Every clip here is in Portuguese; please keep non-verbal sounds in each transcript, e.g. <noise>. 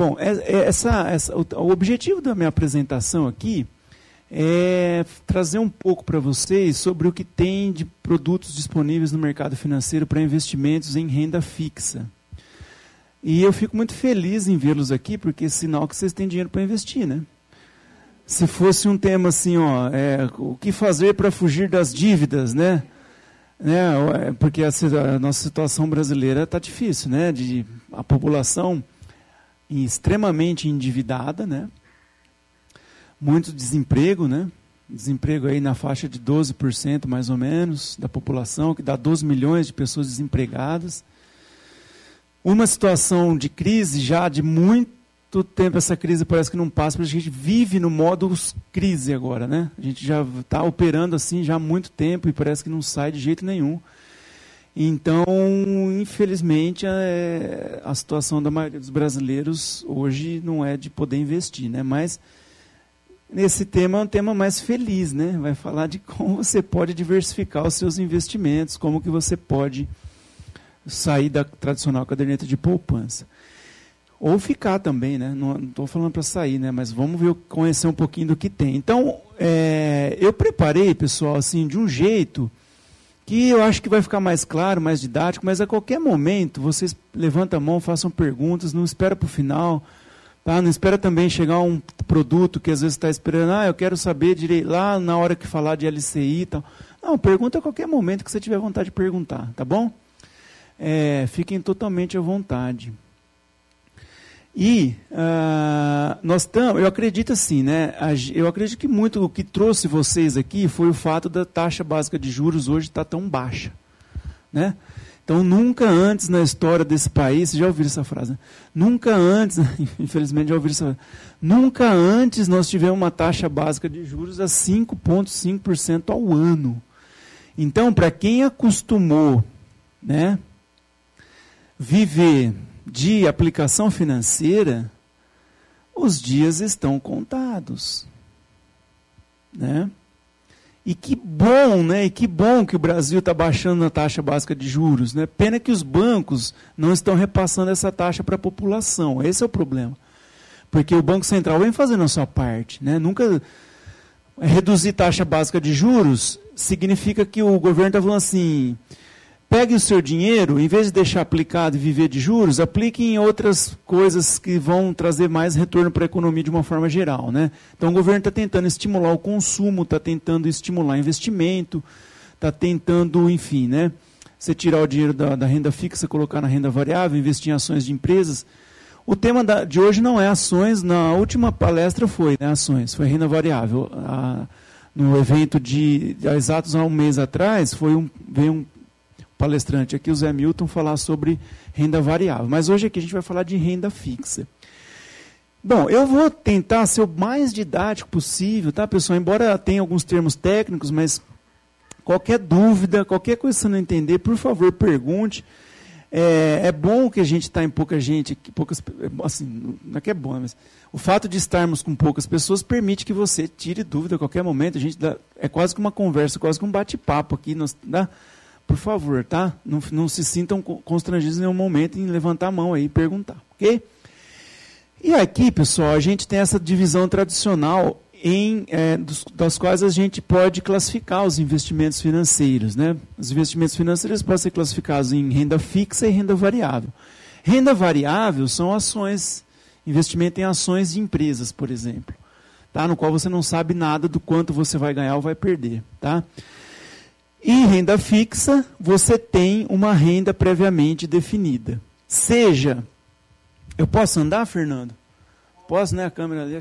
Bom, é, é essa, essa, o, objetivo da minha apresentação aqui é trazer um pouco para vocês sobre o que tem de produtos disponíveis no mercado financeiro para investimentos em renda fixa. E eu fico muito feliz em vê-los aqui, porque é sinal que vocês têm dinheiro para investir, né? Se fosse um tema assim, ó, é, o que fazer para fugir das dívidas, né? né? É, porque a, a nossa situação brasileira está difícil, né? De, a população extremamente endividada, né? Muito desemprego, né? Desemprego aí na faixa de 12% mais ou menos da população, que dá 12 milhões de pessoas desempregadas uma situação de crise já de muito tempo. Essa crise parece que não passa, porque a gente vive no modo crise agora, né? A gente já está operando assim já há muito tempo e parece que não sai de jeito nenhum. Então, infelizmente, a, é, a situação da maioria dos brasileiros hoje não é de poder investir, né? Mas nesse tema é um tema mais feliz, né? Vai falar de como você pode diversificar os seus investimentos, como que você pode sair da tradicional caderneta de poupança. Ou ficar também, né? Não estou falando para sair, né? Mas vamos ver, conhecer um pouquinho do que tem. Então, é, eu preparei, pessoal, assim, de um jeito que eu acho que vai ficar mais claro, mais didático, mas a qualquer momento vocês levantam a mão, façam perguntas, não espera para o final, tá? Não espera também chegar um produto que às vezes está esperando, ah, eu quero saber direito, lá na hora que falar de LCI e tal. Não, pergunta a qualquer momento que você tiver vontade de perguntar, tá bom? é, fiquem totalmente à vontade. E uh, nós estamos, eu acredito assim, né? Eu acredito que muito o que trouxe vocês aqui foi o fato da taxa básica de juros hoje estar tá tão baixa, né? Então nunca antes na história desse país, já ouviram essa frase? Né? Nunca antes, <laughs> infelizmente já ouviram essa frase, nunca antes nós tivemos uma taxa básica de juros a 5,5% ao ano. Então, para quem acostumou, né? viver de aplicação financeira, os dias estão contados. Né? E que bom, né? E que bom que o Brasil está baixando a taxa básica de juros. Né? Pena que os bancos não estão repassando essa taxa para a população. Esse é o problema. Porque o Banco Central vem fazendo a sua parte. Né? Nunca reduzir taxa básica de juros significa que o governo está falando assim, Pegue o seu dinheiro, em vez de deixar aplicado e viver de juros, aplique em outras coisas que vão trazer mais retorno para a economia de uma forma geral. Né? Então o governo está tentando estimular o consumo, está tentando estimular investimento, está tentando, enfim, né? Você tirar o dinheiro da, da, renda fixa, colocar na renda variável, investir em ações de empresas. O tema da, de hoje não é ações, na última palestra foi né, ações, foi renda variável. A, no evento de, de exatos há um mês atrás, foi um, veio um palestrante aqui, o Zé Milton, falar sobre renda variável. Mas hoje aqui a gente vai falar de renda fixa. Bom, eu vou tentar ser o mais didático possível, tá, pessoal? Embora tenha alguns termos técnicos, mas qualquer dúvida, qualquer coisa que você não entender, por favor, pergunte. É, é bom que a gente está em pouca gente, poucas, assim, não é que é bom, mas o fato de estarmos com poucas pessoas permite que você tire dúvida a qualquer momento. A gente dá, é quase que uma conversa, quase que um bate-papo aqui. Nós, dá, por favor, tá? Não, não se sintam constrangidos em nenhum momento em levantar a mão aí e perguntar, ok? E aqui, pessoal, a gente tem essa divisão tradicional em, é, dos, das quais a gente pode classificar os investimentos financeiros. Né? Os investimentos financeiros podem ser classificados em renda fixa e renda variável. Renda variável são ações, investimento em ações de empresas, por exemplo, tá? no qual você não sabe nada do quanto você vai ganhar ou vai perder. Tá? E renda fixa, você tem uma renda previamente definida. Seja, eu posso andar, Fernando? Posso, né? A câmera ali.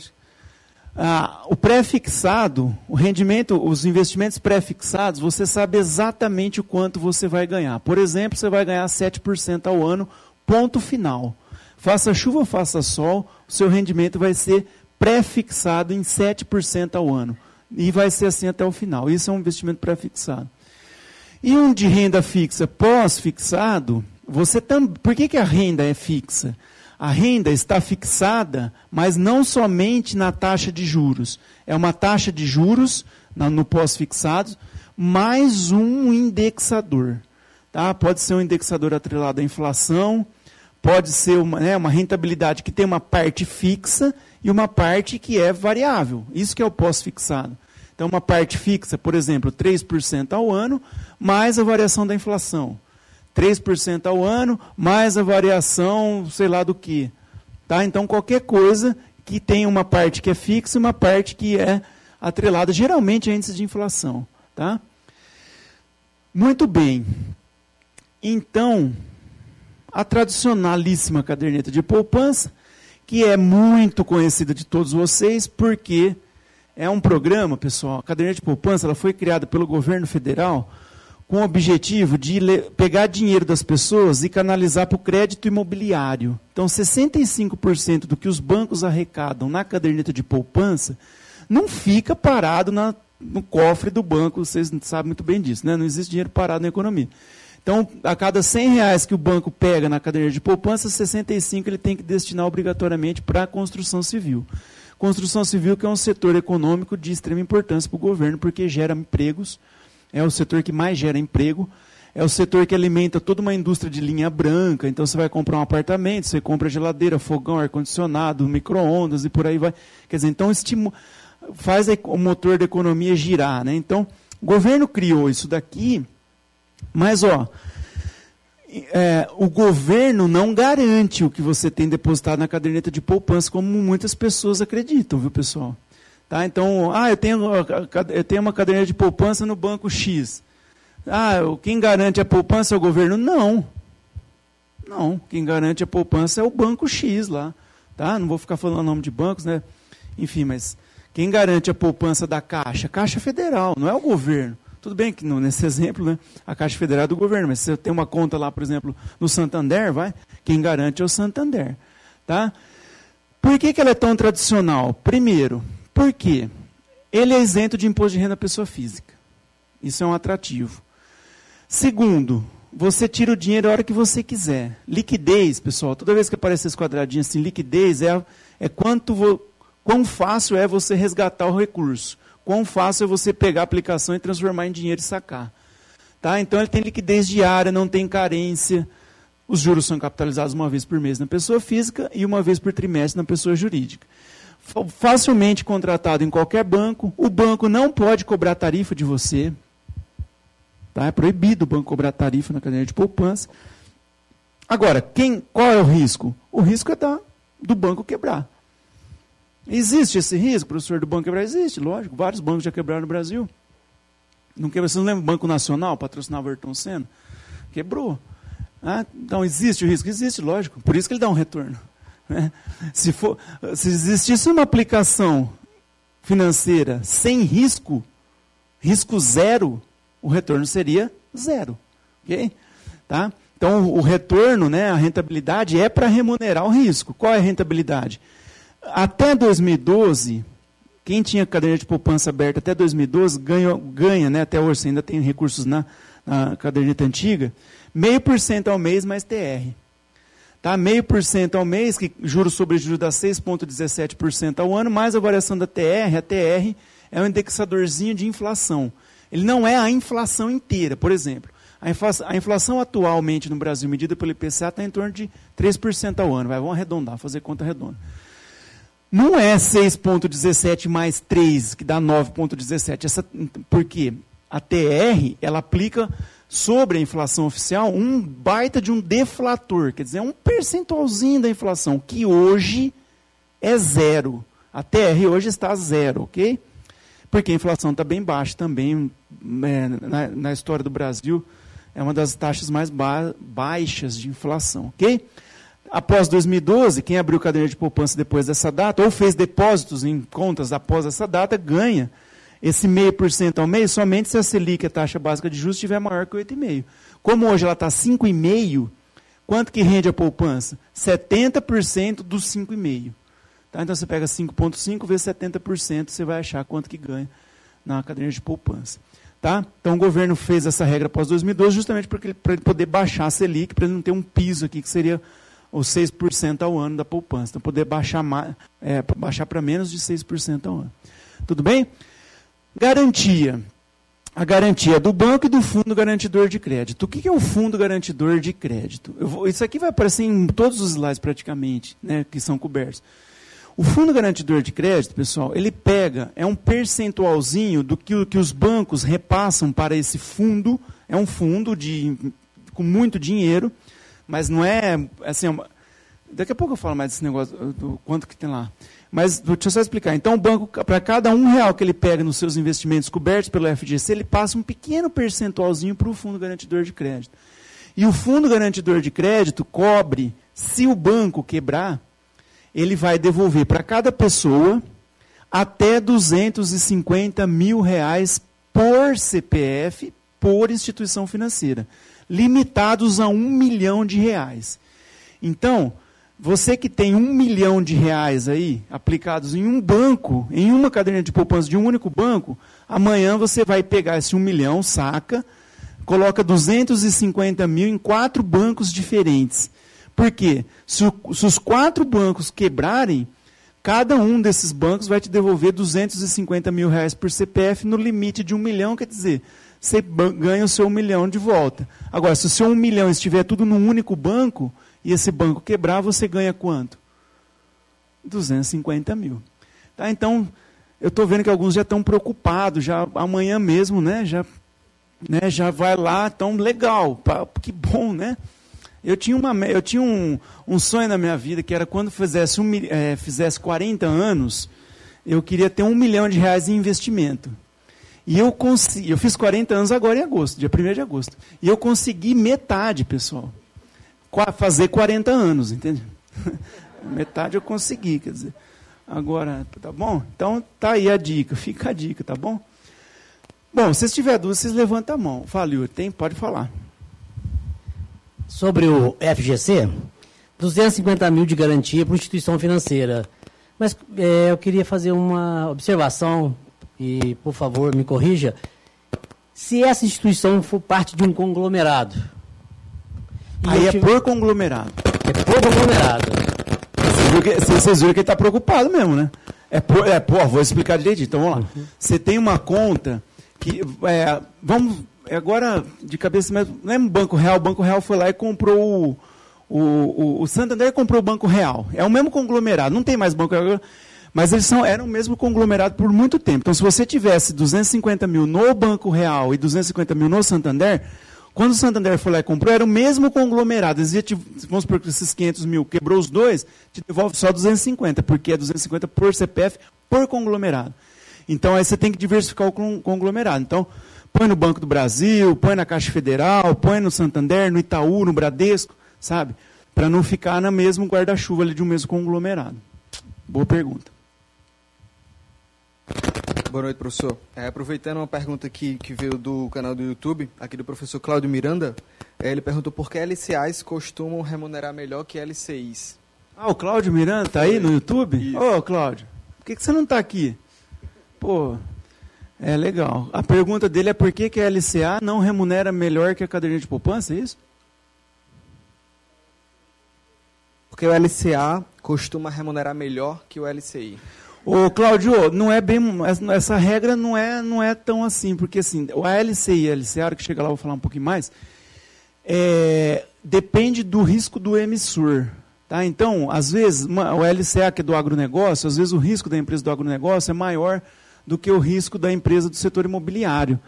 Ah, o pré-fixado, o rendimento, os investimentos pré-fixados, você sabe exatamente o quanto você vai ganhar. Por exemplo, você vai ganhar 7% ao ano, ponto final. Faça chuva, faça sol, o seu rendimento vai ser pré-fixado em 7% ao ano. E vai ser assim até o final. Isso é um investimento pré-fixado. E um de renda fixa pós-fixado, você tam... por que, que a renda é fixa? A renda está fixada, mas não somente na taxa de juros. É uma taxa de juros no pós-fixado, mais um indexador. Tá? Pode ser um indexador atrelado à inflação, pode ser uma, né, uma rentabilidade que tem uma parte fixa e uma parte que é variável. Isso que é o pós-fixado. Então, uma parte fixa, por exemplo, 3% ao ano, mais a variação da inflação. 3% ao ano, mais a variação, sei lá do que. Tá? Então, qualquer coisa que tem uma parte que é fixa e uma parte que é atrelada, geralmente a índice de inflação. Tá? Muito bem. Então, a tradicionalíssima caderneta de poupança, que é muito conhecida de todos vocês, porque é um programa, pessoal, a caderneta de poupança ela foi criada pelo governo federal com o objetivo de pegar dinheiro das pessoas e canalizar para o crédito imobiliário. Então, 65% do que os bancos arrecadam na caderneta de poupança não fica parado na, no cofre do banco, vocês sabem muito bem disso, né? não existe dinheiro parado na economia. Então, a cada 100 reais que o banco pega na caderneta de poupança, 65 ele tem que destinar obrigatoriamente para a construção civil. Construção civil que é um setor econômico de extrema importância para o governo, porque gera empregos, é o setor que mais gera emprego, é o setor que alimenta toda uma indústria de linha branca. Então você vai comprar um apartamento, você compra geladeira, fogão, ar-condicionado, micro-ondas e por aí vai. Quer dizer, então estimu faz o motor da economia girar. Né? Então, o governo criou isso daqui, mas ó, é, o governo não garante o que você tem depositado na caderneta de poupança, como muitas pessoas acreditam, viu pessoal? Tá? Então, ah, eu tenho, eu tenho uma caderneta de poupança no banco X. Ah, quem garante a poupança é o governo? Não. Não, quem garante a poupança é o banco X lá. Tá? Não vou ficar falando o nome de bancos, né? Enfim, mas quem garante a poupança da Caixa? Caixa Federal, não é o governo. Tudo bem que nesse exemplo, né, a Caixa Federal é do governo, mas se você tem uma conta lá, por exemplo, no Santander, vai, quem garante é o Santander. Tá? Por que, que ela é tão tradicional? Primeiro, por quê? Ele é isento de imposto de renda pessoa física. Isso é um atrativo. Segundo, você tira o dinheiro a hora que você quiser. Liquidez, pessoal, toda vez que aparece esse quadradinho assim, liquidez é, é quanto vo, quão fácil é você resgatar o recurso. Quão fácil é você pegar a aplicação e transformar em dinheiro e sacar. Tá? Então ele tem liquidez diária, não tem carência. Os juros são capitalizados uma vez por mês na pessoa física e uma vez por trimestre na pessoa jurídica facilmente contratado em qualquer banco. O banco não pode cobrar tarifa de você. Tá? É proibido o banco cobrar tarifa na cadeia de poupança. Agora, quem, qual é o risco? O risco é da, do banco quebrar. Existe esse risco, professor, do banco quebrar? Existe, lógico. Vários bancos já quebraram no Brasil. Não quebra, você não lembra o Banco Nacional, patrocinava o Ayrton Senna? Quebrou. Ah, então, existe o risco? Existe, lógico. Por isso que ele dá um retorno. Né? Se, for, se existisse uma aplicação financeira sem risco, risco zero, o retorno seria zero. Okay? Tá? Então, o retorno, né, a rentabilidade é para remunerar o risco. Qual é a rentabilidade? Até 2012, quem tinha caderneta de poupança aberta até 2012 ganha, ganha né, até hoje, você ainda tem recursos na, na caderneta antiga, meio por cento ao mês mais TR. Tá? Meio por cento ao mês, que juros sobre juros dá 6,17% ao ano, mais a variação da TR. A TR é um indexadorzinho de inflação. Ele não é a inflação inteira. Por exemplo, a inflação, a inflação atualmente no Brasil, medida pelo IPCA, está em torno de 3% ao ano. Vai, vamos arredondar, fazer conta redonda. Não é 6,17 mais 3, que dá 9,17. Por quê? A TR, ela aplica sobre a inflação oficial um baita de um deflator, quer dizer, um percentualzinho da inflação, que hoje é zero. A TR hoje está zero, ok? Porque a inflação está bem baixa também. É, na, na, história do Brasil, é uma das taxas mais ba baixas de inflação, ok? Após 2012, quem abriu cadeira de poupança depois dessa data, ou fez depósitos em contas após essa data, ganha esse meio por cento ao mês somente se a Selic, a taxa básica de juros, estiver maior que 8,5. Como hoje ela está 5,5, quanto que rende a poupança? 70% dos 5,5. Tá? Então você pega 5,5 vezes 70%, você vai achar quanto que ganha na cadeia de poupança. Tá? Então o governo fez essa regra após 2012 justamente para ele poder baixar a Selic, para ele não ter um piso aqui que seria os 6% ao ano da poupança. Então poder baixar, é, baixar para menos de 6% ao ano. Tudo bem? Garantia. a garantia do banco e do fundo garantidor de crédito. O que é o fundo garantidor de crédito? Vou, isso aqui vai aparecer em todos os slides praticamente, né, que são cobertos. O fundo garantidor de crédito, pessoal, ele pega, é um percentualzinho do que, que os bancos repassam para esse fundo, é um fundo de, com muito dinheiro, mas não é assim. É daqui a pouco eu falo mais desse negócio, do quanto que tem lá. Mas deixa eu só explicar. Então, o banco, para cada um real que ele pega nos seus investimentos cobertos pelo FGC, ele passa um pequeno percentualzinho para o fundo garantidor de crédito. E o fundo garantidor de crédito cobre, se o banco quebrar, ele vai devolver para cada pessoa até 250 mil reais por CPF, por instituição financeira, limitados a um milhão de reais. Então, você que tem um milhão de reais aí aplicados em um banco, em uma caderneta de poupança de um único banco, amanhã você vai pegar esse um milhão, saca, coloca 250 mil em quatro bancos diferentes. Por quê? Se, se os quatro bancos quebrarem, cada um desses bancos vai te devolver 250 mil reais por CPF no limite de um milhão, quer dizer, você ganha o seu um milhão de volta. Agora, se o seu um milhão estiver tudo num único banco, e esse banco quebrar, você ganha quanto? 250 mil. Tá? Então, eu estou vendo que alguns já estão preocupados, já amanhã mesmo, né? Já, né? já vai lá, tão legal, que bom, né? Eu tinha, uma, eu tinha um, um sonho na minha vida que era quando fizesse, um, é, fizesse 40 anos, eu queria ter um milhão de reais em investimento. E eu consegui, eu fiz 40 anos agora em agosto, dia 1 de agosto. E eu consegui metade, pessoal fazer 40 anos, entende? <laughs> Metade eu consegui, quer dizer. Agora, tá bom? Então tá aí a dica, fica a dica, tá bom? Bom, se tiver dúvida, vocês levantam a mão. Yuri, tem? Pode falar. Sobre o FGC, 250 mil de garantia para instituição financeira. Mas é, eu queria fazer uma observação, e por favor me corrija. Se essa instituição for parte de um conglomerado, Aí é por conglomerado. É por conglomerado. Vocês viram que, ele está preocupado mesmo, né? É por, é por, vou explicar direitinho. Então vamos lá. Uhum. Você tem uma conta que. É, vamos. Agora, de cabeça mesmo. Lembra o Banco Real? O Banco Real foi lá e comprou o. O, o, o Santander comprou o Banco Real. É o mesmo conglomerado. Não tem mais Banco Real. Mas eles são, eram o mesmo conglomerado por muito tempo. Então, se você tivesse 250 mil no Banco Real e 250 mil no Santander, quando o Santander foi lá e comprou, era o mesmo conglomerado. Eles te, vamos supor que esses 500 mil quebrou os dois, te devolve só 250, porque é 250 por CPF por conglomerado. Então aí você tem que diversificar o conglomerado. Então, põe no Banco do Brasil, põe na Caixa Federal, põe no Santander, no Itaú, no Bradesco, sabe? Para não ficar no mesmo guarda-chuva de um mesmo conglomerado. Boa pergunta. Boa noite, professor. É, aproveitando uma pergunta aqui que veio do canal do YouTube, aqui do professor Cláudio Miranda, é, ele perguntou por que LCAs costumam remunerar melhor que LCIs. Ah, o Cláudio Miranda está aí no YouTube? Ô, oh, Cláudio, por que, que você não está aqui? Pô, é legal. A pergunta dele é por que, que a LCA não remunera melhor que a caderneta de poupança, é isso? Porque o LCA costuma remunerar melhor que o LCI. Ô, Cláudio, não é bem. Essa regra não é, não é tão assim, porque assim, o ALC e a LCA, que chega lá, eu vou falar um pouquinho mais, é, depende do risco do emissor. Tá? Então, às vezes, uma, o LCA, que é do agronegócio, às vezes o risco da empresa do agronegócio é maior do que o risco da empresa do setor imobiliário.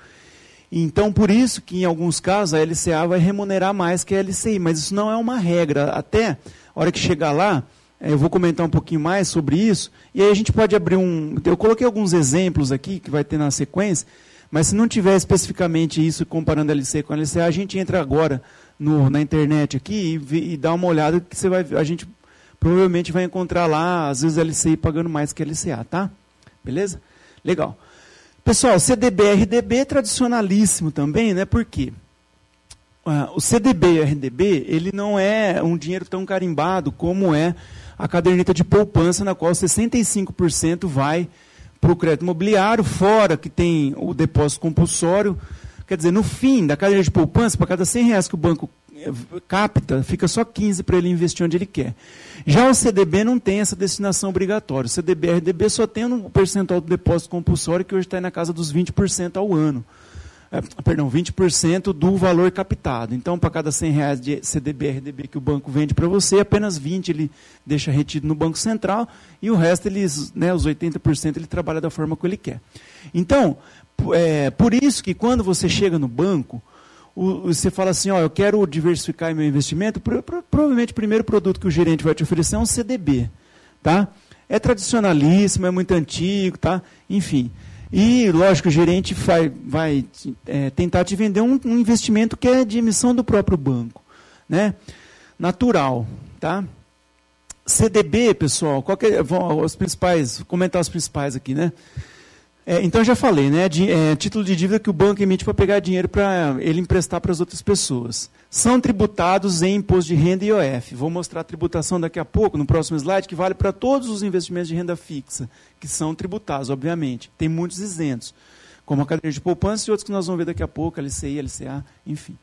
Então, por isso que em alguns casos a LCA vai remunerar mais que a LCI, mas isso não é uma regra. Até a hora que chegar lá, eu vou comentar um pouquinho mais sobre isso. E aí a gente pode abrir um. Eu coloquei alguns exemplos aqui que vai ter na sequência, mas se não tiver especificamente isso comparando LC com LCA, a gente entra agora no, na internet aqui e, e, dá uma olhada que você vai. A gente provavelmente vai encontrar lá, às vezes, LCI pagando mais que LCA, tá? Beleza? Legal. Pessoal, CDB RDB é tradicionalíssimo também, né? Por quê? Uh, o CDB e RDB, ele não é um dinheiro tão carimbado como é a caderneta de poupança, na qual 65% vai para o crédito imobiliário, fora que tem o depósito compulsório. Quer dizer, no fim da caderneta de poupança, para cada 100 reais que o banco eh, capta, fica só 15 para ele investir onde ele quer. Já o CDB não tem essa destinação obrigatória. O CDB RDB só tem um percentual do depósito compulsório que hoje está na casa dos 20% ao ano. É, perdão, 20% do valor captado. Então, para cada 100 reais de CDB, RDB que o banco vende para você, apenas 20 ele deixa retido no Banco Central e o resto, eles, né, os 80%, ele trabalha da forma que ele quer. Então, é, por isso que quando você chega no banco, o, você fala assim, ó, eu quero diversificar meu investimento, pro, pro, provavelmente o primeiro produto que o gerente vai te oferecer é um CDB. Tá? É tradicionalíssimo, é muito antigo, tá? enfim. E, lógico, o gerente vai, vai é, tentar te vender um, um, investimento que é de emissão do próprio banco. Né? Natural. Tá? CDB, pessoal, qual é, vão, os principais, vou comentar os principais aqui, né? É, então já falei, né? De, é, título de dívida que o banco emite para pegar dinheiro para ele emprestar para as outras pessoas. São tributados em imposto de renda e IOF. Vou mostrar a tributação daqui a pouco, no próximo slide, que vale para todos os investimentos de renda fixa, que são tributados, obviamente. Tem muitos isentos, como a cadeia de poupança e outros que nós vamos ver daqui a pouco, LCI, LCA, enfim.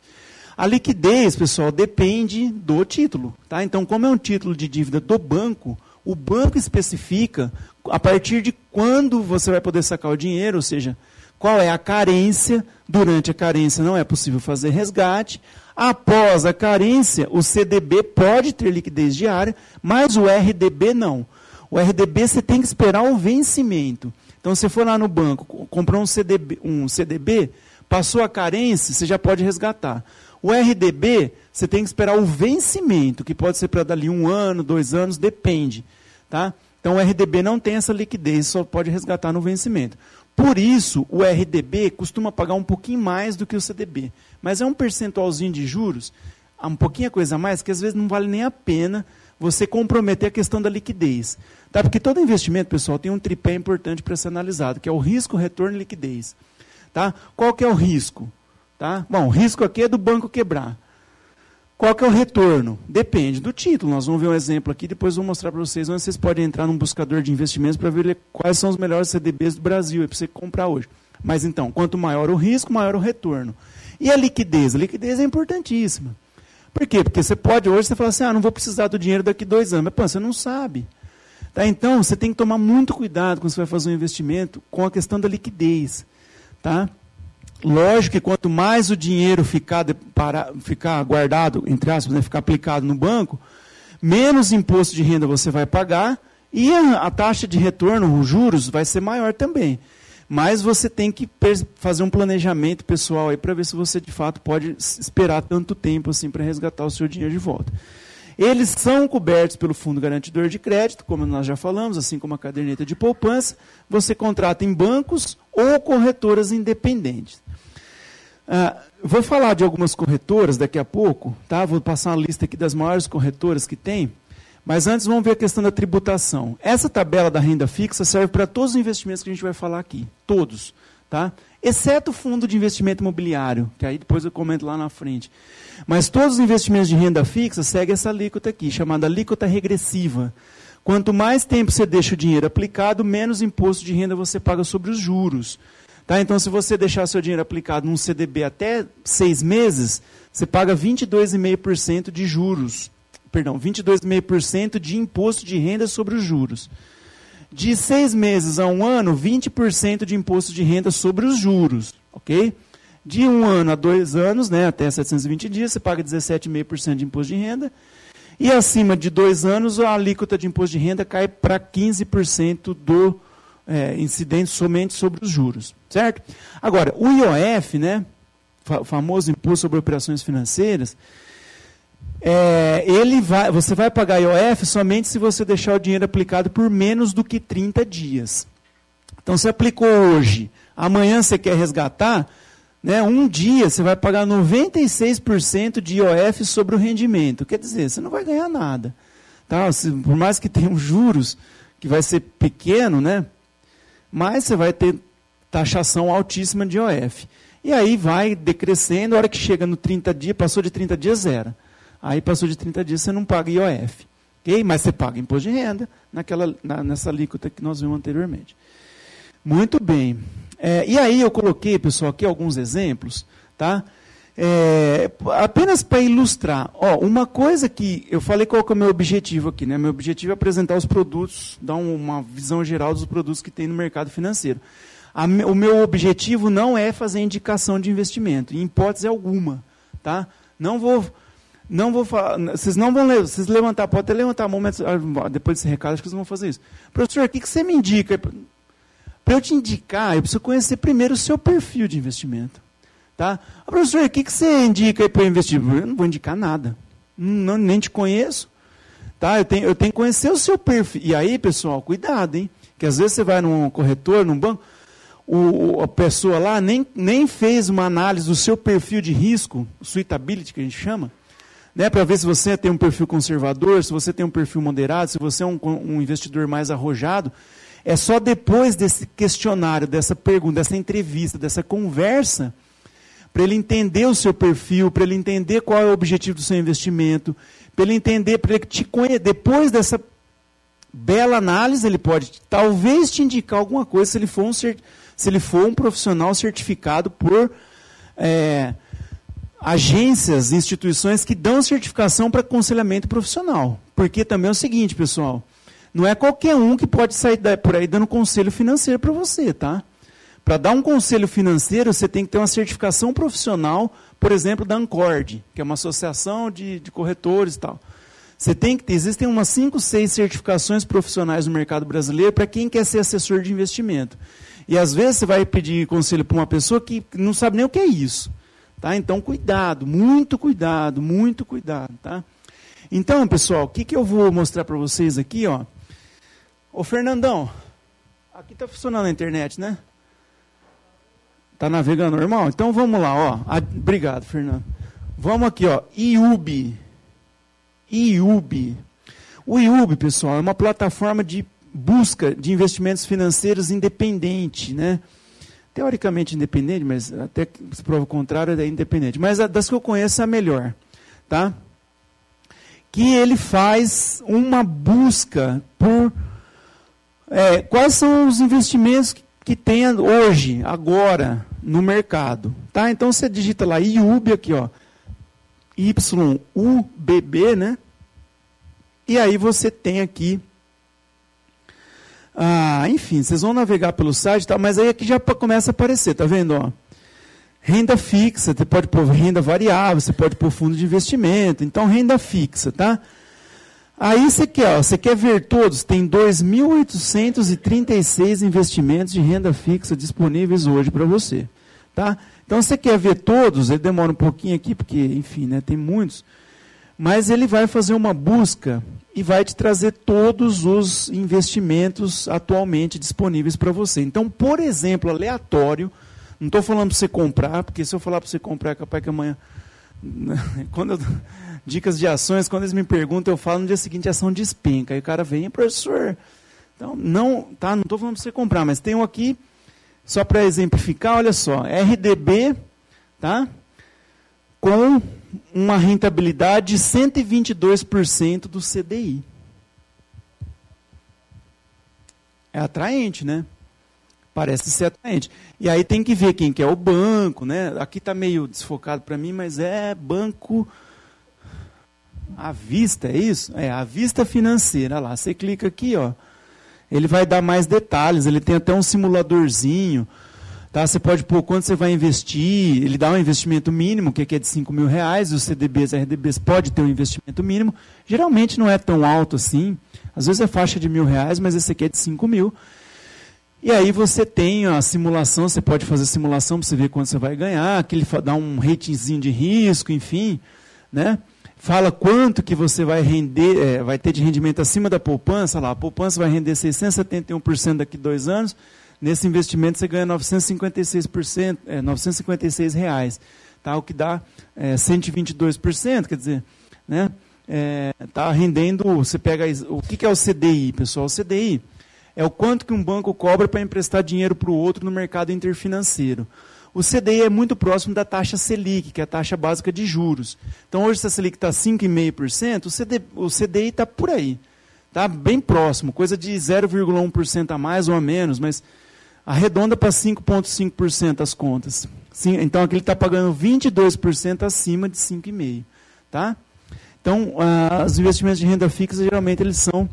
A liquidez, pessoal, depende do título. Tá? Então, como é um título de dívida do banco, o banco especifica a partir de quando você vai poder sacar o dinheiro, ou seja, qual é a carência. Durante a carência não é possível fazer resgate. Após a carência, o CDB pode ter liquidez diária, mas o RDB não. O RDB você tem que esperar o vencimento. Então, se você for lá no banco, comprou um CDB, um CDB, passou a carência, você já pode resgatar. O RDB, você tem que esperar o vencimento, que pode ser para dali um ano, dois anos, depende. Tá? Então o RDB não tem essa liquidez, só pode resgatar no vencimento. Por isso, o RDB costuma pagar um pouquinho mais do que o CDB. Mas é um percentualzinho de juros, um pouquinho a coisa a mais, que às vezes não vale nem a pena você comprometer a questão da liquidez. Tá? Porque todo investimento, pessoal, tem um tripé importante para ser analisado, que é o risco, retorno e liquidez. Tá? Qual que é o risco? Tá? Bom, o risco aqui é do banco quebrar. Qual que é o retorno? Depende do título. Nós vamos ver um exemplo aqui, depois vou mostrar para vocês onde vocês podem entrar num buscador de investimentos para ver quais são os melhores CDBs do Brasil para você comprar hoje. Mas então, quanto maior o risco, maior o retorno. E a liquidez? A liquidez é importantíssima. Por quê? Porque você pode hoje você falar assim, ah, não vou precisar do dinheiro daqui dois anos. Mas pô, você não sabe. Tá? Então, você tem que tomar muito cuidado quando você vai fazer um investimento com a questão da liquidez. Tá? Lógico que quanto mais o dinheiro ficar, para, ficar guardado, entre aspas, né, ficar aplicado no banco, menos imposto de renda você vai pagar e a, a taxa de retorno, os juros, vai ser maior também. Mas você tem que fazer um planejamento pessoal aí para ver se você de fato pode esperar tanto tempo assim para resgatar o seu dinheiro de volta. Eles são cobertos pelo Fundo Garantidor de Crédito, como nós já falamos, assim como a caderneta de poupança. Você contrata em bancos ou corretoras independentes. Ah, vou falar de algumas corretoras daqui a pouco, tá? Vou passar uma lista aqui das maiores corretoras que tem. Mas antes vamos ver a questão da tributação. Essa tabela da renda fixa serve para todos os investimentos que a gente vai falar aqui. Todos. Tá? Exceto o fundo de investimento imobiliário, que aí depois eu comento lá na frente. Mas todos os investimentos de renda fixa seguem essa alíquota aqui, chamada alíquota regressiva. Quanto mais tempo você deixa o dinheiro aplicado, menos imposto de renda você paga sobre os juros. Tá? Então, se você deixar seu dinheiro aplicado num CDB até seis meses, você paga 22,5% de juros. Perdão, 22,5% de imposto de renda sobre os juros. De seis meses a um ano, 20% de imposto de renda sobre os juros. Ok? De um ano a dois anos, né, até 720 dias, você paga 17,5% de imposto de renda. E acima de dois anos, a alíquota de imposto de renda cai para 15% do é, incidente somente sobre os juros, certo? Agora, o IOF, né, o famoso Imposto sobre Operações Financeiras, é, ele vai, você vai pagar IOF somente se você deixar o dinheiro aplicado por menos do que 30 dias. Então, você aplicou hoje, amanhã você quer resgatar, né, um dia você vai pagar 96% de IOF sobre o rendimento. Quer dizer, você não vai ganhar nada. Tá? Por mais que tenham juros, que vai ser pequeno, né, mas você vai ter taxação altíssima de IOF. E aí vai decrescendo, a hora que chega no 30 dias, passou de 30 dias, zero. Aí passou de 30 dias, você não paga IOF. Okay? Mas você paga imposto de renda naquela, na, nessa alíquota que nós vimos anteriormente. Muito bem. É, e aí eu coloquei, pessoal, aqui alguns exemplos, tá? É, apenas para ilustrar, ó, uma coisa que eu falei qual é o meu objetivo aqui, né? Meu objetivo é apresentar os produtos, dar uma visão geral dos produtos que tem no mercado financeiro. A, o meu objetivo não é fazer indicação de investimento, em hipótese alguma. Tá? Não vou. Não vou falar. Vocês não vão vocês levantar, pode até levantar a mão, ah, depois desse recado, acho que vocês vão fazer isso. Professor, o que, que você me indica? Para eu te indicar, eu preciso conhecer primeiro o seu perfil de investimento. Tá? Ah, professor, o que, que você indica para eu investir? Eu não vou indicar nada. Não, nem te conheço. Tá? Eu, tenho, eu tenho que conhecer o seu perfil. E aí, pessoal, cuidado, hein? Que às vezes você vai num corretor, num banco, o, a pessoa lá nem, nem fez uma análise do seu perfil de risco, suitability que a gente chama, né, para ver se você tem um perfil conservador, se você tem um perfil moderado, se você é um, um investidor mais arrojado. É só depois desse questionário, dessa pergunta, dessa entrevista, dessa conversa, para ele entender o seu perfil, para ele entender qual é o objetivo do seu investimento, para ele entender, para ele te conhecer. Depois dessa bela análise, ele pode talvez te indicar alguma coisa se ele for um, se ele for um profissional certificado por é, agências, instituições que dão certificação para aconselhamento profissional. Porque também é o seguinte, pessoal, não é qualquer um que pode sair por aí dando conselho financeiro para você, tá? Para dar um conselho financeiro, você tem que ter uma certificação profissional, por exemplo, da Ancord, que é uma associação de, de corretores e tal. Você tem que ter, existem umas 5, 6 certificações profissionais no mercado brasileiro para quem quer ser assessor de investimento. E às vezes você vai pedir conselho para uma pessoa que não sabe nem o que é isso. Tá? Então, cuidado, muito cuidado, muito cuidado. Tá? Então, pessoal, o que, que eu vou mostrar para vocês aqui? Ó? Ô, Fernandão, aqui está funcionando a internet, né? Está navegando normal? Então vamos lá, ó. obrigado, Fernando. Vamos aqui, ó. IUB. IUB. O IUB, pessoal, é uma plataforma de busca de investimentos financeiros independente, né? Teoricamente independente, mas até se prova o contrário, é independente. Mas das que eu conheço é a melhor, tá? Que ele faz uma busca por é, quais são os investimentos que, que tem hoje, agora, no mercado. Tá? Então você digita lá IUB aqui, ó. YUBB, né? E aí você tem aqui. Ah, enfim, vocês vão navegar pelo site, tá? mas aí aqui já começa a aparecer, tá vendo? Ó? Renda fixa, você pode pôr renda variável, você pode pôr fundo de investimento. Então, renda fixa, tá? Aí você quer, você quer ver todos, tem 2.836 investimentos de renda fixa disponíveis hoje para você. Tá? Então você quer ver todos, ele demora um pouquinho aqui, porque, enfim, né, tem muitos, mas ele vai fazer uma busca e vai te trazer todos os investimentos atualmente disponíveis para você. Então, por exemplo, aleatório, não estou falando para você comprar, porque se eu falar para você comprar, é capaz que amanhã. <laughs> Quando eu, dicas de ações, quando eles me perguntam, eu falo no dia seguinte ação despenca. Aí o cara vem, professor. Então, não, tá, não estou falando para você comprar, mas tem um aqui só para exemplificar, olha só, RDB, tá? Com uma rentabilidade de 122% do CDI. É atraente, né? Parece ser atraente. E aí tem que ver quem que é o banco, né? Aqui está meio desfocado para mim, mas é banco à vista, é isso? É, a vista financeira. Olha lá, você clica aqui, ó ele vai dar mais detalhes, ele tem até um simuladorzinho. Tá? Você pode pôr quanto você vai investir, ele dá um investimento mínimo, que aqui é de 5 mil reais, os CDBs, RDBs pode ter um investimento mínimo. Geralmente não é tão alto assim, às vezes é faixa de mil reais, mas esse aqui é de 5 mil. E aí você tem a simulação, você pode fazer simulação para você ver quanto você vai ganhar, aquele dá um ratingzinho de risco, enfim, né? Fala quanto que você vai render, é, vai ter de rendimento acima da poupança, lá, a poupança vai render 671% daqui a dois anos, nesse investimento você ganha 956%, é, 956 reais, tá? o que dá é, 122%, quer dizer, né? Está é, rendendo, você pega, o que, que é o CDI, pessoal? O CDI é o quanto que um banco cobra para emprestar dinheiro para o outro no mercado interfinanceiro. O CDI é muito próximo da taxa Selic, que é a taxa básica de juros. Então, hoje, se a Selic está 5,5%, o, CD, o CDI está por aí. Está bem próximo, coisa de 0,1% a mais ou a menos, mas arredonda para 5,5% as contas. Sim, então, aqui ele está pagando 22% acima de 5,5%. Tá? Então, ah, os investimentos de renda fixa, geralmente, eles são,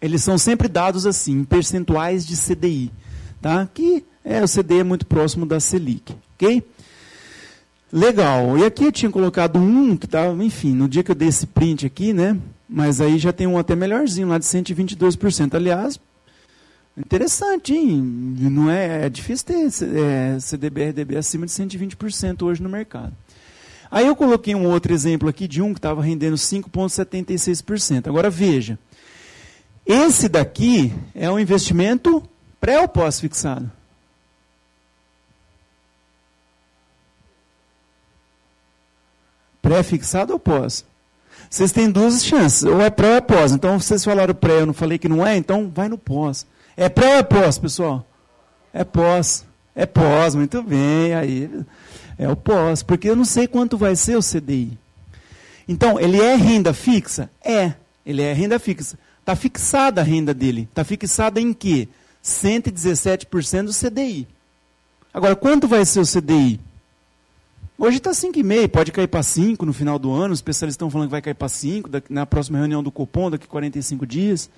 eles são sempre dados assim, em percentuais de CDI. Tá? Que É, o CDI é muito próximo da Selic, ok? Legal. E aqui eu tinha colocado um que estava, enfim, no dia que eu dei esse print aqui, né? Mas aí já tem um até melhorzinho lá de 122%. Aliás, interessante, hein? Não é, é difícil ter é, CDB, RDB acima de 120% hoje no mercado. Aí eu coloquei um outro exemplo aqui de um que estava rendendo 5,76%. Agora veja, esse daqui é um investimento pré ou pós-fixado? Pré-fixado ou pós? Vocês têm duas chances, ou é pré ou é pós. Então, vocês falaram pré, eu não falei que não é, então vai no pós. É pré ou é pós, pessoal? É pós. É pós, muito bem. Aí é o pós, porque eu não sei quanto vai ser o CDI. Então, ele é renda fixa? É, ele é renda fixa. Está fixada a renda dele. Está fixada em quê? 117% do CDI. Agora, quanto vai ser o CDI? Hoje está 5,5, pode cair para 5 no final do ano. Os especialistas estão falando que vai cair para 5 na próxima reunião do Copom, daqui a 45 dias.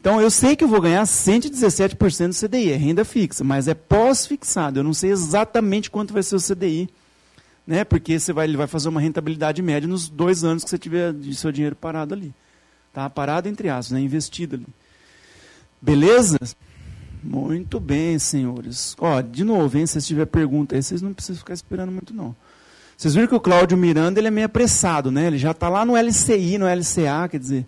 Então, eu sei que eu vou ganhar 117% do CDI, é renda fixa, mas é pós-fixado. Eu não sei exatamente quanto vai ser o CDI, né? porque você vai, ele vai fazer uma rentabilidade média nos dois anos que você tiver de seu dinheiro parado ali. Tá? Parado entre aspas, né? investido ali. Beleza? Muito bem, senhores. Ó, de novo, hein, se tiver pergunta aí, vocês não precisam ficar esperando muito, não. Vocês viram que o Cláudio Miranda ele é meio apressado, né? Ele já está lá no LCI, no LCA, quer dizer.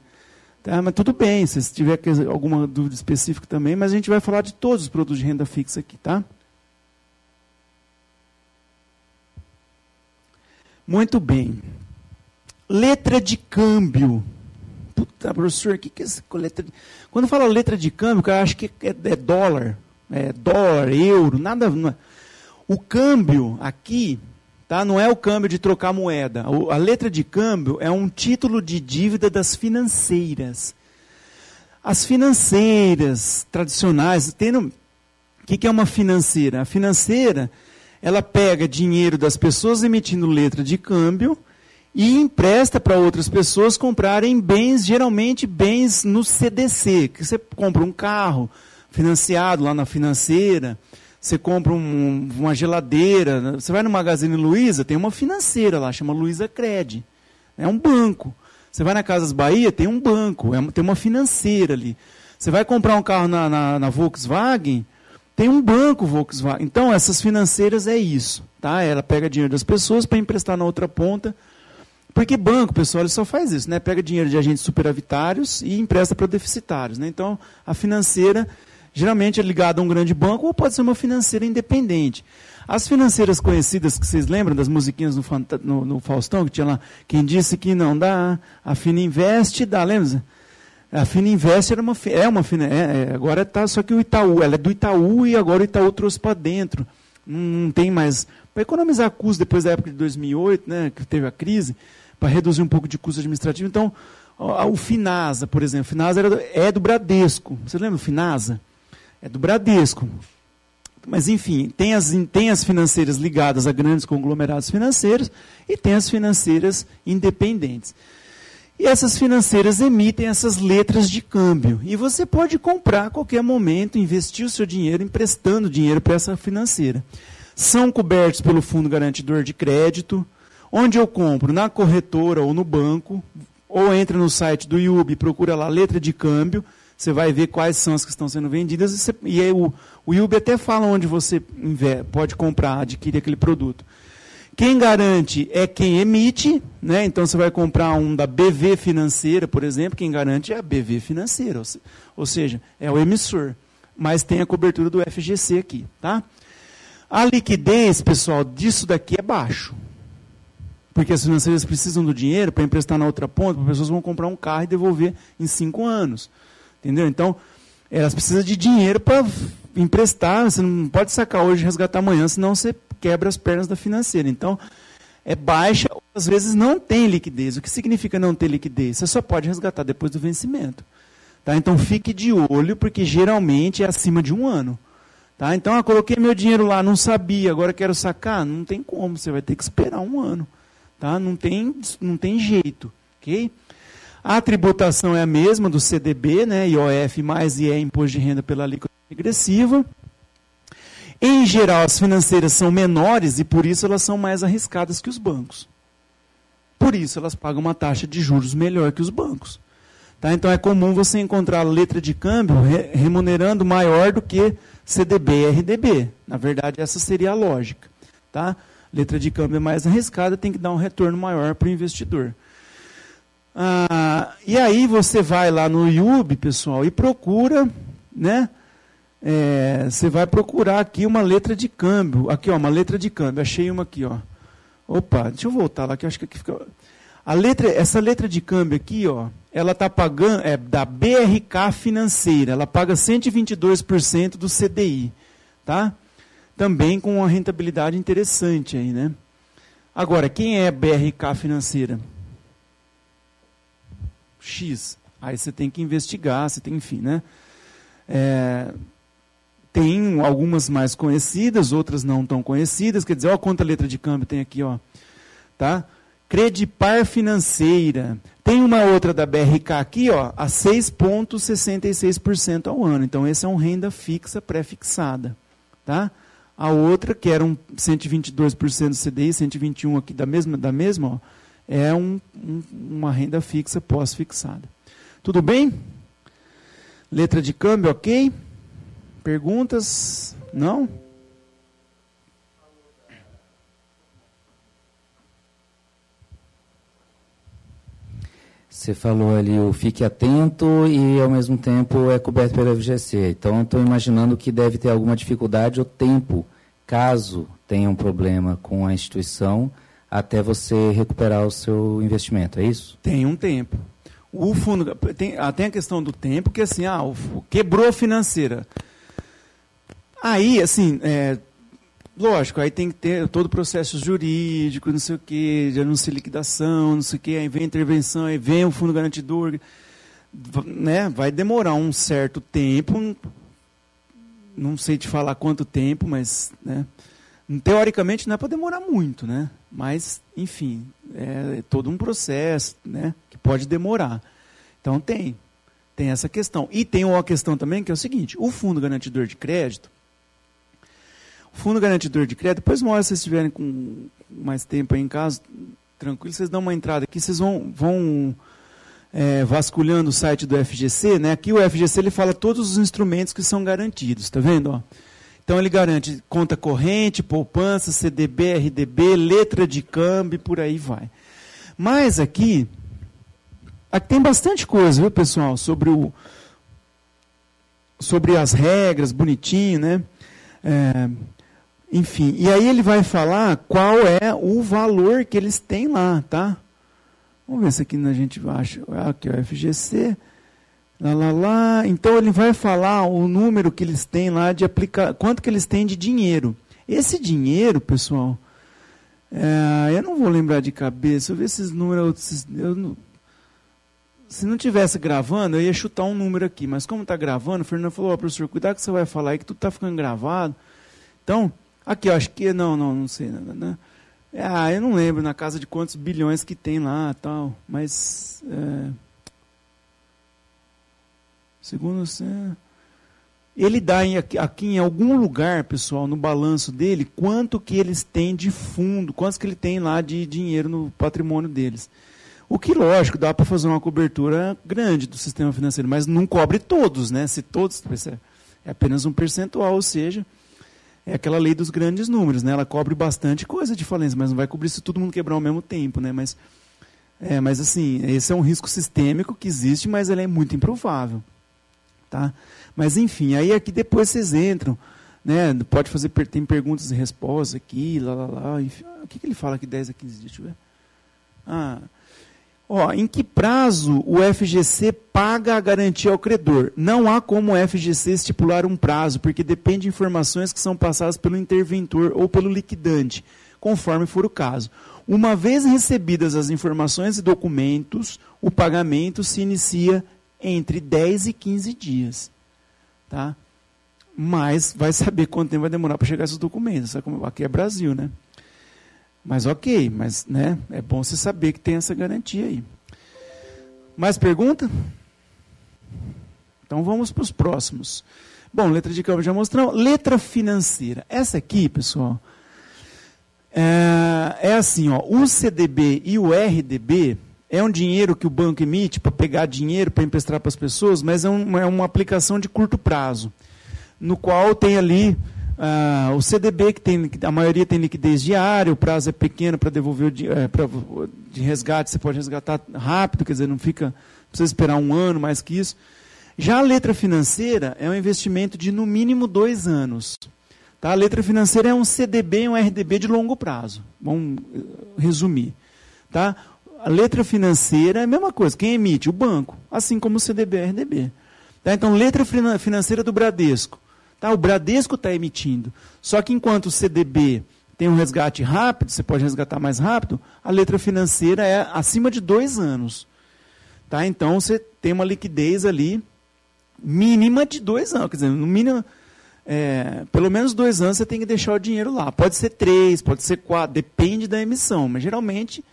Tá, mas tudo bem, se tiver alguma dúvida específica também, mas a gente vai falar de todos os produtos de renda fixa aqui, tá? Muito bem. Letra de câmbio. Puta, professor, o que, que é essa letra de... Quando fala letra de câmbio, o cara acha que é, é dólar, é dólar, euro, nada. É. O câmbio aqui tá, não é o câmbio de trocar moeda. A letra de câmbio é um título de dívida das financeiras. As financeiras tradicionais, tendo, o que, que é uma financeira? A financeira, ela pega dinheiro das pessoas emitindo letra de câmbio e empresta para outras pessoas comprarem bens, geralmente bens no CDC, que você compra um carro financiado lá na financeira, você compra um, uma geladeira, né? você vai no Magazine Luiza, tem uma financeira lá, chama Luiza Cred, é um banco. Você vai na Casas Bahia, tem um banco, é, tem uma financeira ali. Você vai comprar um carro na, na, na Volkswagen, tem um banco Volkswagen. Então, essas financeiras é isso. Tá? Ela pega dinheiro das pessoas para emprestar na outra ponta porque banco, pessoal, ele só faz isso, né? Pega dinheiro de agentes superavitários e empresta para deficitários. Né? Então, a financeira geralmente é ligada a um grande banco ou pode ser uma financeira independente. As financeiras conhecidas, que vocês lembram das musiquinhas no, no, no Faustão, que tinha lá, quem disse que não dá, a Fina Investe dá, lembra? A Fina Investe era uma, é uma é, é, agora está, só que o Itaú, ela é do Itaú e agora o Itaú trouxe para dentro. Não, tem mais, para economizar custos depois da época de 2008, né, que teve a crise, para reduzir um pouco de custo administrativo. Então, o Finasa, por exemplo, Finasa era, é do Bradesco. Você lembra do Finasa? É do Bradesco. Mas, enfim, tem as, tem as financeiras ligadas a grandes conglomerados financeiros e tem as financeiras independentes. E essas financeiras emitem essas letras de câmbio. E você pode comprar a qualquer momento, investir o seu dinheiro emprestando dinheiro para essa financeira. São cobertos pelo Fundo Garantidor de Crédito, Onde eu compro? Na corretora ou no banco, ou entra no site do IUB, procura lá letra de câmbio, você vai ver quais são as que estão sendo vendidas, e, você, e aí o, o IUB até fala onde você pode comprar, adquirir aquele produto. Quem garante é quem emite, né? então você vai comprar um da BV Financeira, por exemplo, quem garante é a BV Financeira, ou seja, é o emissor. Mas tem a cobertura do FGC aqui. Tá? A liquidez, pessoal, disso daqui é baixo. Porque as financeiras precisam do dinheiro para emprestar na outra ponta, as pessoas vão comprar um carro e devolver em cinco anos. Entendeu? Então, elas precisam de dinheiro para emprestar. Você não pode sacar hoje e resgatar amanhã, senão você quebra as pernas da financeira. Então, é baixa, às vezes não tem liquidez. O que significa não ter liquidez? Você só pode resgatar depois do vencimento. Tá? Então, fique de olho, porque geralmente é acima de um ano. Tá? Então, eu coloquei meu dinheiro lá, não sabia, agora quero sacar. Não tem como, você vai ter que esperar um ano. Tá? Não, tem, não tem jeito. ok? A tributação é a mesma do CDB, né? IOF mais IE, Imposto de Renda pela alíquota regressiva. Em geral, as financeiras são menores e por isso elas são mais arriscadas que os bancos. Por isso elas pagam uma taxa de juros melhor que os bancos. Tá? Então é comum você encontrar letra de câmbio re remunerando maior do que CDB e RDB. Na verdade, essa seria a lógica. Tá? Letra de câmbio é mais arriscada, tem que dar um retorno maior para o investidor. Ah, e aí você vai lá no YouTube, pessoal, e procura, né? É, você vai procurar aqui uma letra de câmbio. Aqui, ó, uma letra de câmbio. Achei uma aqui, ó. Opa, deixa eu voltar lá, que acho que aqui fica. A letra, essa letra de câmbio aqui, ó, ela está pagando, é da BRK Financeira, ela paga 122% do CDI, tá? Também com uma rentabilidade interessante aí, né? Agora, quem é BRK Financeira? X. Aí você tem que investigar, você tem, enfim, né? É, tem algumas mais conhecidas, outras não tão conhecidas. Quer dizer, olha quanta letra de câmbio tem aqui, ó. Tá? Credipar Financeira. Tem uma outra da BRK aqui, ó, a 6,66% ao ano. Então, esse é um renda fixa pré-fixada. Tá? A outra, que era um 122% do CDI, 121% aqui da mesma, da mesma ó, é um, um, uma renda fixa pós-fixada. Tudo bem? Letra de câmbio, ok? Perguntas? Não? Você falou ali o fique atento e ao mesmo tempo é coberto pela FGC. Então estou imaginando que deve ter alguma dificuldade ou tempo, caso tenha um problema com a instituição, até você recuperar o seu investimento, é isso? Tem um tempo. O fundo tem, ah, tem a questão do tempo que assim, ah, o, quebrou a financeira. Aí, assim, é, lógico, aí tem que ter todo o processo jurídico, não sei o quê, de anúncio de liquidação, não sei o quê, aí vem a intervenção, aí vem o fundo garantidor, né? Vai demorar um certo tempo, não sei te falar quanto tempo, mas, né? Teoricamente não é para demorar muito, né? Mas, enfim, é todo um processo, né? Que pode demorar. Então tem, tem essa questão. E tem uma questão também que é o seguinte: o fundo garantidor de crédito, fundo garantidor de crédito, depois uma hora vocês estiverem com mais tempo aí em casa, tranquilo, vocês dão uma entrada aqui, vocês vão, vão é, vasculhando o site do FGC, né? Aqui o FGC ele fala todos os instrumentos que são garantidos, tá vendo? Ó? Então ele garante conta corrente, poupança, CDB, RDB, letra de câmbio, por aí vai. Mas aqui, aqui tem bastante coisa, viu, pessoal, sobre o sobre as regras, bonitinho, né? É, enfim, e aí ele vai falar qual é o valor que eles têm lá, tá? Vamos ver se aqui a gente acha. Aqui é o FGC. Lá, lá, lá. Então ele vai falar o número que eles têm lá de aplicar, quanto que eles têm de dinheiro. Esse dinheiro, pessoal, é, eu não vou lembrar de cabeça. Eu ver esses números. Eu não, se não tivesse gravando, eu ia chutar um número aqui. Mas como está gravando, o Fernando falou: oh, professor, cuidado que você vai falar aí que tudo está ficando gravado. Então, Aqui, acho que. Não, não, não sei. Né? Ah, eu não lembro na casa de quantos bilhões que tem lá tal. Mas. É, segundo. Ele dá em, aqui, aqui em algum lugar, pessoal, no balanço dele, quanto que eles têm de fundo, quantos que ele tem lá de dinheiro no patrimônio deles. O que, lógico, dá para fazer uma cobertura grande do sistema financeiro, mas não cobre todos, né? Se todos. É apenas um percentual, ou seja, é aquela lei dos grandes números, né? Ela cobre bastante coisa de falência, mas não vai cobrir se todo mundo quebrar ao mesmo tempo, né? Mas, é, mas assim, esse é um risco sistêmico que existe, mas ele é muito improvável, tá? Mas enfim, aí aqui depois vocês entram, né? Pode fazer, tem perguntas e respostas aqui, lá, lá, lá. Enfim, o que, que ele fala aqui 10 a 15 dias? Deixa eu ver. Ah, Ó, em que prazo o FGC paga a garantia ao credor? Não há como o FGC estipular um prazo, porque depende de informações que são passadas pelo interventor ou pelo liquidante, conforme for o caso. Uma vez recebidas as informações e documentos, o pagamento se inicia entre 10 e 15 dias. Tá? Mas vai saber quanto tempo vai demorar para chegar esses documentos. Aqui é Brasil, né? Mas ok, mas né, é bom você saber que tem essa garantia aí. Mais pergunta? Então vamos para os próximos. Bom, letra de câmbio já mostramos. Letra financeira. Essa aqui, pessoal, é, é assim, ó, o CDB e o RDB é um dinheiro que o banco emite para pegar dinheiro para emprestar para as pessoas, mas é, um, é, uma aplicação de curto prazo, no qual tem ali uh, o CDB, que tem, a maioria tem liquidez diária, o prazo é pequeno para devolver o é, pra, de resgate, você pode resgatar rápido, quer dizer, não fica, precisa esperar um ano, mais que isso. Já a letra financeira é um investimento de no mínimo dois anos. Tá? A letra financeira é um CDB um RDB de longo prazo. Vamos eh, resumir. Tá? A letra financeira é a mesma coisa. Quem emite? O banco. Assim como o CDB e RDB. Tá? Então, letra financeira do Bradesco. Tá? O Bradesco está emitindo. Só que enquanto o CDB tem um resgate rápido, você pode resgatar mais rápido, a letra financeira é acima de dois anos. Tá? Então, você tem uma liquidez ali mínima de dois anos. Quer dizer, no mínimo é, pelo menos dois anos você tem que deixar o dinheiro lá. Pode ser três, pode ser quatro, depende da emissão, mas geralmente,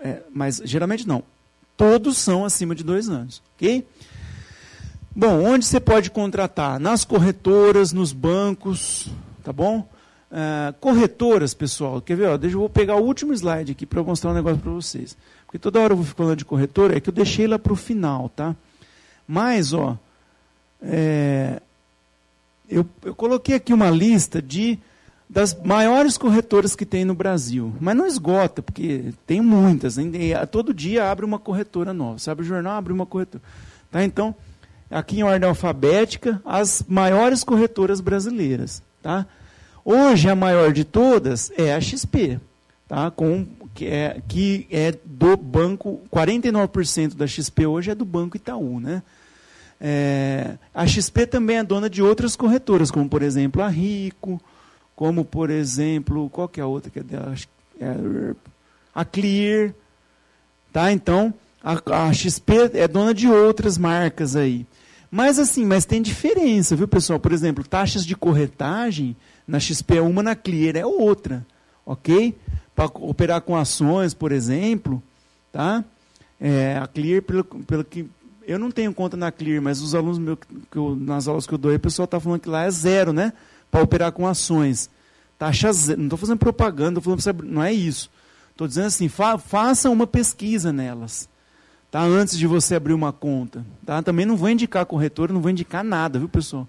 é, mas geralmente não. Todos são acima de dois anos, ok? Bom, onde você pode contratar? Nas corretoras, nos bancos, tá bom? É, corretoras, pessoal, quer ver? Ó, deixa eu vou pegar o último slide aqui para mostrar um negócio para vocês. Porque toda hora eu vou falando de corretora, é que eu deixei lá para o final, tá? Mas, ó, é, eu, eu coloquei aqui uma lista de das maiores corretoras que tem no Brasil. Mas não esgota, porque tem muitas. Todo dia abre uma corretora nova. Sabe o jornal? Abre uma corretora. Tá? Então, aqui em ordem alfabética, as maiores corretoras brasileiras. Tá? Hoje, a maior de todas é a XP. Tá? Com, que, é, que é do banco, 49% da XP hoje é do Banco Itaú. Né? É, a XP também é dona de outras corretoras, como por exemplo a Rico, como por exemplo, qual que é a outra que é dela? É a Clear. Tá? Então, a, a XP é dona de outras marcas aí. Mas assim, mas tem diferença, viu, pessoal? Por exemplo, taxas de corretagem na XP é uma, na Clear é outra. Ok? Para operar com ações, por exemplo, tá? É, a Clear, pelo, pelo que eu não tenho conta na Clear, mas os alunos que eu, nas aulas que eu dou, o pessoal está falando que lá é zero, né? Para operar com ações. Taxa zero. Não estou fazendo propaganda, falando você, não é isso. Estou dizendo assim, fa, uma pesquisa nelas. Tá? Antes de você abrir uma conta. Tá? Também não vou indicar corretora, não vou indicar nada, viu, pessoal?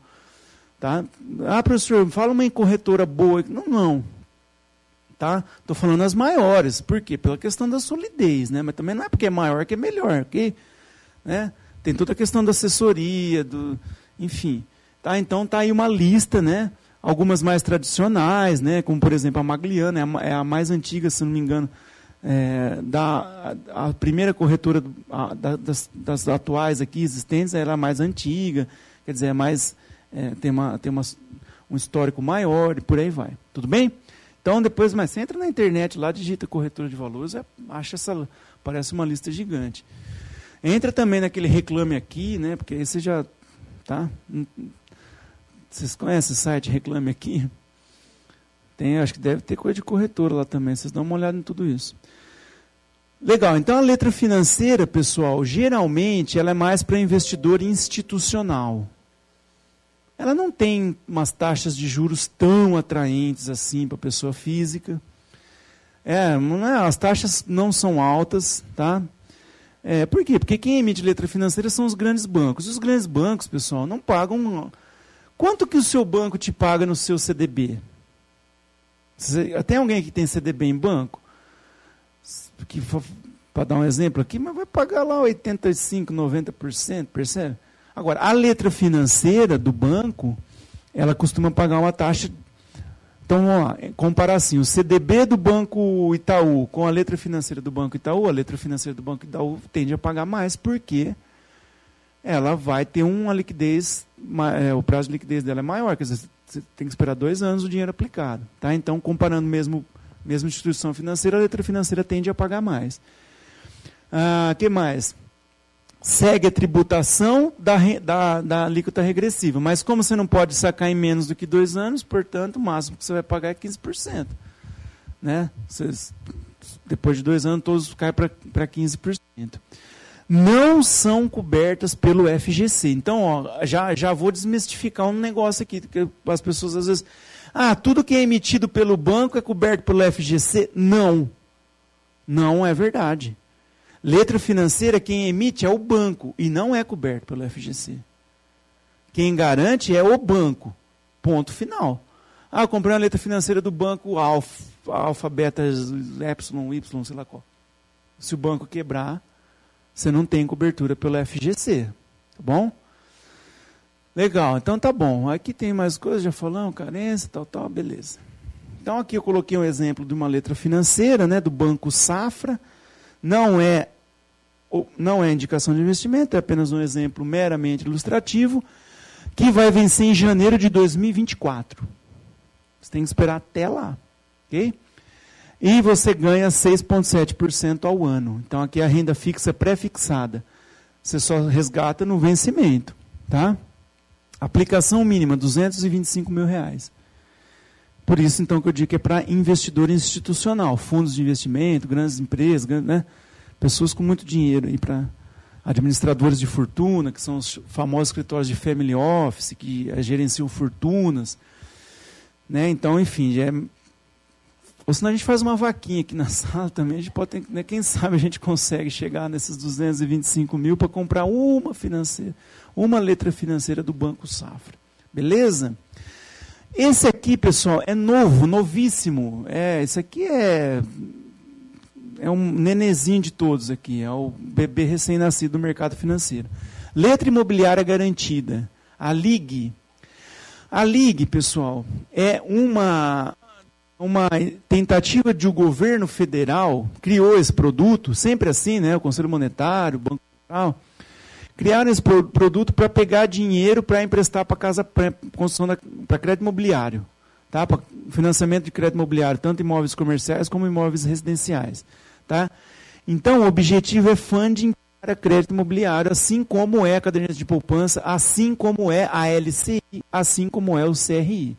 Tá? Ah, professor, fala uma corretora boa. Não, não. Tá? Estou falando as maiores. Por quê? Pela questão da solidez, né? Mas também não é porque é maior que é melhor, ok? Né? Tem toda a questão da assessoria, do, enfim. Tá? Então tá aí uma lista, né? Algumas mais tradicionais, né? Como por exemplo a Magliana, é a, é a mais antiga, se não me engano, é, da, a, primeira corretora a, da, das, das, atuais aqui existentes era a mais antiga, quer dizer, é mais, é, tem, uma, tem uma, um histórico maior e por aí vai. Tudo bem? Então depois, mas você entra na internet lá, digita corretora de valores, é, acha essa, parece uma lista gigante. Entra também naquele reclame aqui, né? Porque aí você já. Tá? Vocês conhecem o site Reclame Aqui? Tem, acho que deve ter coisa de corretora lá também. Vocês dão uma olhada em tudo isso. Legal, então a letra financeira, pessoal, geralmente ela é mais para investidor institucional. Ela não tem umas taxas de juros tão atraentes assim para pessoa física. É, é, as taxas não são altas, tá? É, por quê? Porque quem emite letra financeira são os grandes bancos. Os grandes bancos, pessoal, não pagam. Quanto que o seu banco te paga no seu CDB? tem alguém que tem CDB em banco? Para dar um exemplo aqui, mas vai pagar lá 85%, 90%, percebe? Agora, a letra financeira do banco, ela costuma pagar uma taxa então, vamos lá, comparar assim, o CDB do Banco Itaú com a letra financeira do Banco Itaú, a letra financeira do Banco Itaú tende a pagar mais, porque ela vai ter uma liquidez, é, o prazo de liquidez dela é maior, quer dizer, você tem que esperar dois anos o dinheiro aplicado. Tá? Então, comparando mesmo mesma instituição financeira, a letra financeira tende a pagar mais. O ah, que mais? segue a tributação da, da, da alíquota regressiva. Mas como você não pode sacar em menos do que dois anos, portanto, o máximo que você vai pagar é 15%. Né? Vocês, depois de dois anos, todos caem para 15%. não são cobertas pelo FGC. Então, ó, já, já vou desmistificar um negócio aqui, que as pessoas às vezes. Ah, tudo que é emitido pelo banco é coberto pelo FGC? Não. Não é verdade. Letra financeira, quem emite é o banco e não é coberto pelo FGC. Quem garante é o banco. Ponto final. Ah, eu comprei uma letra financeira do banco Alfa, Alfa, Beta, Epsilon, Y, sei lá qual. Se o banco quebrar, você não tem cobertura pelo FGC. Tá bom? Legal, então tá bom. Aqui tem mais coisas, já falamos, carência, tal, tal, beleza. Então aqui eu coloquei um exemplo de uma letra financeira, né, do Banco Safra. Não é não é indicação de investimento, é apenas um exemplo meramente ilustrativo, que vai vencer em janeiro de 2024. Você tem que esperar até lá. ok? E você ganha 6,7% ao ano. Então aqui a renda fixa pré-fixada. Você só resgata no vencimento. Tá? Aplicação mínima, 225 mil reais. Por isso, então, que eu digo que é para investidor institucional, fundos de investimento, grandes empresas, né? pessoas com muito dinheiro, e para administradores de fortuna, que são os famosos escritórios de family office, que gerenciam fortunas, né? Então, enfim, é... ou senão a gente faz uma vaquinha aqui na <laughs> sala também, a gente pode ter, né? quem sabe a gente consegue chegar nesses 225 mil para comprar uma financeira, uma letra financeira do Banco Safra. Beleza? Esse aqui, pessoal, é novo, novíssimo. É, esse aqui é é um nenezinho de todos aqui, é o bebê recém-nascido do mercado financeiro. Letra imobiliária garantida, a LIG, a LIG, pessoal, é uma, uma tentativa de o governo federal criou esse produto, sempre assim, né? O Conselho Monetário, o Banco Central, criaram esse produto para pegar dinheiro para emprestar para casa para crédito imobiliário, tá? Para financiamento de crédito imobiliário, tanto imóveis comerciais como imóveis residenciais, tá? Então, o objetivo é funding para crédito imobiliário, assim como é a caderneta de poupança, assim como é a LCI, assim como é o CRI.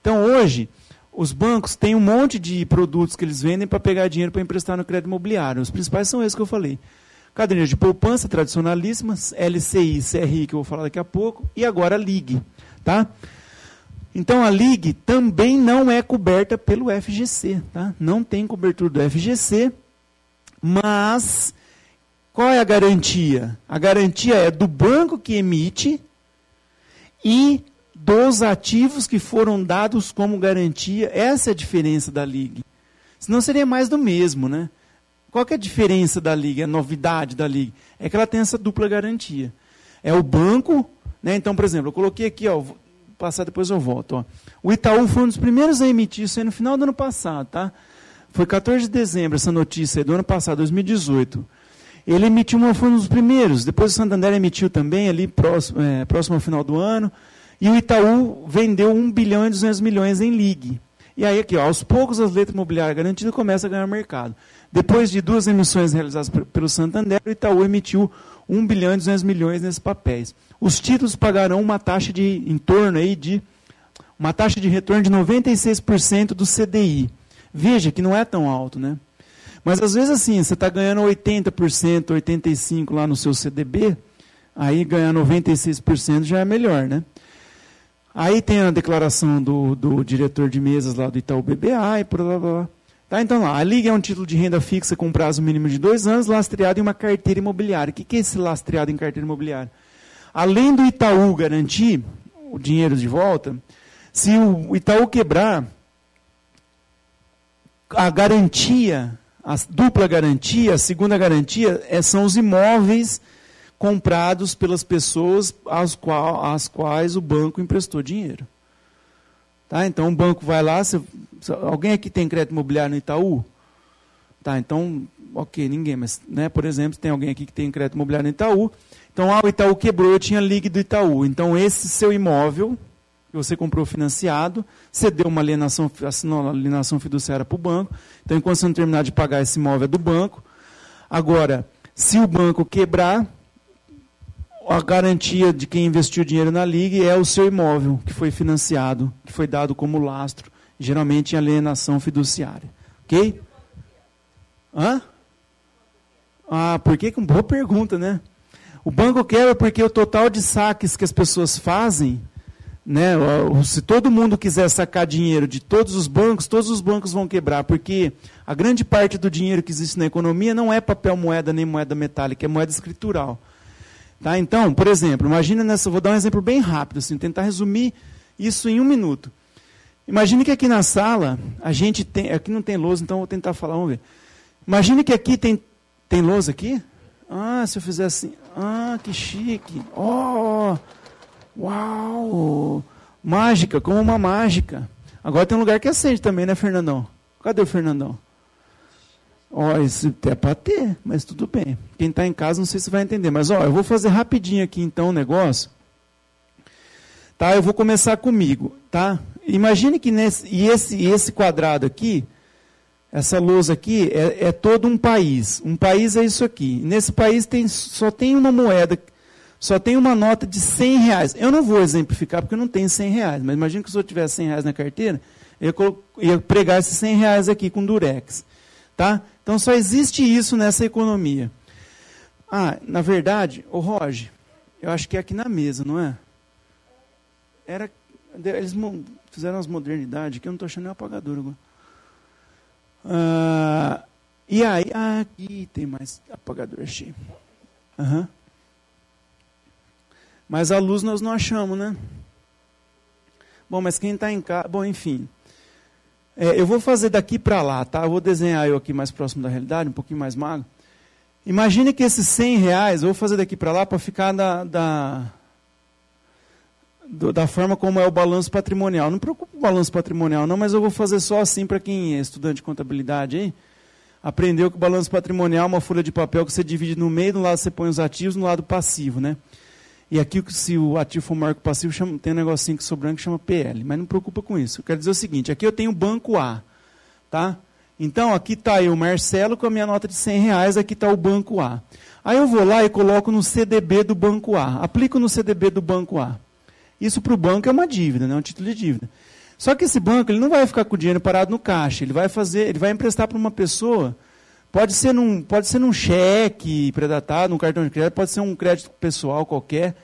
Então, hoje, os bancos têm um monte de produtos que eles vendem para pegar dinheiro para emprestar no crédito imobiliário. Os principais são esses que eu falei. Caderneta de poupança tradicionalíssimas, LCI, CRI, que eu vou falar daqui a pouco, e agora a LIG. Tá? Então a LIG também não é coberta pelo FGC. Tá? Não tem cobertura do FGC, mas qual é a garantia? A garantia é do banco que emite e dos ativos que foram dados como garantia. Essa é a diferença da LIG. Senão seria mais do mesmo, né? Qual é a diferença da LIG, a novidade da LIG? É que ela tem essa dupla garantia. É o banco, né? Então, por exemplo, eu coloquei aqui, ó, vou passar depois eu volto. Ó. O Itaú foi um dos primeiros a emitir isso aí no final do ano passado, tá? Foi 14 de dezembro essa notícia do ano passado, 2018. Ele emitiu uma, foi um dos primeiros. Depois o Santander emitiu também, ali próximo, é, próximo ao final do ano. E o Itaú vendeu 1 bilhão e 200 milhões em ligue. E aí, aqui, ó, aos poucos, as letras imobiliárias garantidas começam a ganhar mercado. Depois de duas emissões realizadas pelo Santander, o Itaú emitiu 1 bilhão e 200 milhões nesses papéis. Os títulos pagarão uma taxa de em torno aí de uma taxa de retorno de 96% do CDI. Veja que não é tão alto, né? Mas às vezes assim, você está ganhando 80%, 85% lá no seu CDB, aí ganhar 96% já é melhor, né? Aí tem a declaração do, do diretor de mesas lá do Itaú BBA e por lá, blá, blá. Tá, então a Liga é um título de renda fixa com prazo mínimo de dois anos, lastreado em uma carteira imobiliária. O que, que é esse lastreado em carteira imobiliária? Além do Itaú garantir o dinheiro de volta, se o Itaú quebrar, a garantia a dupla garantia, a segunda garantia é, são os imóveis comprados pelas pessoas às, qual, às quais o banco emprestou dinheiro. Tá? Então o banco vai lá, se, se, alguém aqui tem crédito imobiliário no Itaú? Tá, então, ok, ninguém, mas, né, por exemplo, tem alguém aqui que tem crédito imobiliário no Itaú. Então, ah, o Itaú quebrou, eu tinha ligue do Itaú. Então, esse seu imóvel, que você comprou financiado, você deu uma alienação, assinou uma alienação fiduciária para o banco. Então, enquanto você não terminar de pagar esse imóvel é do banco. Agora, se o banco quebrar, a garantia de quem investiu dinheiro na liga é o seu imóvel que foi financiado, que foi dado como lastro, geralmente em alienação fiduciária. Ok? Hã? Ah, por que? Boa pergunta, né? O banco quebra porque o total de saques que as pessoas fazem, né, se todo mundo quiser sacar dinheiro de todos os bancos, todos os bancos vão quebrar, porque a grande parte do dinheiro que existe na economia não é papel moeda nem moeda metálica, é moeda escritural. Tá? Então, por exemplo, imagina nessa, vou dar um exemplo bem rápido, assim, tentar resumir isso em um minuto. Imagine que aqui na sala a gente tem, aqui não tem lousa, então vou tentar falar, vamos ver. Imagine que aqui tem, tem lousa aqui? Ah, se eu fizer assim, ah, que chique. Oh, uau, mágica, como uma mágica. Agora tem um lugar que acende também, né, Fernandão? Cadê o Fernandão? Ó, oh, isso é para ter, mas tudo bem. Quem está em casa não sei se vai entender, mas ó, eu vou fazer rapidinho aqui então o negócio. Tá, eu vou começar comigo, tá? Imagine que nesse e esse esse quadrado aqui, essa lousa aqui é, é, todo um país. Um país é isso aqui. Nesse país tem, só tem uma moeda, só tem uma nota de 100 reais. Eu não vou exemplificar porque eu não tenho 100 reais, mas imagine que se eu tivesse 100 reais na carteira, eu ia pregar esses 100 reais aqui com durex. Tá? Então só existe isso nessa economia. Ah, na verdade, o Roger, eu acho que é aqui na mesa, não é? Era, eles fizeram as modernidades que eu não estou achando nem apagador agora. Ah, e aí, ah, aqui tem mais apagador, achei. Uhum. Mas a luz nós não achamos, né? Bom, mas quem está em casa. Bom, enfim. É, eu vou fazer daqui para lá, tá? Eu vou desenhar eu aqui mais próximo da realidade, um pouquinho mais magro. Imagine que esses 100 reais, eu vou fazer daqui para lá para ficar da, da, da forma como é o balanço patrimonial. Não preocupa o balanço patrimonial, não, mas eu vou fazer só assim para quem é estudante de contabilidade aí. Aprendeu que o balanço patrimonial é uma folha de papel que você divide no meio, do lado você põe os ativos, no lado passivo, né? E aqui, se o ativo for maior que o passivo, chama, tem um negocinho que sobrando que chama PL. Mas não preocupa com isso. Eu quero dizer o seguinte, aqui eu tenho o banco A, tá? Então, aqui está eu, Marcelo, com a minha nota de 100 reais, aqui está o banco A. Aí eu vou lá e coloco no CDB do banco A. Aplico no CDB do banco A. Isso para o banco é uma dívida, né? um título de dívida. Só que esse banco ele não vai ficar com o dinheiro parado no caixa, ele vai fazer, ele vai emprestar para uma pessoa, pode ser num, pode ser num cheque predatado, num cartão de crédito, pode ser um crédito pessoal qualquer.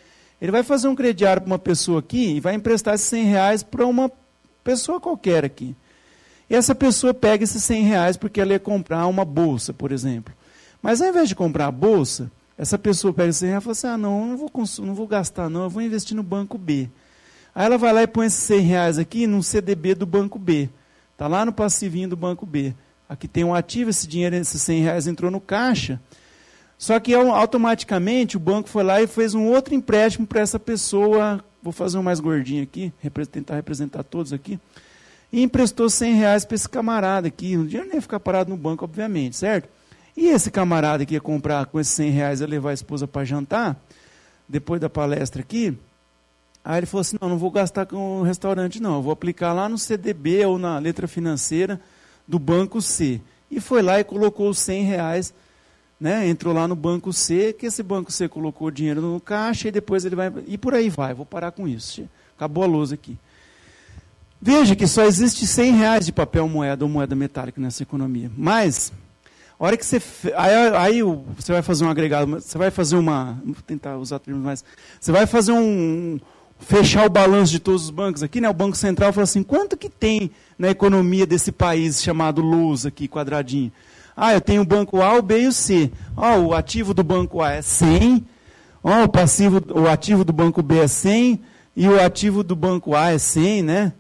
Ele vai fazer um crediário para uma pessoa aqui e vai emprestar esses 100 reais para uma pessoa qualquer aqui. E essa pessoa pega esses 100 reais porque ela ia comprar uma bolsa, por exemplo. Mas ao invés de comprar a bolsa, essa pessoa pega esse reais e fala assim, ah, não, não vou, não vou gastar não, eu vou investir no banco B. Aí ela vai lá e põe esses 100 reais aqui no CDB do banco B. Está lá no passivinho do banco B. Aqui tem um ativo, esse dinheiro, esses 100 reais entrou no caixa. Só que automaticamente o banco foi lá e fez um outro empréstimo para essa pessoa. Vou fazer um mais gordinho aqui, tentar representar todos aqui. E emprestou 100 reais para esse camarada aqui. O dinheiro nem ficar parado no banco, obviamente, certo? E esse camarada que ia comprar com esses 100 reais, ia levar a esposa para jantar, depois da palestra aqui, aí ele falou assim, não, não vou gastar com o restaurante não, eu vou aplicar lá no CDB ou na letra financeira do banco C. E foi lá e colocou os 100 reais, né, entrou lá no banco C, que esse banco C colocou o dinheiro no caixa e depois ele vai, e por aí vai, vou parar com isso. Acabou a lousa aqui. Veja que só existe 100 reais de papel moeda ou moeda metálica nessa economia. Mas a hora que você. Aí, aí você vai fazer um agregado, você vai fazer uma. Vou tentar usar termos mais. Você vai fazer um. Fechar o balanço de todos os bancos aqui, né? O Banco Central fala assim: quanto que tem na economia desse país chamado Luz aqui, quadradinho? Ah, eu tenho o banco A, o B e o C. Ó, o ativo do banco A é 100. Ó, o passivo, o ativo do banco B é 100 e o ativo do banco A é 100, né?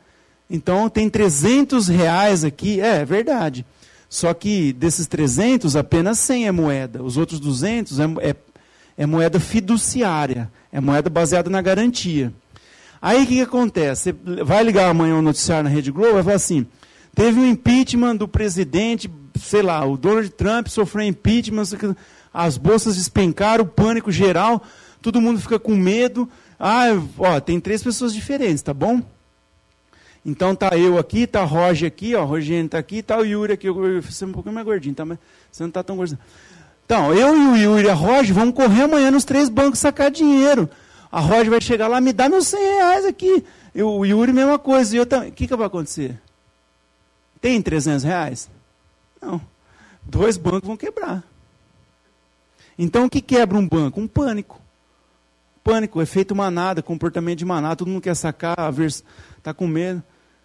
Então tem 300 reais aqui, é, é verdade. Só que desses 300, apenas 100 é moeda. Os outros 200 é, é, é moeda fiduciária, é moeda baseada na garantia. Aí o que, que, acontece? Você vai ligar amanhã o noticiário na Rede Globo e vai falar assim: teve um impeachment do presidente, sei lá, o Donald Trump sofreu impeachment, as bolsas despencaram, o pânico geral, todo mundo fica com medo. Ah, ó, tem três pessoas diferentes, tá bom? Então tá eu aqui, tá Roger aqui, ó, o Rogênio tá aqui, tá o Yuri aqui, você é um pouquinho mais gordinho, tá, mas você não tá tão gordinho. Então, eu e o Yuri e a Roger vamos correr amanhã nos três bancos sacar dinheiro. A Roger vai chegar lá, me dá meus 100 reais aqui. Eu, o Yuri, mesma coisa. E eu também. O que, que vai acontecer? Tem 300 reais? Não. Dois bancos vão quebrar. Então, o que quebra um banco? Um pânico. Pânico, efeito manada, comportamento de manada, todo mundo quer sacar, está com medo.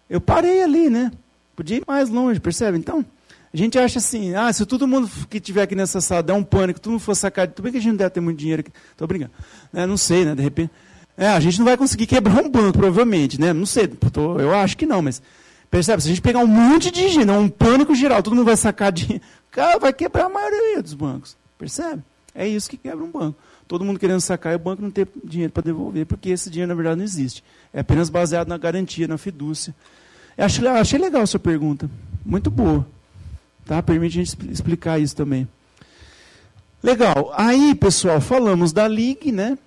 Eu parei ali, né? Podia ir mais longe, percebe? Então, a gente acha assim, ah, se todo mundo que tiver aqui nessa sala der um pânico, todo mundo for sacar, tudo bem que a gente não deve ter muito dinheiro aqui, estou brincando. É, não sei, né, de repente. É, a gente não vai conseguir quebrar um banco, provavelmente, né? Não sei, tô, eu acho que não, mas percebe? Se a gente pegar um monte de dinheiro, um pânico geral, todo mundo vai sacar dinheiro, <laughs> cara, vai quebrar a maioria dos bancos, percebe? É isso que quebra um banco. Todo mundo querendo sacar e o banco não ter dinheiro para devolver, porque esse dinheiro, na verdade, não existe. É apenas baseado na garantia, na fidúcia. Eu achei, achei legal a sua pergunta. Muito boa. Tá? Permite a gente explicar isso também. Legal. Aí, pessoal, falamos da LIG, né?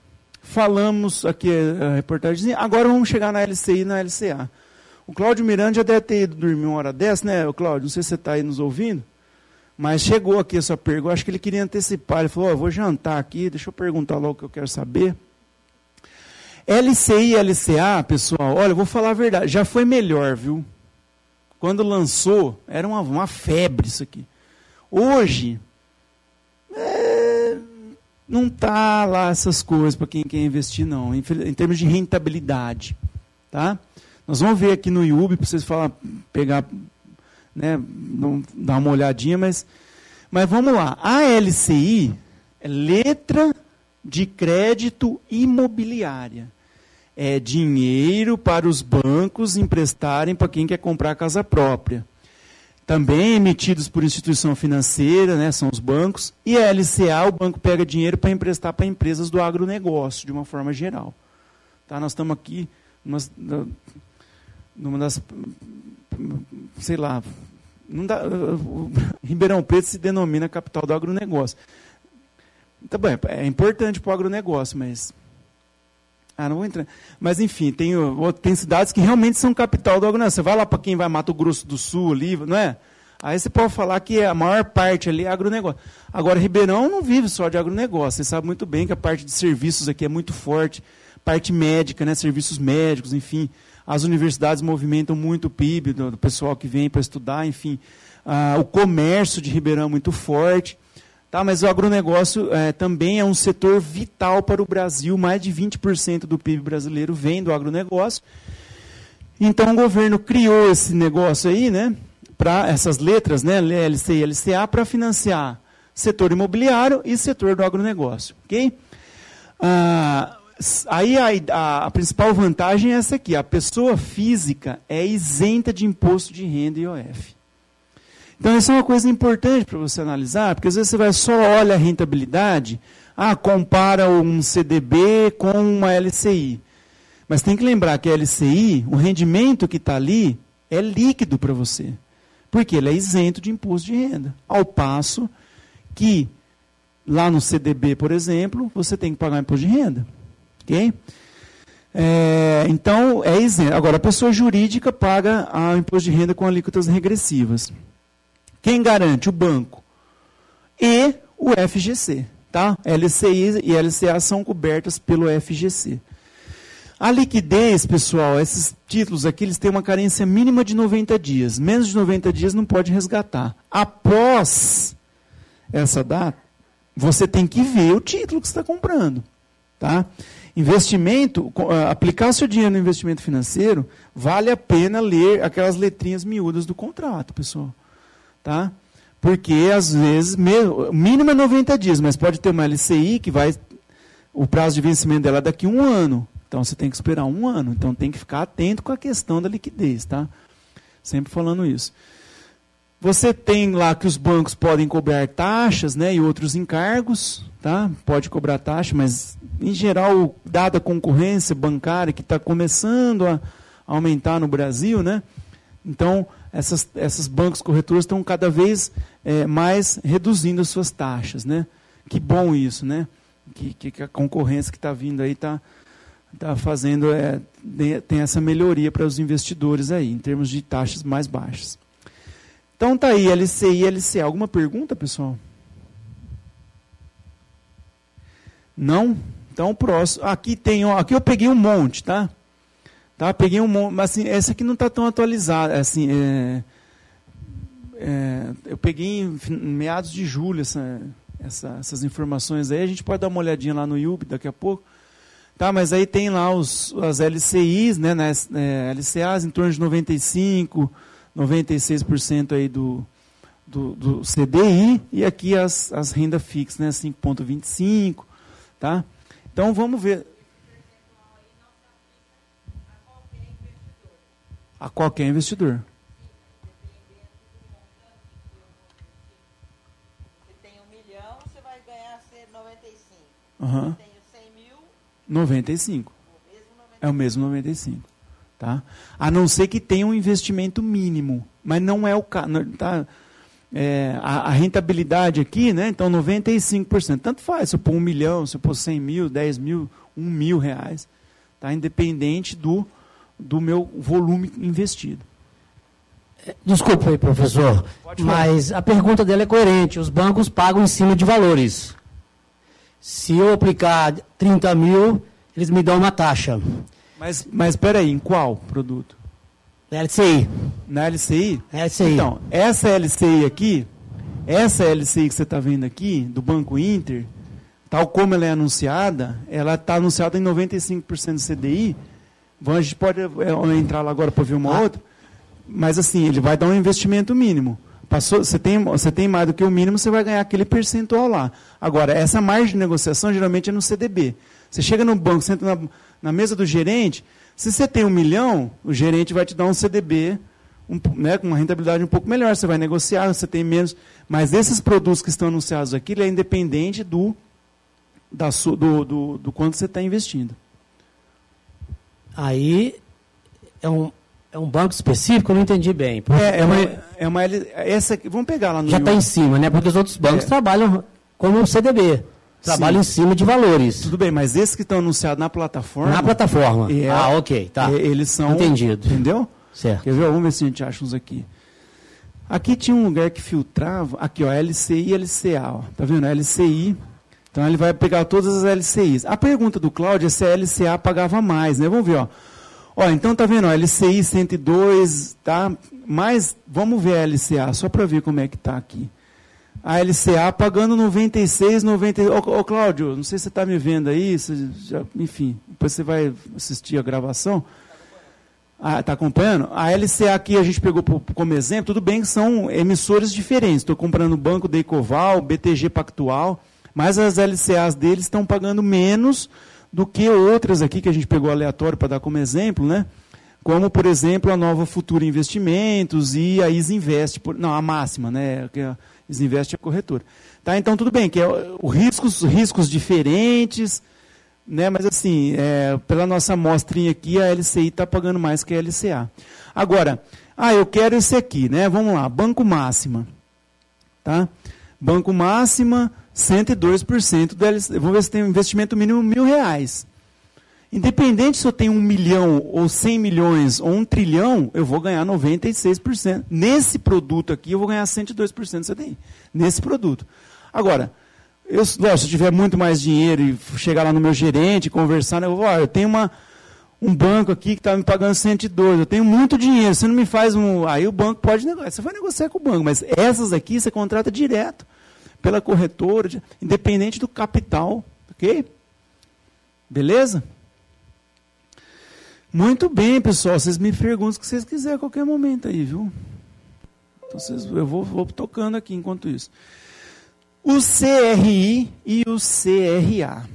Falamos aqui a reportagem. Agora vamos chegar na LCI e na LCA. O Cláudio Miranda já deve ter ido dormir uma hora dessa, né, Cláudio? Não sei se você está aí nos ouvindo. Mas chegou aqui essa pergunta, acho que ele queria antecipar. Ele falou: oh, vou jantar aqui, deixa eu perguntar logo o que eu quero saber. LCI e LCA, pessoal, olha, vou falar a verdade, já foi melhor, viu? Quando lançou, era uma, uma febre isso aqui. Hoje, é, não tá lá essas coisas para quem quer investir, não, em, em, termos de rentabilidade. Tá? Nós vamos ver aqui no YouTube, para vocês falar, pegar né, dar uma olhadinha, mas, mas vamos lá. A LCI é letra de crédito imobiliária. É dinheiro para os bancos emprestarem para quem quer comprar casa própria. Também emitidos por instituição financeira, né, são os bancos. E a LCA, o banco pega dinheiro para emprestar para empresas do agronegócio, de uma forma geral. Tá, nós estamos aqui numa, numa das sei lá, dá, <laughs> Ribeirão Preto se denomina capital do agronegócio. Tá bom, é importante para o agronegócio, mas. Ah, não vou entrar. Mas, enfim, tem, tem cidades que realmente são capital do agronegócio. Você vai lá para quem vai Mato Grosso do Sul ali, não é? Aí você pode falar que a maior parte ali é agronegócio. Agora, Ribeirão não vive só de agronegócio. Você sabe muito bem que a parte de serviços aqui é muito forte. Parte médica, né? serviços médicos, enfim. As universidades movimentam muito o PIB do, pessoal que vem para estudar, enfim. Ah, o comércio de Ribeirão é muito forte. Tá, mas o agronegócio é, também é um setor vital para o Brasil. Mais de 20% do PIB brasileiro vem do agronegócio. Então o governo criou esse negócio aí, né? Para essas letras, né? LC e LCA, para financiar setor imobiliário e setor do agronegócio. Ok? Ah, Aí a, a, a, principal vantagem é essa aqui: a pessoa física é isenta de imposto de renda e IOF. Então, isso é uma coisa importante para você analisar, porque às vezes você vai só olha a rentabilidade, ah, compara um CDB com uma LCI. Mas tem que lembrar que a LCI, o rendimento que está ali, é líquido para você. Porque ele é isento de imposto de renda. Ao passo que, lá no CDB, por exemplo, você tem que pagar imposto de renda. Ok? É, então, é isento. Agora, a pessoa jurídica paga o imposto de renda com alíquotas regressivas. Quem garante? O banco. E o FGC. Tá? LCI e LCA são cobertas pelo FGC. A liquidez, pessoal, esses títulos aqui, eles têm uma carência mínima de 90 dias. Menos de 90 dias não pode resgatar. Após essa data, você tem que ver o título que está comprando. Tá? Investimento, ah, aplicar seu dinheiro no investimento financeiro, vale a pena ler aquelas letrinhas miúdas do contrato, pessoal. Tá? Porque, às vezes, mínimo é 90 dias, mas pode ter uma LCI que vai. O prazo de vencimento dela é daqui a um ano. Então você tem que esperar um ano. Então tem que ficar atento com a questão da liquidez, tá? Sempre falando isso. Você tem lá que os bancos podem cobrar taxas né, e outros encargos, tá? Pode cobrar taxa, mas em geral, dada a concorrência bancária que está começando a aumentar no Brasil, né? Então, essas, essas bancos corretores estão cada vez é, mais reduzindo as suas taxas, né? Que bom isso, né? Que, que a concorrência que está vindo aí está tá fazendo, é, tem essa melhoria para os investidores aí, em termos de taxas mais baixas. Então tá aí, LCI e LCA. Alguma pergunta, pessoal? Não? Então, próximo. Aqui tem, ó, aqui eu peguei um monte, tá? Tá? Peguei um monte, mas assim, essa aqui não está tão atualizada. Assim, é, é, eu peguei em meados de julho essa, essa, essas informações aí. A gente pode dar uma olhadinha lá no YouTube daqui a pouco. Tá, mas aí tem lá os, as LCIs, né, nas, é, LCAs em torno de 95, 96% aí do, do, do, CDI, e aqui as, as renda fixa, né, 5,25, tá? Então vamos ver. A qualquer investidor. Você tem um milhão, você vai ganhar 95. Uhum. Eu tenho 100 mil, 95. o mesmo 95. É o mesmo 95. Tá? A não ser que tenha um investimento mínimo. Mas não é o caso. Tá? É, a, a, rentabilidade aqui, né? Então 95%. Tanto faz, se eu pôr um milhão, se eu pôr 100 mil, 10 mil, 1 mil reais. Tá? Independente do, do meu volume investido. Desculpa aí, professor, mas a pergunta dela é coerente. Os bancos pagam em cima de valores. Se eu aplicar 30 mil, eles me dão uma taxa. Mas, mas espera aí, em qual produto? Na LCI. Na LCI? Na LCI. Então, essa LCI aqui, essa LCI que você está vendo aqui, do Banco Inter, tal como ela é anunciada, ela está anunciada em 95% do CDI. A gente pode é, entrar lá agora para ver uma ah. outra. Mas assim, ele vai dar um investimento mínimo. Passou, você, tem, você tem mais do que o mínimo, você vai ganhar aquele percentual lá. Agora, essa margem de negociação geralmente é no CDB. Você chega no banco, senta na, na mesa do gerente, se você tem um milhão, o gerente vai te dar um CDB um, né, com uma rentabilidade um pouco melhor. Você vai negociar, você tem menos. Mas esses produtos que estão anunciados aqui, ele é independente do, da, do, do, do quanto você está investindo. Aí é um, é um banco específico, eu não entendi bem. É, é uma, é uma essa vamos pegar lá no Já está em cima, né? Porque os outros bancos é. trabalham como CDB. Trabalham em cima de valores. Tudo bem, mas esses que estão anunciados na plataforma. Na plataforma. É, ah, ok, tá. É, eles são. Entendido. Entendeu? Certo. Quer ver? Vamos ver se a gente acha uns aqui. Aqui tinha um lugar que filtrava. Aqui, ó, LCI e LCA. Ó. Tá vendo? LCI. Então ele vai pegar todas as LCIs. A pergunta do Cláudio é se a LCA pagava mais, né? Vamos ver, ó. Ó, então tá vendo, ó, LCI 102, tá? Mas vamos ver a LCA, só para ver como é que tá aqui a LCA pagando 96, 90. Ô, ô Cláudio, não sei se você está me vendo aí, já, enfim, depois você vai assistir a gravação. Está ah, acompanhando? A LCA aqui a gente pegou como exemplo, tudo bem que são emissores diferentes. Estou comprando o banco da Ecoval, BTG Pactual, mas as LCAs deles estão pagando menos do que outras aqui que a gente pegou aleatório para dar como exemplo, né? Como, por exemplo, a Nova Futura Investimentos e a Isinvest, não, a máxima, né? É Desinveste a corretora. Tá? Então, tudo bem, que é o riscos, riscos diferentes, né? mas assim, é, pela nossa amostrinha aqui, a LCI está pagando mais que a LCA. Agora, ah, eu quero esse aqui, né? Vamos lá, Banco Máxima. Tá? Banco Máxima, 102% do LCI. Vamos ver se tem um investimento mínimo mil reais. Independente se eu tenho um milhão, ou cem milhões, ou um trilhão, eu vou ganhar 96%. Nesse produto aqui, eu vou ganhar 102% do CDI. Nesse produto. Agora, eu, se eu tiver muito mais dinheiro e chegar lá no meu gerente, conversar, eu vou, ó, eu tenho uma, um banco aqui que está me pagando 102, eu tenho muito dinheiro, você não me faz um... Aí o banco pode negociar, você vai negociar com o banco, mas essas aqui você contrata direto pela corretora, independente do capital, ok? Beleza? Muito bem, pessoal. Vocês me perguntam o que vocês quiserem a qualquer momento aí, viu? Então, vocês, eu vou, vou tocando aqui enquanto isso. O CRI e o CRA.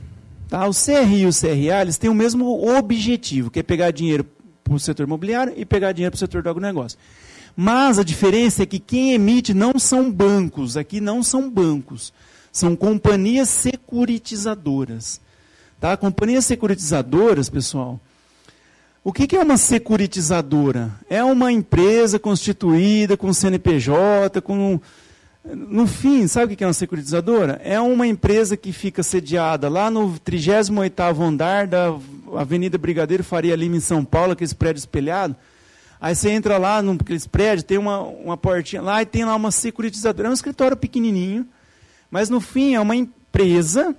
Tá? O CRI e o CRA eles têm o mesmo objetivo, que é pegar dinheiro para o setor imobiliário e pegar dinheiro para o setor do agronegócio. Mas a diferença é que quem emite não são bancos, aqui não são bancos, são companhias securitizadoras. Tá? Companhias securitizadoras, pessoal, o que é uma securitizadora? É uma empresa constituída com CNPJ, com. No fim, sabe o que é uma securitizadora? É uma empresa que fica sediada lá no 38 andar da Avenida Brigadeiro Faria Lima, em São Paulo, aquele prédio espelhado. Aí você entra lá naqueles prédios, tem uma, uma portinha lá e tem lá uma securitizadora. É um escritório pequenininho, mas no fim é uma empresa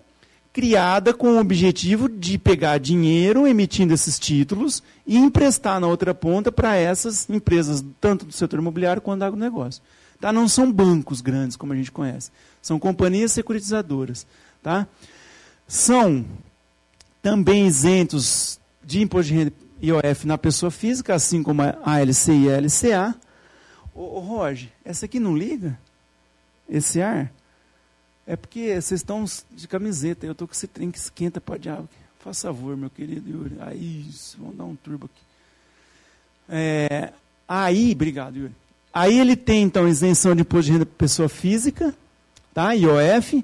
criada com o objetivo de pegar dinheiro emitindo esses títulos e emprestar na outra ponta para essas empresas, tanto do setor imobiliário quanto do agronegócio. Tá? Não são bancos grandes, como a gente conhece. São companhias securitizadoras. Tá? São também isentos de imposto de renda IOF na pessoa física, assim como a ALC e a LCA. Ô, ô Roger, essa aqui não liga? Esse ar? É porque vocês estão de camiseta, eu estou com esse trem que esquenta para diabo. Faça favor, meu querido Yuri. Aí, vamos dar um turbo aqui. É, aí, obrigado, Yuri. Aí ele tem, então, isenção de imposto de renda para pessoa física, tá? IOF.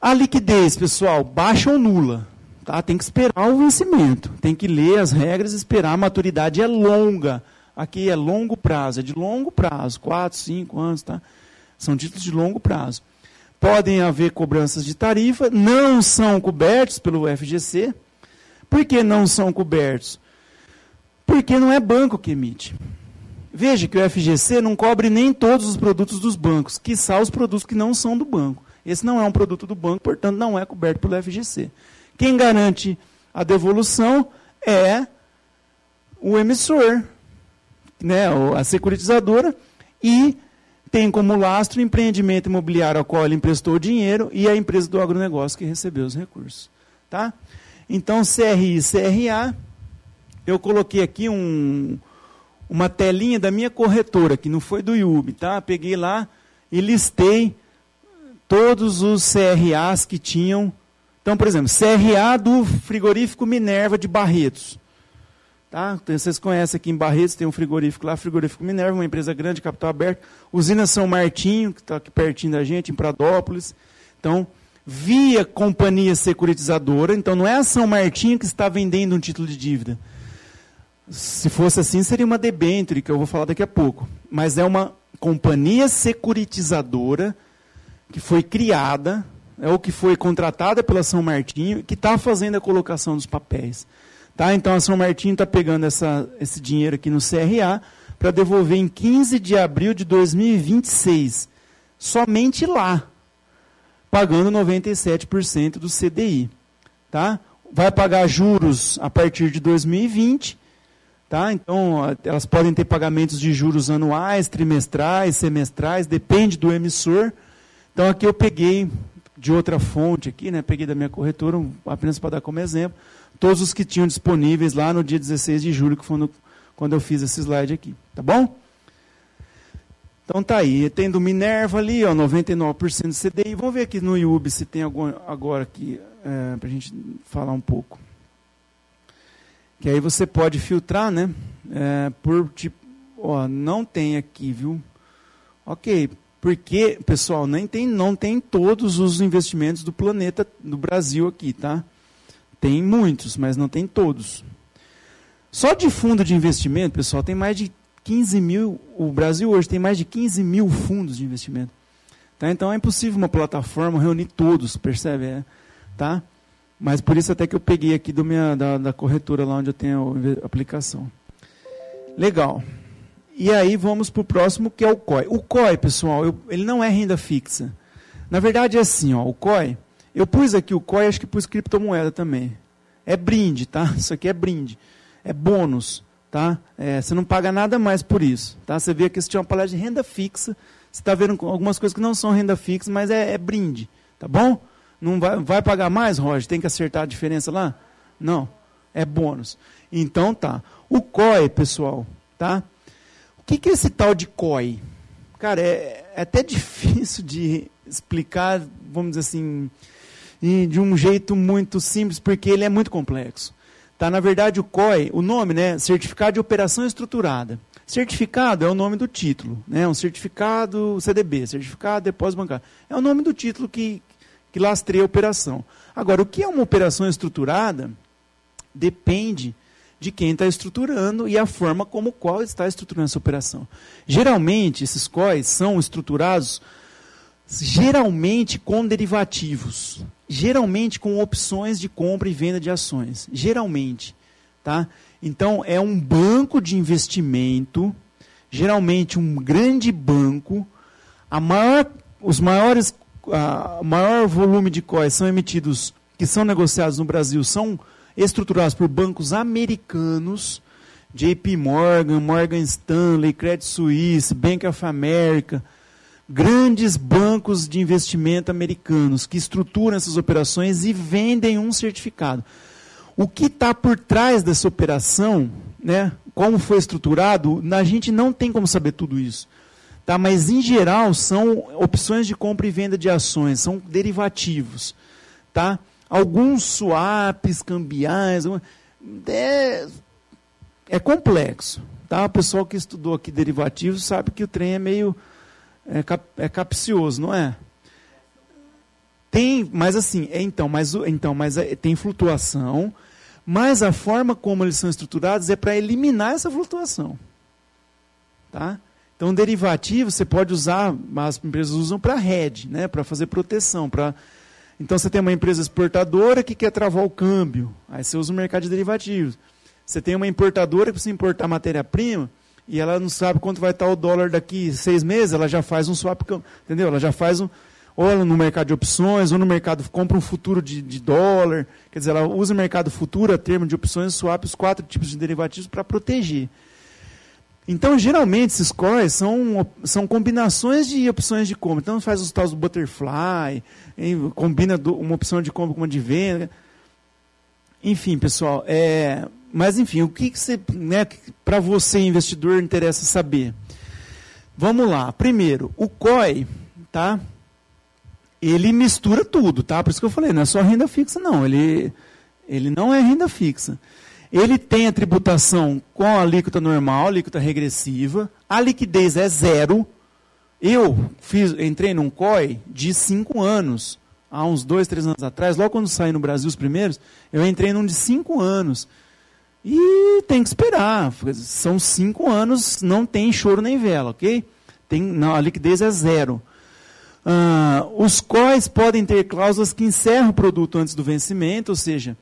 A liquidez, pessoal, baixa ou nula. Tá? Tem que esperar o vencimento. Tem que ler as regras esperar. A maturidade é longa. Aqui é longo prazo, é de longo prazo, 4, 5 anos, tá? São títulos de longo prazo. Podem haver cobranças de tarifa, não são cobertos pelo FGC. Por que não são cobertos? Porque não é banco que emite. Veja que o FGC não cobre nem todos os produtos dos bancos, quiçá os produtos que não são do banco. Esse não é um produto do banco, portanto, não é coberto pelo FGC. Quem garante a devolução é o emissor, né, a securitizadora, e tem como lastro o empreendimento imobiliário ao qual ele emprestou o dinheiro e a empresa do agronegócio que recebeu os recursos. Tá? Então, CRI e CRA, eu coloquei aqui um, uma telinha da minha corretora, que não foi do IUB, tá? Peguei lá e listei todos os CRAs que tinham. Então, por exemplo, CRA do frigorífico Minerva de Barretos. Tá? Então, vocês conhecem aqui em Barretos, tem um frigorífico lá, Frigorífico Minerva, uma empresa grande, capital aberto. Usina São Martinho, que está aqui pertinho da gente, em Pradópolis. Então, via companhia securitizadora, então não é a São Martinho que está vendendo um título de dívida. Se fosse assim, seria uma debenture, que eu vou falar daqui a pouco. Mas é uma companhia securitizadora que foi criada, é ou que foi contratada pela São Martinho, que está fazendo a colocação dos papéis. Tá? Então a São Martinho está pegando essa, esse dinheiro aqui no CRA para devolver em 15 de abril de 2026. Somente lá, pagando 97% do CDI. Tá? Vai pagar juros a partir de 2020. Tá? Então, elas podem ter pagamentos de juros anuais, trimestrais, semestrais, depende do emissor. Então, aqui eu peguei de outra fonte, aqui, né? peguei da minha corretora, apenas para dar como exemplo todos os que tinham disponíveis lá no dia 16 de julho, que foi no, quando eu fiz esse slide aqui. Tá bom? Então tá aí, tem do Minerva ali, ó, 99% do CDI. Vamos ver aqui no YouTube se tem algum agora aqui, é, para a gente falar um pouco. Que aí você pode filtrar, né? É, por tipo, ó, não tem aqui, viu? Ok, porque, pessoal, nem tem, não tem todos os investimentos do planeta, do Brasil aqui, tá? Tem muitos, mas não tem todos. Só de fundo de investimento, pessoal, tem mais de 15 mil. O Brasil hoje tem mais de 15 mil fundos de investimento. Tá? Então é impossível uma plataforma reunir todos, percebe? É, tá? Mas por isso até que eu peguei aqui do minha, da, da corretora lá onde eu tenho a aplicação. Legal. E aí vamos para o próximo, que é o COI. O COI, pessoal, eu, ele não é renda fixa. Na verdade é assim, ó, o COI eu pus aqui o COI, acho que pus criptomoeda também. É brinde, tá? <laughs> Isso aqui é brinde. É bônus, tá? É, você não paga nada mais por isso, tá? Você vê que isso tinha uma palestra de renda fixa. Você está vendo algumas coisas que não são renda fixa, mas é, é brinde, tá bom? Não vai, vai pagar mais, Roger? Tem que acertar a diferença lá? Não, é bônus. Então tá. O COI, pessoal, tá? Que, que é esse tal de COI? Cara, é, é até <laughs> difícil de explicar, vamos dizer assim, de um jeito muito simples, porque ele é muito complexo. Tá, na verdade, o COI, o nome, né, Certificado de Operação Estruturada. Certificado é o nome do título, né, um certificado CDB, Certificado de Depósito Bancário. É o nome do título que, que lastreia a operação. Agora, o que é uma operação estruturada depende de quem está estruturando e a forma como qual está estruturando essa operação. Geralmente, esses COIs são estruturados geralmente com derivativos, geralmente com opções de compra e venda de ações, geralmente, tá? Então é um banco de investimento, geralmente um grande banco, a maior, os maiores, a maior volume de COIs são emitidos, que são negociados no Brasil, são estruturados por bancos americanos, JP Morgan, Morgan Stanley, Credit Suisse, Bank of America, grandes bancos de investimento americanos que estruturam essas operações e vendem um certificado. O que está por trás dessa operação, né, como foi estruturado, a gente não tem como saber tudo isso. Tá? Mas, em geral, são opções de compra e venda de ações, são derivativos. Tá? Alguns swaps cambiais. É, é complexo. Tá? O pessoal que estudou aqui derivativos sabe que o trem é meio é, cap, é capcioso, não é? Tem, mas assim, é, então, mas, então, mas é, tem flutuação, mas a forma como eles são estruturados é para eliminar essa flutuação. Tá? Então, derivativo você pode usar, as empresas usam para hedge, né, para fazer proteção. Pra... Então, você tem uma empresa exportadora que quer travar o câmbio, aí você usa o mercado de derivativos. Você tem uma importadora que precisa importar matéria-prima e ela não sabe quanto vai estar o dólar daqui seis meses, ela já faz um swap, entendeu? Ela já faz um, ou no mercado de opções, ou no mercado, compra um futuro de, de dólar. Quer dizer, ela usa o mercado futuro a termo de opções, swap, os quatro tipos de derivativos para proteger. Então, geralmente, esses COIs são, são combinações de opções de compra. Então, faz os tais do butterfly, combina uma opção de compra com uma de venda. Enfim, pessoal, é, mas enfim, o que, que você, né, para você investidor interessa saber? Vamos lá. Primeiro, o COI, tá? ele mistura tudo, tá? Por isso que eu falei, não é só renda fixa, não. Ele, ele não é renda fixa. Ele tem a tributação com a alíquota normal, alíquota regressiva. A liquidez é zero. Eu fiz, entrei num COI de cinco anos, há uns dois, três anos atrás, logo quando saí no Brasil os primeiros, eu entrei num de cinco anos. E tem que esperar. São cinco anos, não tem choro nem vela, ok? Tem, não, a liquidez é zero. Ah, os COIs podem ter cláusulas que encerram o produto antes do vencimento, ou seja,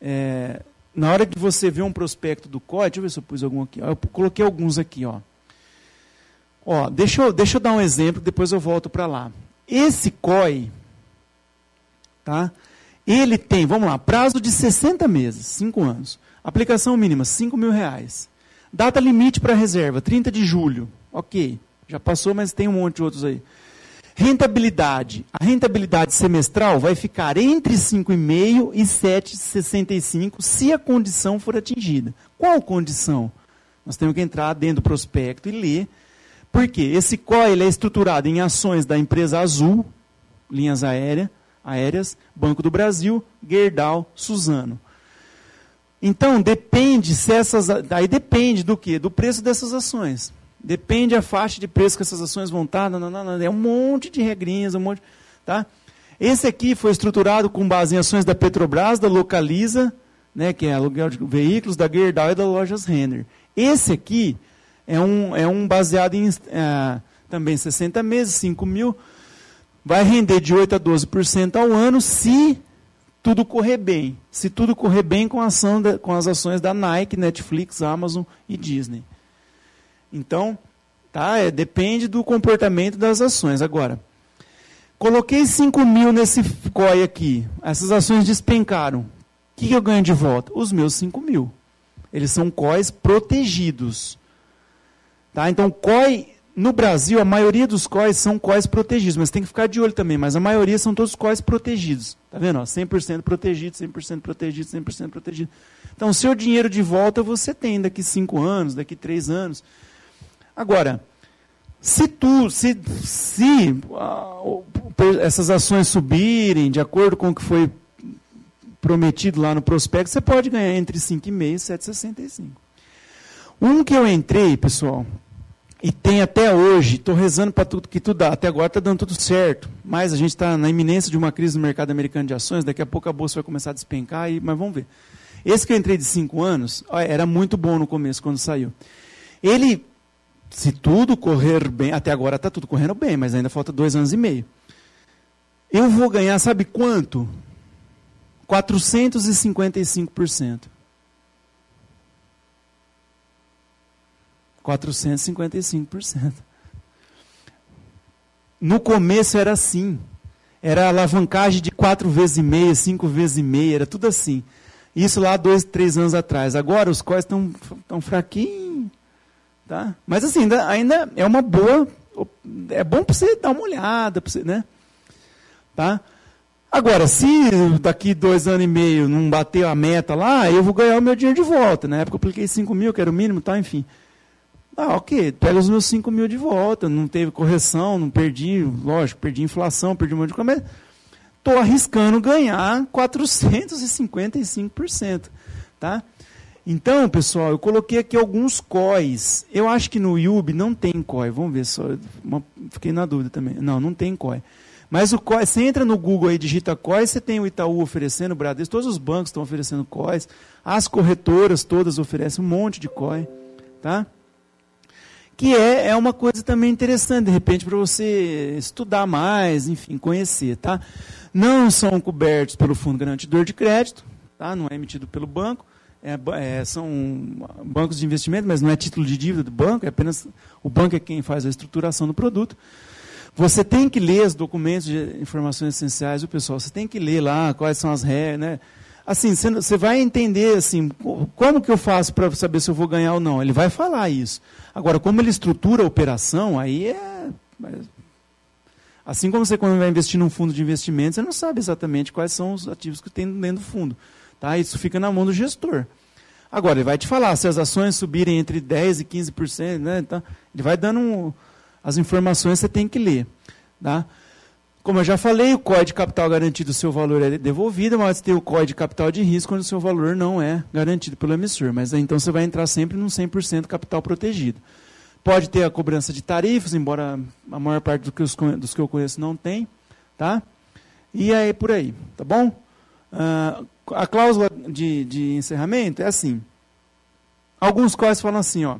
é, na hora que você vê um prospecto do COI, deixa eu ver se eu pus algum aqui. Eu coloquei alguns aqui. Ó. Ó, deixa, eu, deixa eu dar um exemplo, depois eu volto para lá. Esse COI, tá? ele tem, vamos lá, prazo de 60 meses, 5 anos. Aplicação mínima, 5 mil reais. Data limite para reserva, 30 de julho. Ok, já passou, mas tem um monte de outros aí. Rentabilidade. A rentabilidade semestral vai ficar entre 5,5 e 7,65 se a condição for atingida. Qual condição? Nós temos que entrar dentro do prospecto e ler. Por quê? Esse COI é estruturado em ações da empresa Azul, linhas aéreas, aéreas, Banco do Brasil, Gerdau, Suzano. Então, depende se essas. Aí depende do quê? Do preço dessas ações. Depende a faixa de preço que essas ações vão estar. Não, não, não, é um monte de regrinhas, um monte. Tá? Esse aqui foi estruturado com base em ações da Petrobras, da Localiza, né, que é aluguel de veículos, da Gerdau e da Lojas Renner. Esse aqui é um, é um baseado em é, também 60 meses, 5 mil. Vai render de 8 a 12% ao ano se tudo correr bem. Se tudo correr bem com, a ação da, com as ações da Nike, Netflix, Amazon e Disney. Então, tá? É, depende do comportamento das ações. Agora, coloquei 5 mil nesse COI aqui. Essas ações despencaram. O que, eu ganho de volta? Os meus 5 mil. Eles são COIs protegidos. Tá? Então, COI, no Brasil, a maioria dos COIs são COIs protegidos, mas tem que ficar de olho também. Mas a maioria são todos COIs protegidos. Tá vendo? Ó, 100% protegido, 100% protegido, 100% protegido. Então, seu dinheiro de volta você tem daqui 5 anos, daqui 3 anos. Agora, se tu, se, se uh, essas ações subirem de acordo com o que foi prometido lá no prospecto, você pode ganhar entre 5,5 e 7,65. Um que eu entrei, pessoal, e tem até hoje, estou rezando para tudo que tudo dá, até agora está dando tudo certo, mas a gente está na iminência de uma crise no mercado americano de ações, daqui a pouco a bolsa vai começar a despencar, e, mas vamos ver. Esse que eu entrei de 5 anos, era muito bom no começo, quando saiu. Ele se tudo correr bem, até agora está tudo correndo bem, mas ainda falta dois anos e meio. Eu vou ganhar, sabe quanto? 455%. 455%. No começo era assim. Era alavancagem de quatro vezes e meia, cinco vezes e meia, era tudo assim. Isso lá dois, três anos atrás. Agora os cóis estão fraquinhos. Tá? Mas assim, ainda, ainda é uma boa é bom para você dar uma olhada, você, né? Tá? Agora, se daqui dois anos e meio não bater a meta lá, eu vou ganhar o meu dinheiro de volta. Na época eu apliquei 5 mil, que era o mínimo, tá? enfim. Ah, ok, pega os meus 5 mil de volta, não teve correção, não perdi, lógico, perdi inflação, perdi um monte de coisa, estou arriscando ganhar 455%. Tá? Então, pessoal, eu coloquei aqui alguns COIs. Eu acho que no IUB não tem COI. Vamos ver só. Uma, fiquei na dúvida também. Não, não tem COI. Mas o COI, você entra no Google e digita COI, você tem o Itaú oferecendo, o Bradesco, todos os bancos estão oferecendo COIs, as corretoras todas oferecem um monte de COI, tá? Que é, é uma coisa também interessante, de repente, para você estudar mais, enfim, conhecer, tá? Não são cobertos pelo Fundo Garantidor de Crédito, tá? Não é emitido pelo banco, é, é, são bancos de investimento, mas não é título de dívida do banco, é apenas o banco é quem faz a estruturação do produto. Você tem que ler os documentos de informações essenciais do pessoal. Você tem que ler lá quais são as regras, né? Assim, você vai entender assim, como que eu faço para saber se eu vou ganhar ou não. Ele vai falar isso. Agora, como ele estrutura a operação, aí é assim como você quando vai investir num fundo de investimento, você não sabe exatamente quais são os ativos que tem dentro do fundo, tá? Isso fica na mão do gestor. Agora, ele vai te falar se as ações subirem entre 10 e 15%, né? Então, ele vai dando um, as informações você tem que ler. Tá? Como eu já falei, o código de capital garantido, o seu valor é devolvido, mas tem o código de capital de risco, quando o seu valor não é garantido pelo emissor. Mas então você vai entrar sempre num 100% capital protegido. Pode ter a cobrança de tarifas, embora a maior parte do que os, dos que eu conheço não tem. Tá? E aí por aí, tá bom? Uh, a cláusula de, de encerramento é assim. Alguns códigos falam assim, ó.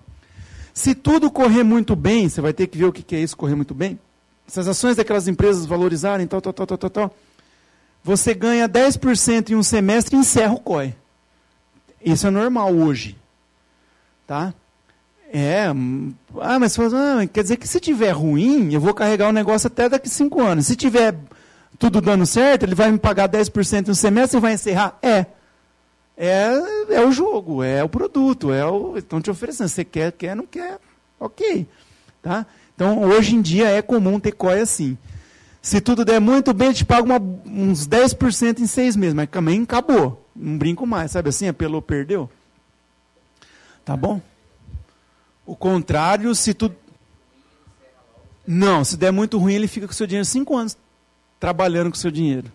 Se tudo correr muito bem, você vai ter que ver o que é isso, correr muito bem. Se as ações daquelas empresas valorizarem, tal, tal, tal, tal, tal, tal você ganha 10% em um semestre e encerra o COI. Isso é normal hoje. Tá? É, ah, mas ah, quer dizer que se tiver ruim, eu vou carregar o negócio até daqui cinco anos. Se tiver tudo dando certo, ele vai me pagar 10% no semestre e vai encerrar? É é, é o jogo, é o produto, é o. Estão te oferecendo. Você quer, quer, não quer. Ok. Tá? Então, hoje em dia é comum ter COI assim. Se tudo der muito bem, te paga uma, uns 10% em seis meses, mas também acabou. Não brinco mais, sabe assim? Apelou, perdeu. Tá bom? O contrário, se tudo. Não, se der muito ruim, ele fica com o seu dinheiro cinco anos trabalhando com seu dinheiro.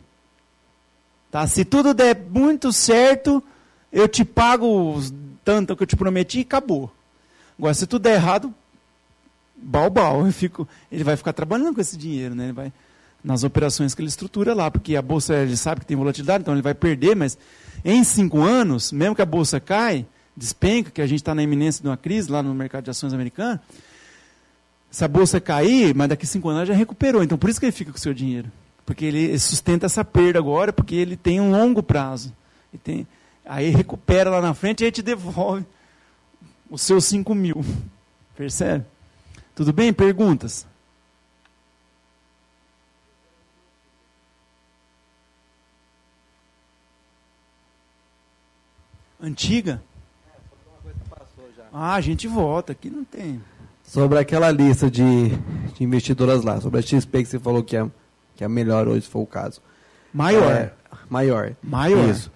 Tá? Se tudo der muito certo, eu te pago tanto que eu te prometi e acabou. Agora, se tudo der errado, balbal, eu fico, ele vai ficar trabalhando com esse dinheiro, né? Ele vai nas operações que ele estrutura lá, porque a bolsa ele sabe que tem volatilidade, então ele vai perder, mas em cinco anos, mesmo que a bolsa cai, despenca, que a gente está na iminência de uma crise lá no mercado de ações americano, se a bolsa cair, mas daqui cinco anos já recuperou, então por isso que ele fica com o seu dinheiro, porque ele sustenta essa perda agora, porque ele tem um longo prazo, e tem Aí recupera lá na frente e aí te devolve os seus 5 mil. Percebe? Tudo bem? Perguntas? Antiga? Ah, a gente volta, aqui não tem. Sobre aquela lista de, de investidoras lá, sobre a XP que você falou que é, que é melhor hoje, se for o caso. Maior. É, maior. Maior. Isso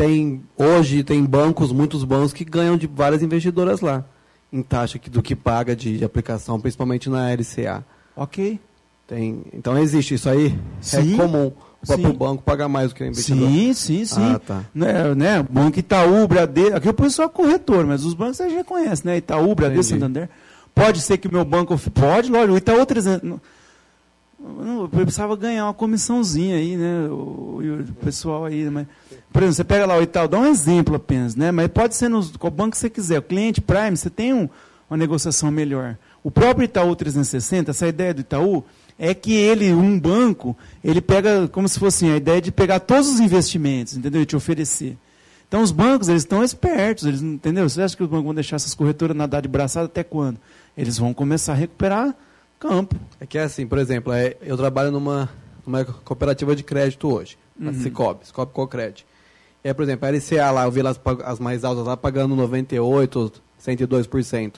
tem hoje tem bancos, muitos bancos que ganham de várias investidoras lá em taxa que, do que paga de, de aplicação, principalmente na LCA. Ok. Tem, então existe isso aí. Sim. É comum o próprio banco pagar mais do que a investidor. Sim, sim, sim. Ah, tá. Né, né, Banco Itaú, Bradesco, aqui eu pus só corretor, mas os bancos você já conhece, né? Itaú, Bradesco, Entendi. Santander. Pode ser que o meu banco, pode, lógico, o Itaú 300, eu precisava ganhar uma comissãozinha aí, né? O, o pessoal aí, mas, por exemplo, você pega lá o Itaú, dá um exemplo apenas, né? Mas pode ser no qual banco você quiser. O cliente Prime, você tem um, uma negociação melhor. O próprio Itaú 360, essa ideia do Itaú é que ele, um banco, ele pega como se fosse a ideia de pegar todos os investimentos, entendeu? E te oferecer. Então os bancos, eles estão espertos, eles, entendeu? Você acha que os bancos vão deixar essas corretoras nadar de braçada até quando? Eles vão começar a recuperar campo. É que é assim, por exemplo, é, eu trabalho numa, numa cooperativa de crédito hoje, a Cicobi, Cicobi Cocred. E aí, por exemplo, a LCA lá, eu vi lá as, as mais altas lá pagando 98%, 102%.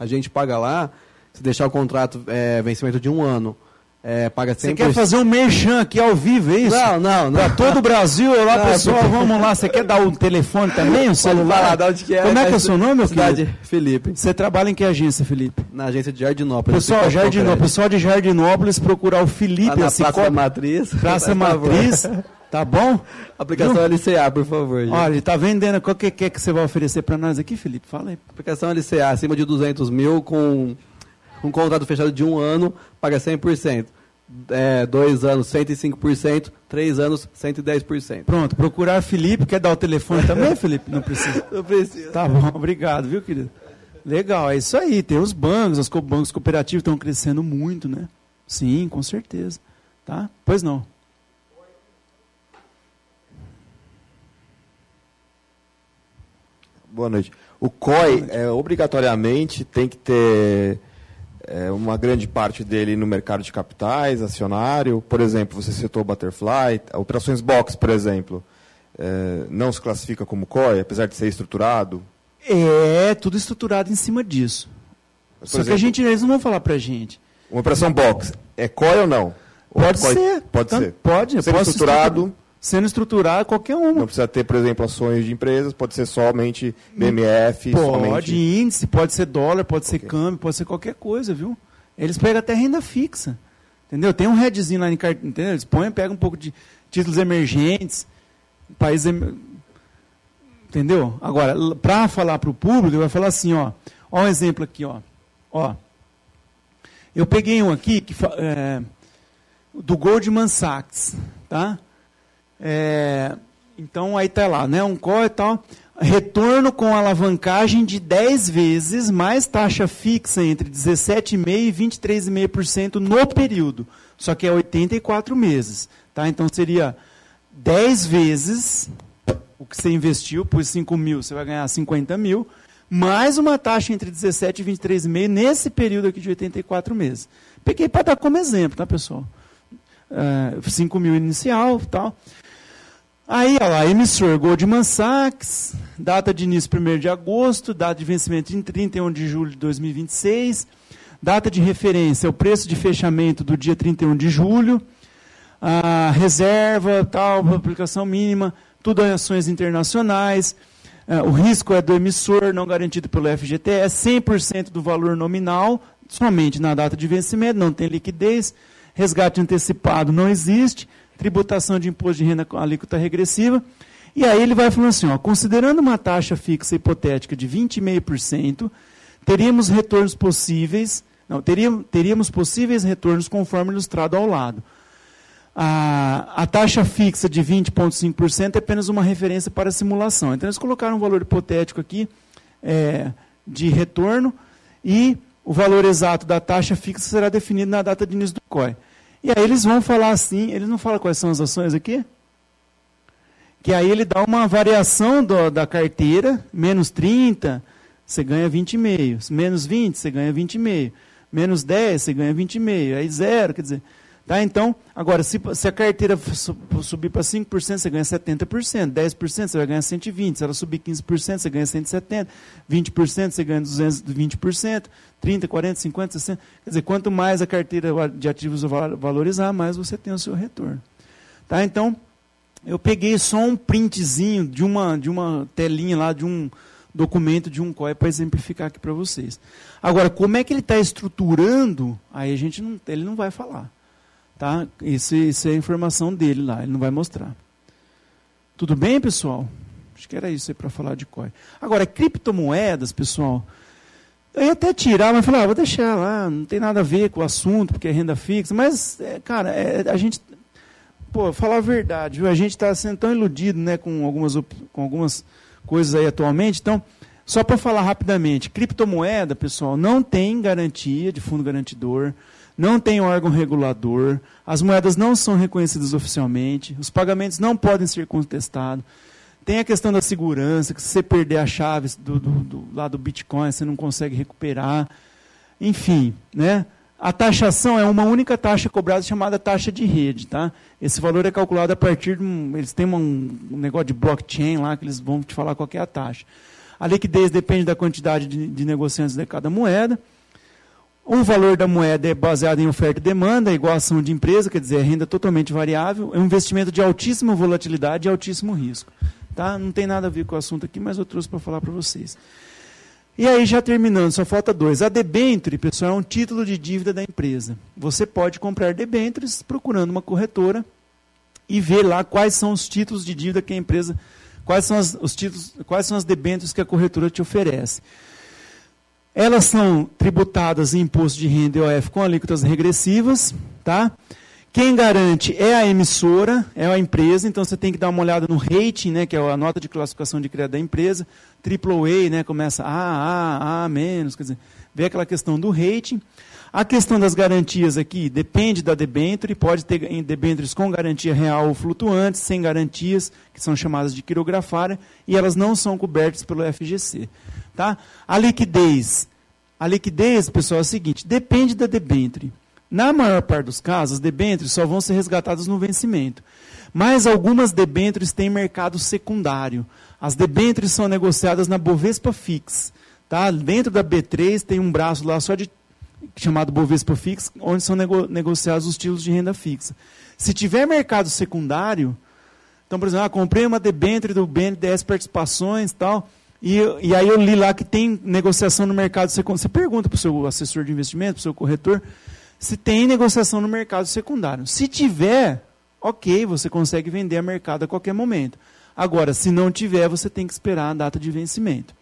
A gente paga lá Se deixar o contrato é, vencimento de um ano, é, paga 100%. Você quer fazer um merchan aqui ao vivo, é isso? Não, não, não. Pra todo o Brasil, olá Não, pessoal, porque- vamos lá. Você quer dar o telefone também, o celular? falar de onde que é. Como é que é na o seu nome, meu cidade querido? Felipe. Você trabalha em que agência, Felipe? Na agência de Jardinópolis. Pessoal, Jardinópolis, pessoal de Jardinópolis procurar o Felipe, Lá na a Cicobi- Praça Matriz. Praça. Matriz, tá bom? Aplicação LCA, por favor. gente. Olha, ele tá vendendo. Qual que que, que você vai oferecer para nós aqui, Felipe? Fala aí. Aplicação LCA acima de 200 mil com um contrato fechado de um ano, paga 100%. É, dois anos, 105%. Três anos, 110%. Pronto, procurar Felipe. Quer dar o telefone também, Felipe? Não precisa. <laughs> Não precisa. Tá bom, obrigado, viu, querido? Legal, é isso aí. Tem os bancos, os co- bancos cooperativos estão crescendo muito, né? Sim, com certeza. Tá? Pois não. Boa noite. O COI, é, obrigatoriamente, tem que ter é, uma grande parte dele no mercado de capitais, acionário. Por exemplo, você citou Butterfly, operações box, por exemplo, é, não se classifica como COI, apesar de ser estruturado. É tudo estruturado em cima disso. Só que a exemplo, gente, eles não vão falar pra gente. Uma operação box, é COI ou não? Ou Pode COI ser. Pode ser. Pode. Posso estruturado, Sendo estruturado, qualquer uma. não precisa ter, por exemplo, ações de empresas, pode ser somente BMF, Pode, somente... índice, pode ser dólar, pode ser Ok. câmbio, pode ser qualquer coisa, viu? Eles pegam até renda fixa. Entendeu? Tem um headzinho lá em cartão, entendeu? Eles põem, pegam um pouco de títulos emergentes, países. em- Entendeu? Agora, para falar para o público, vai falar assim, ó. Ó um exemplo aqui, ó. Ó. Eu peguei um aqui que é, do Goldman Sachs, tá? É, então aí tá lá, né? Um COI e tal. Retorno com alavancagem de 10 vezes, mais taxa fixa entre 17,5% e 23,5% no período. Só que é 84 meses. Tá? Então seria 10 vezes o que você investiu, por 5 mil, você vai ganhar 50 mil, mais uma taxa entre 17 e 23,5 nesse período aqui de 84 meses. Peguei para dar como exemplo, tá, pessoal? É, 5 mil inicial tal. Aí, olha lá, emissor Goldman Sachs, data de início 1 de agosto, data de vencimento em 31 de julho de 2026, data de referência, o preço de fechamento do dia 31 de julho, a reserva, tal, aplicação mínima, tudo em ações internacionais, eh, o risco é do emissor, não garantido pelo FGTS, 100% do valor nominal, somente na data de vencimento, não tem liquidez, resgate antecipado não existe, tributação de imposto de renda com alíquota regressiva, e aí ele vai falando assim, ó, considerando uma taxa fixa hipotética de 20,5%, teríamos retornos possíveis, não, teríamos, teríamos possíveis retornos conforme ilustrado ao lado. A, a taxa fixa de 20,5% é apenas uma referência para a simulação. Então, eles colocaram um valor hipotético aqui é, de retorno e o valor exato da taxa fixa será definido na data de início do COI. E aí eles vão falar assim, eles não falam quais são as ações aqui? Que aí ele dá uma variação do- da carteira, menos 30, você ganha 20,5. Menos 20, você ganha 20,5. Menos 10, você ganha 20,5. Aí zero, quer dizer. Tá? Então, agora, se, se a carteira su- subir para 5%, você ganha 70%. 10% você vai ganhar 120%. Se ela subir 15%, você ganha 170%. 20% você ganha 220%. 30%, 40%, 50%, 60%. Quer dizer, quanto mais a carteira de ativos val- valorizar, mais você tem o seu retorno. Tá? Então, eu peguei só um printzinho de uma, de uma telinha lá, de um documento de um COI para exemplificar aqui para vocês. Agora, como é que ele está estruturando, aí a gente não, ele não vai falar. Tá? Isso, isso é a informação dele lá, ele não vai mostrar. Tudo bem, pessoal? Acho que era isso aí para falar de COI. Agora, criptomoedas, pessoal, eu ia até tirar, mas falei, ah, vou deixar lá, não tem nada a ver com o assunto, porque é renda fixa, mas, é, cara, é, a gente pô, falar a verdade, viu? a gente está sendo tão iludido né, com, algumas, com algumas coisas aí atualmente. Então, só para falar rapidamente, criptomoeda, pessoal, não tem garantia de fundo garantidor, não tem órgão regulador, as moedas não são reconhecidas oficialmente, os pagamentos não podem ser contestados. Tem a questão da segurança, que se você perder a chave do, do, do, lá do Bitcoin, você não consegue recuperar. Enfim, né? A taxação é uma única taxa cobrada chamada taxa de rede, tá? Esse valor é calculado a partir de um, eles têm um, negócio de blockchain lá que eles vão te falar qual é a taxa. A liquidez depende da quantidade de, de negociantes de cada moeda. O valor da moeda é baseado em oferta e demanda, é igual a ação de empresa, quer dizer, é renda totalmente variável, é um investimento de altíssima volatilidade e altíssimo risco. Tá? Não tem nada a ver com o assunto aqui, mas eu trouxe para falar para vocês. E aí, já terminando, só falta dois. A debenture, pessoal, é um título de dívida da empresa. Você pode comprar debentures procurando uma corretora e ver lá quais são os títulos de dívida que a empresa, quais são as, os títulos, quais são as debêntures que a corretora te oferece. Elas são tributadas em imposto de renda e OF com alíquotas regressivas, tá? Quem garante é a emissora, é a empresa, então você tem que dar uma olhada no rating, né, que é a nota de classificação de crédito da empresa, AAA, né, começa A, A, A menos, quer dizer, vê aquela questão do rating. A questão das garantias aqui depende da debenture, pode ter debentures com garantia real ou flutuantes, sem garantias, que são chamadas de quirografária, e elas não são cobertas pelo FGC. Tá? A liquidez. A liquidez, pessoal, é o seguinte, depende da debenture. Na maior parte dos casos, as debêntures só vão ser resgatadas no vencimento. Mas algumas debêntures têm mercado secundário. As debêntures são negociadas na Bovespa Fix. Tá? Dentro da B3 tem um braço lá só de chamado Bovespa Fix, onde são nego negociados os títulos de renda fixa. Se tiver mercado secundário, então, por exemplo, ah, comprei uma debênture do BNDES Participações tal, e, e aí eu li lá que tem negociação no mercado secundário. Você pergunta para o seu assessor de investimento, para o seu corretor, se tem negociação no mercado secundário. Se tiver, ok, você consegue vender a mercado a qualquer momento. Agora, se não tiver, você tem que esperar a data de vencimento.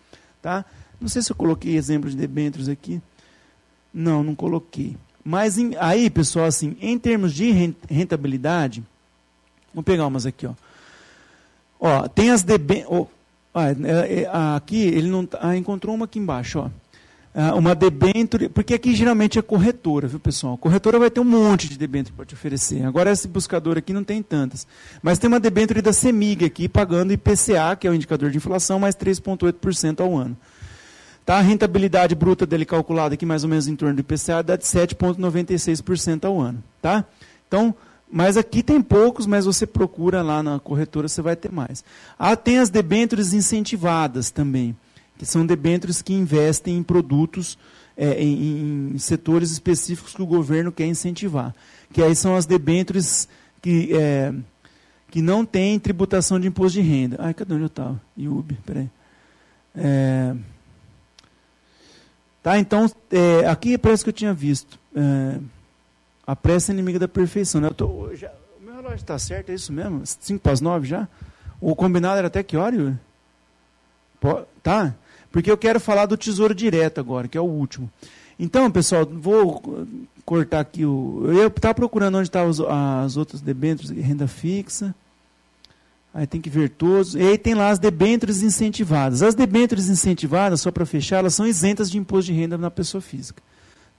Tá? Não sei se eu coloquei exemplo de debêntures aqui. Não, não coloquei. Mas em, aí, pessoal, assim, em termos de rentabilidade, vamos pegar umas aqui, ó. Ó, tem as debêntures. Ah, aqui ele não ah, encontrou uma aqui embaixo, ó. Ah, uma debênture, porque aqui geralmente é corretora, viu pessoal? A corretora vai ter um monte de debênture para te oferecer. Agora esse buscador aqui não tem tantas. Mas tem uma debênture da Semig aqui, pagando IPCA, que é o indicador de inflação, mais 3,8% ao ano. Tá? A rentabilidade bruta dele calculada aqui mais ou menos em torno do IPCA dá de 7,96% ao ano. Tá? Então, mas aqui tem poucos, mas você procura lá na corretora, você vai ter mais. Ah, tem as debêntures incentivadas também, que são debêntures que investem em produtos, é, em, em, setores específicos que o governo quer incentivar. Que aí são as debêntures que, é, que não têm tributação de imposto de renda. Ai, cadê onde eu estava? IUB, peraí. É, Tá? Então, é, aqui parece que eu tinha visto. A pressa é inimiga da perfeição. Né? Eu tô, já, o meu relógio está certo, é isso mesmo? 5 para as 9 já? O combinado era até que hora? Tá? Porque eu quero falar do tesouro direto agora, que é o último. Então, pessoal, vou cortar aqui o. Eu estava procurando onde estavam as outras debêntures, renda fixa. Aí tem que ver todos. E aí tem lá as debêntures incentivadas. As debêntures incentivadas, só para fechar, elas são isentas de imposto de renda na pessoa física.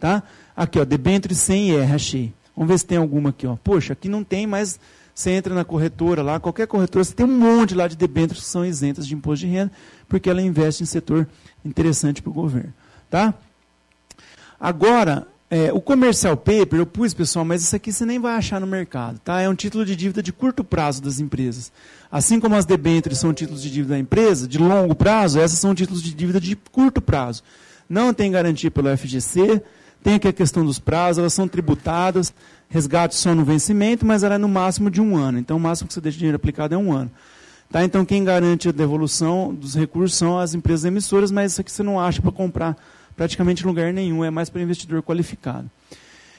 Tá? Aqui, ó, debêntures sem IR, achei. Vamos ver se tem alguma aqui. Ó. Poxa, aqui não tem, mas você entra na corretora lá, qualquer corretora, você tem um monte lá de debêntures que são isentas de imposto de renda, porque ela investe em setor interessante para o governo. Tá? Agora, é, o comercial paper, eu pus, pessoal, mas isso aqui você nem vai achar no mercado. Tá? É um título de dívida de curto prazo das empresas. Assim como as debêntures são títulos de dívida da empresa, de longo prazo, essas são títulos de dívida de curto prazo. Não tem garantia pelo FGC, tem aqui a questão dos prazos, elas são tributadas, resgate só no vencimento, mas ela é no máximo de um ano. Então, o máximo que você deixa dinheiro aplicado é um ano. Tá? Então, quem garante a devolução dos recursos são as empresas emissoras, mas isso aqui você não acha para comprar praticamente em lugar nenhum, é mais para investidor qualificado.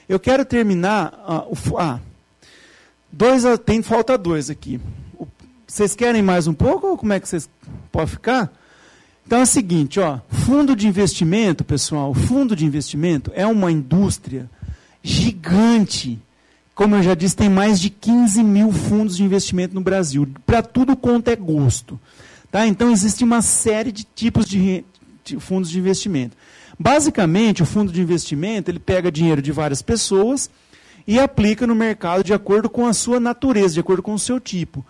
Eu quero terminar. Ah, o, ah, dois, tem falta dois aqui. O, vocês querem mais um pouco ou como é que vocês podem ficar? Então é o seguinte, ó, fundo de investimento, pessoal, fundo de investimento é uma indústria gigante. Como eu já disse, tem mais de 15 mil fundos de investimento no Brasil, para tudo quanto é gosto. Tá? Então existe uma série de tipos de, de fundos de investimento. Basicamente, o fundo de investimento ele pega dinheiro de várias pessoas e aplica no mercado de acordo com a sua natureza, de acordo com o seu tipo.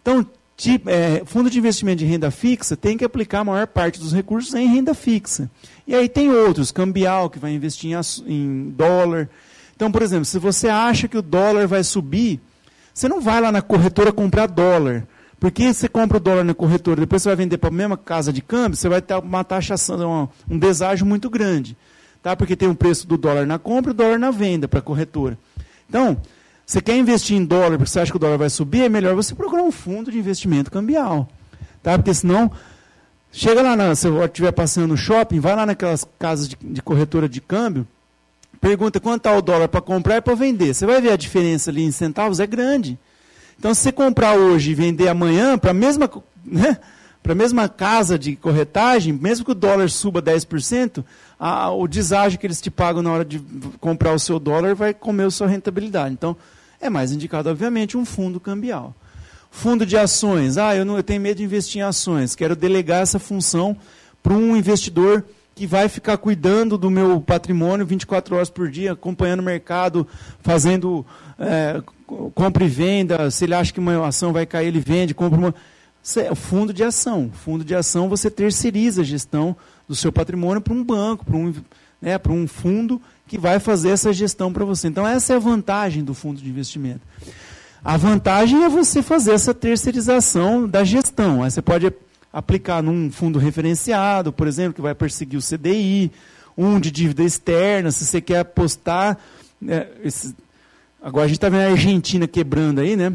Então, tipo, é, fundo de investimento de renda fixa tem que aplicar a maior parte dos recursos em renda fixa. E aí tem outros, cambial, que vai investir em, em dólar. Então, por exemplo, se você acha que o dólar vai subir, você não vai lá na corretora comprar dólar. Porque você compra o dólar na corretora, depois você vai vender para a mesma casa de câmbio, você vai ter uma taxação, um deságio muito grande. tá? porque tem o preço do dólar na compra e o dólar na venda para a corretora. Então, você quer investir em dólar porque você acha que o dólar vai subir, é melhor você procurar um fundo de investimento cambial. Tá? Porque senão, chega lá, na, se você estiver passeando no shopping, vai lá naquelas casas de, de corretora de câmbio, pergunta quanto está o dólar para comprar e para vender. Você vai ver a diferença ali em centavos, é grande. Então, se você comprar hoje e vender amanhã, para a mesma, né, a mesma casa de corretagem, mesmo que o dólar suba 10%, a, o deságio que eles te pagam na hora de comprar o seu dólar vai comer a sua rentabilidade. Então, é mais indicado, obviamente, um fundo cambial. Fundo de ações. Ah, eu, não, eu tenho medo de investir em ações. Quero delegar essa função para um investidor que vai ficar cuidando do meu patrimônio 24 horas por dia, acompanhando o mercado, fazendo é, compra e venda. Se ele acha que uma ação vai cair, ele vende, compra uma. É fundo de ação. Fundo de ação você terceiriza a gestão do seu patrimônio para um banco, para um, né, para um fundo que vai fazer essa gestão para você. Então, essa é a vantagem do fundo de investimento. A vantagem é você fazer essa terceirização da gestão. Aí você pode aplicar num fundo referenciado, por exemplo, que vai perseguir o CDI, um de dívida externa, se você quer apostar. Né, esse, agora a gente está vendo a Argentina quebrando aí, né?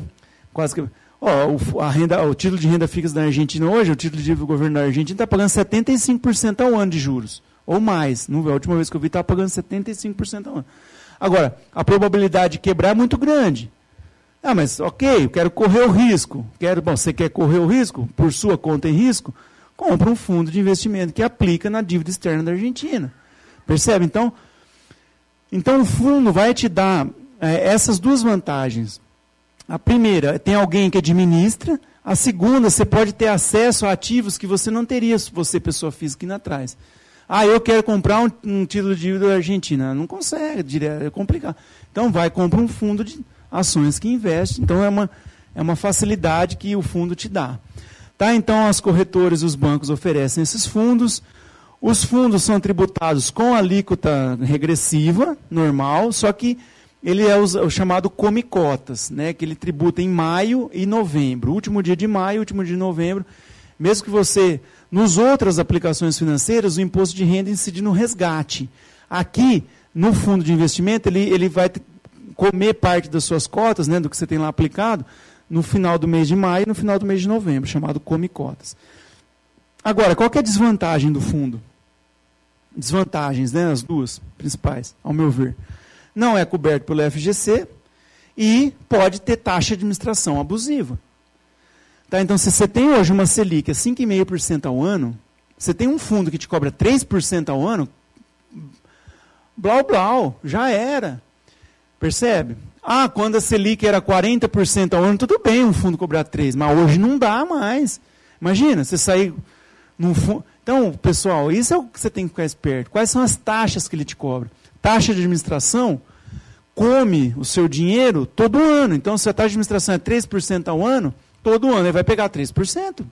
Quase que. Ó, o, a renda, o título de renda fixa da Argentina hoje, o título de do governo da Argentina está pagando 75% ao ano de juros. Ou mais. A última vez que eu vi estava pagando 75% ao ano. Agora, a probabilidade de quebrar é muito grande. Ah, mas ok, eu quero correr o risco. Quero, bom, você quer correr o risco? Por sua conta em risco? Compra um fundo de investimento que aplica na dívida externa da Argentina. Percebe? Então, então o fundo vai te dar é, essas duas vantagens. A primeira, tem alguém que administra. A segunda, você pode ter acesso a ativos que você não teria se você, pessoa física, indo atrás. Ah, eu quero comprar um, um título de dívida da Argentina. Não consegue, é complicado. Então vai, compra um fundo de ações que investe. Então é uma, é uma facilidade que o fundo te dá. Tá? Então as corretoras e os bancos oferecem esses fundos. Os fundos são tributados com alíquota regressiva, normal, só que ele é o, chamado come cotas, né, que ele tributa em maio e novembro. Último dia de maio, último dia de novembro. Mesmo que você, nos outras aplicações financeiras, o imposto de renda incide no resgate. Aqui, no fundo de investimento, ele, ele vai comer parte das suas cotas, né, do que você tem lá aplicado, no final do mês de maio e no final do mês de novembro, chamado come cotas. Agora, qual é a desvantagem do fundo? Desvantagens, né, as duas principais, ao meu ver. Não é coberto pelo FGC e pode ter taxa de administração abusiva. Tá, então, se você tem hoje uma Selic a 5,5% ao ano, você tem um fundo que te cobra 3% ao ano, blau blau, já era. Percebe? Ah, quando a Selic era 40% ao ano, tudo bem um fundo cobrar 3%, mas hoje não dá mais. Imagina, você sair num fundo. Então, pessoal, isso é o que você tem que ficar esperto. Quais são as taxas que ele te cobra? Taxa de administração come o seu dinheiro todo ano. Então, se a taxa de administração é 3% ao ano, todo ano ele vai pegar 3%.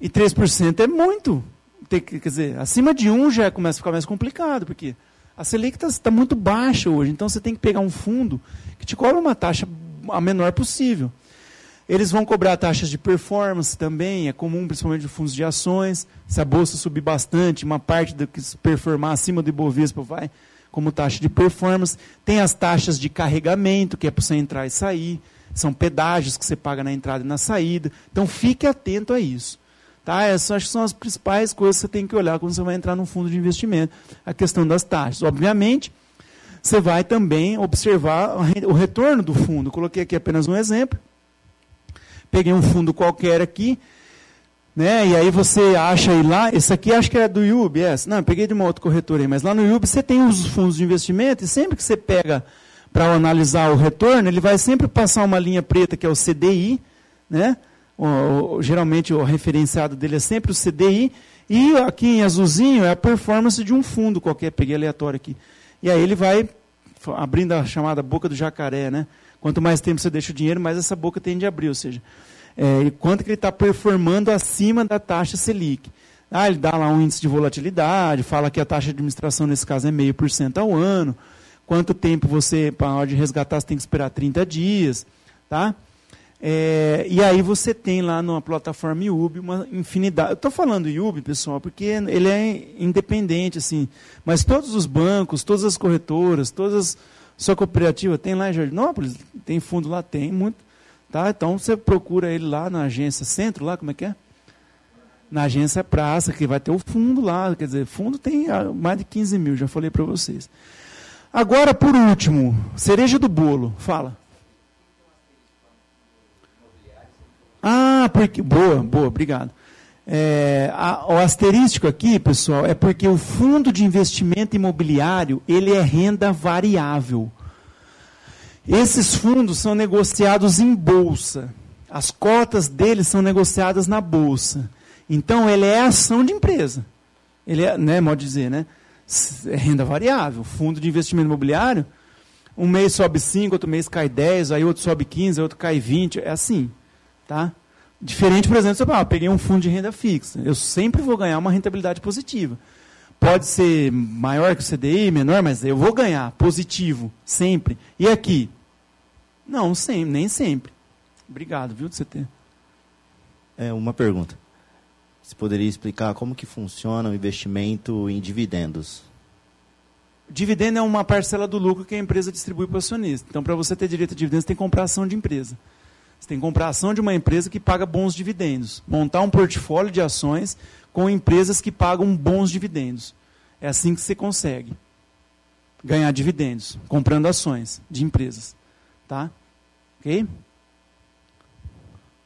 E 3% é muito. Tem, quer dizer, acima de 1 já começa a ficar mais complicado, porque a Selic está tá muito baixa hoje, então você tem que pegar um fundo que te cobra uma taxa a menor possível. Eles vão cobrar taxas de performance também, é comum principalmente de fundos de ações. Se a bolsa subir bastante, uma parte do que se performar acima do Ibovespa vai como taxa de performance. Tem as taxas de carregamento, que é para você entrar e sair. São pedágios que você paga na entrada e na saída. Então fique atento a isso. Tá? Essas acho que são as principais coisas que você tem que olhar quando você vai entrar num fundo de investimento. A questão das taxas. Obviamente, você vai também observar o retorno do fundo. Coloquei aqui apenas um exemplo. Peguei um fundo qualquer aqui, né? E aí você acha aí lá, esse aqui acho que é do IUB, essa. Não, peguei de uma outra corretora aí, mas lá no IUB você tem os fundos de investimento e sempre que você pega para analisar o retorno, ele vai sempre passar uma linha preta que é o CDI, né? o, o, geralmente o referenciado dele é sempre o CDI, e aqui em azulzinho é a performance de um fundo qualquer, peguei aleatório aqui. E aí ele vai abrindo a chamada boca do jacaré, né? Quanto mais tempo você deixa o dinheiro, mais essa boca tende a abrir, ou seja, é, quanto que ele está performando acima da taxa Selic. Ah, ele dá lá um índice de volatilidade, fala que a taxa de administração nesse caso é meio por cento ao ano, quanto tempo você, para a hora de resgatar, você tem que esperar 30 dias, tá? É, e aí você tem lá na plataforma IUB uma infinidade. Eu estou falando IUB, pessoal, porque ele é independente, assim. Mas todos os bancos, todas as corretoras, todas as. Sua cooperativa tem lá em Jardinópolis? Tem fundo lá? Tem muito. Tá? Então você procura ele lá na agência Centro, lá, como é que é? Na agência Praça, que vai ter o fundo lá. Quer dizer, fundo tem ah, mais de 15 mil, já falei para vocês. Agora, por último, cereja do bolo. Fala. Ah, porque. Boa, boa, obrigado. É, a, o asterístico aqui, pessoal, é porque o fundo de investimento imobiliário ele é renda variável. Esses fundos são negociados em bolsa. As cotas deles são negociadas na bolsa. Então, ele é ação de empresa. Ele é, né, modo de dizer, né? É renda variável. Fundo de investimento imobiliário, um mês sobe 5, outro mês cai 10, aí outro sobe 15, outro cai 20. É assim. Tá? Diferente, por exemplo, você fala, ah, peguei um fundo de renda fixa. Eu sempre vou ganhar uma rentabilidade positiva. Pode ser maior que o CDI, menor, mas eu vou ganhar positivo, sempre. E aqui? Não, sempre, nem sempre. Obrigado, viu, de você ter. É uma pergunta. Você poderia explicar como que funciona o investimento em dividendos? Dividendo é uma parcela do lucro que a empresa distribui para o acionista. Então, para você ter direito a dividendos, você tem que comprar ação de empresa. Você tem que comprar ação de uma empresa que paga bons dividendos. Montar um portfólio de ações com empresas que pagam bons dividendos. É assim que você consegue ganhar dividendos, comprando ações de empresas. Tá? Ok?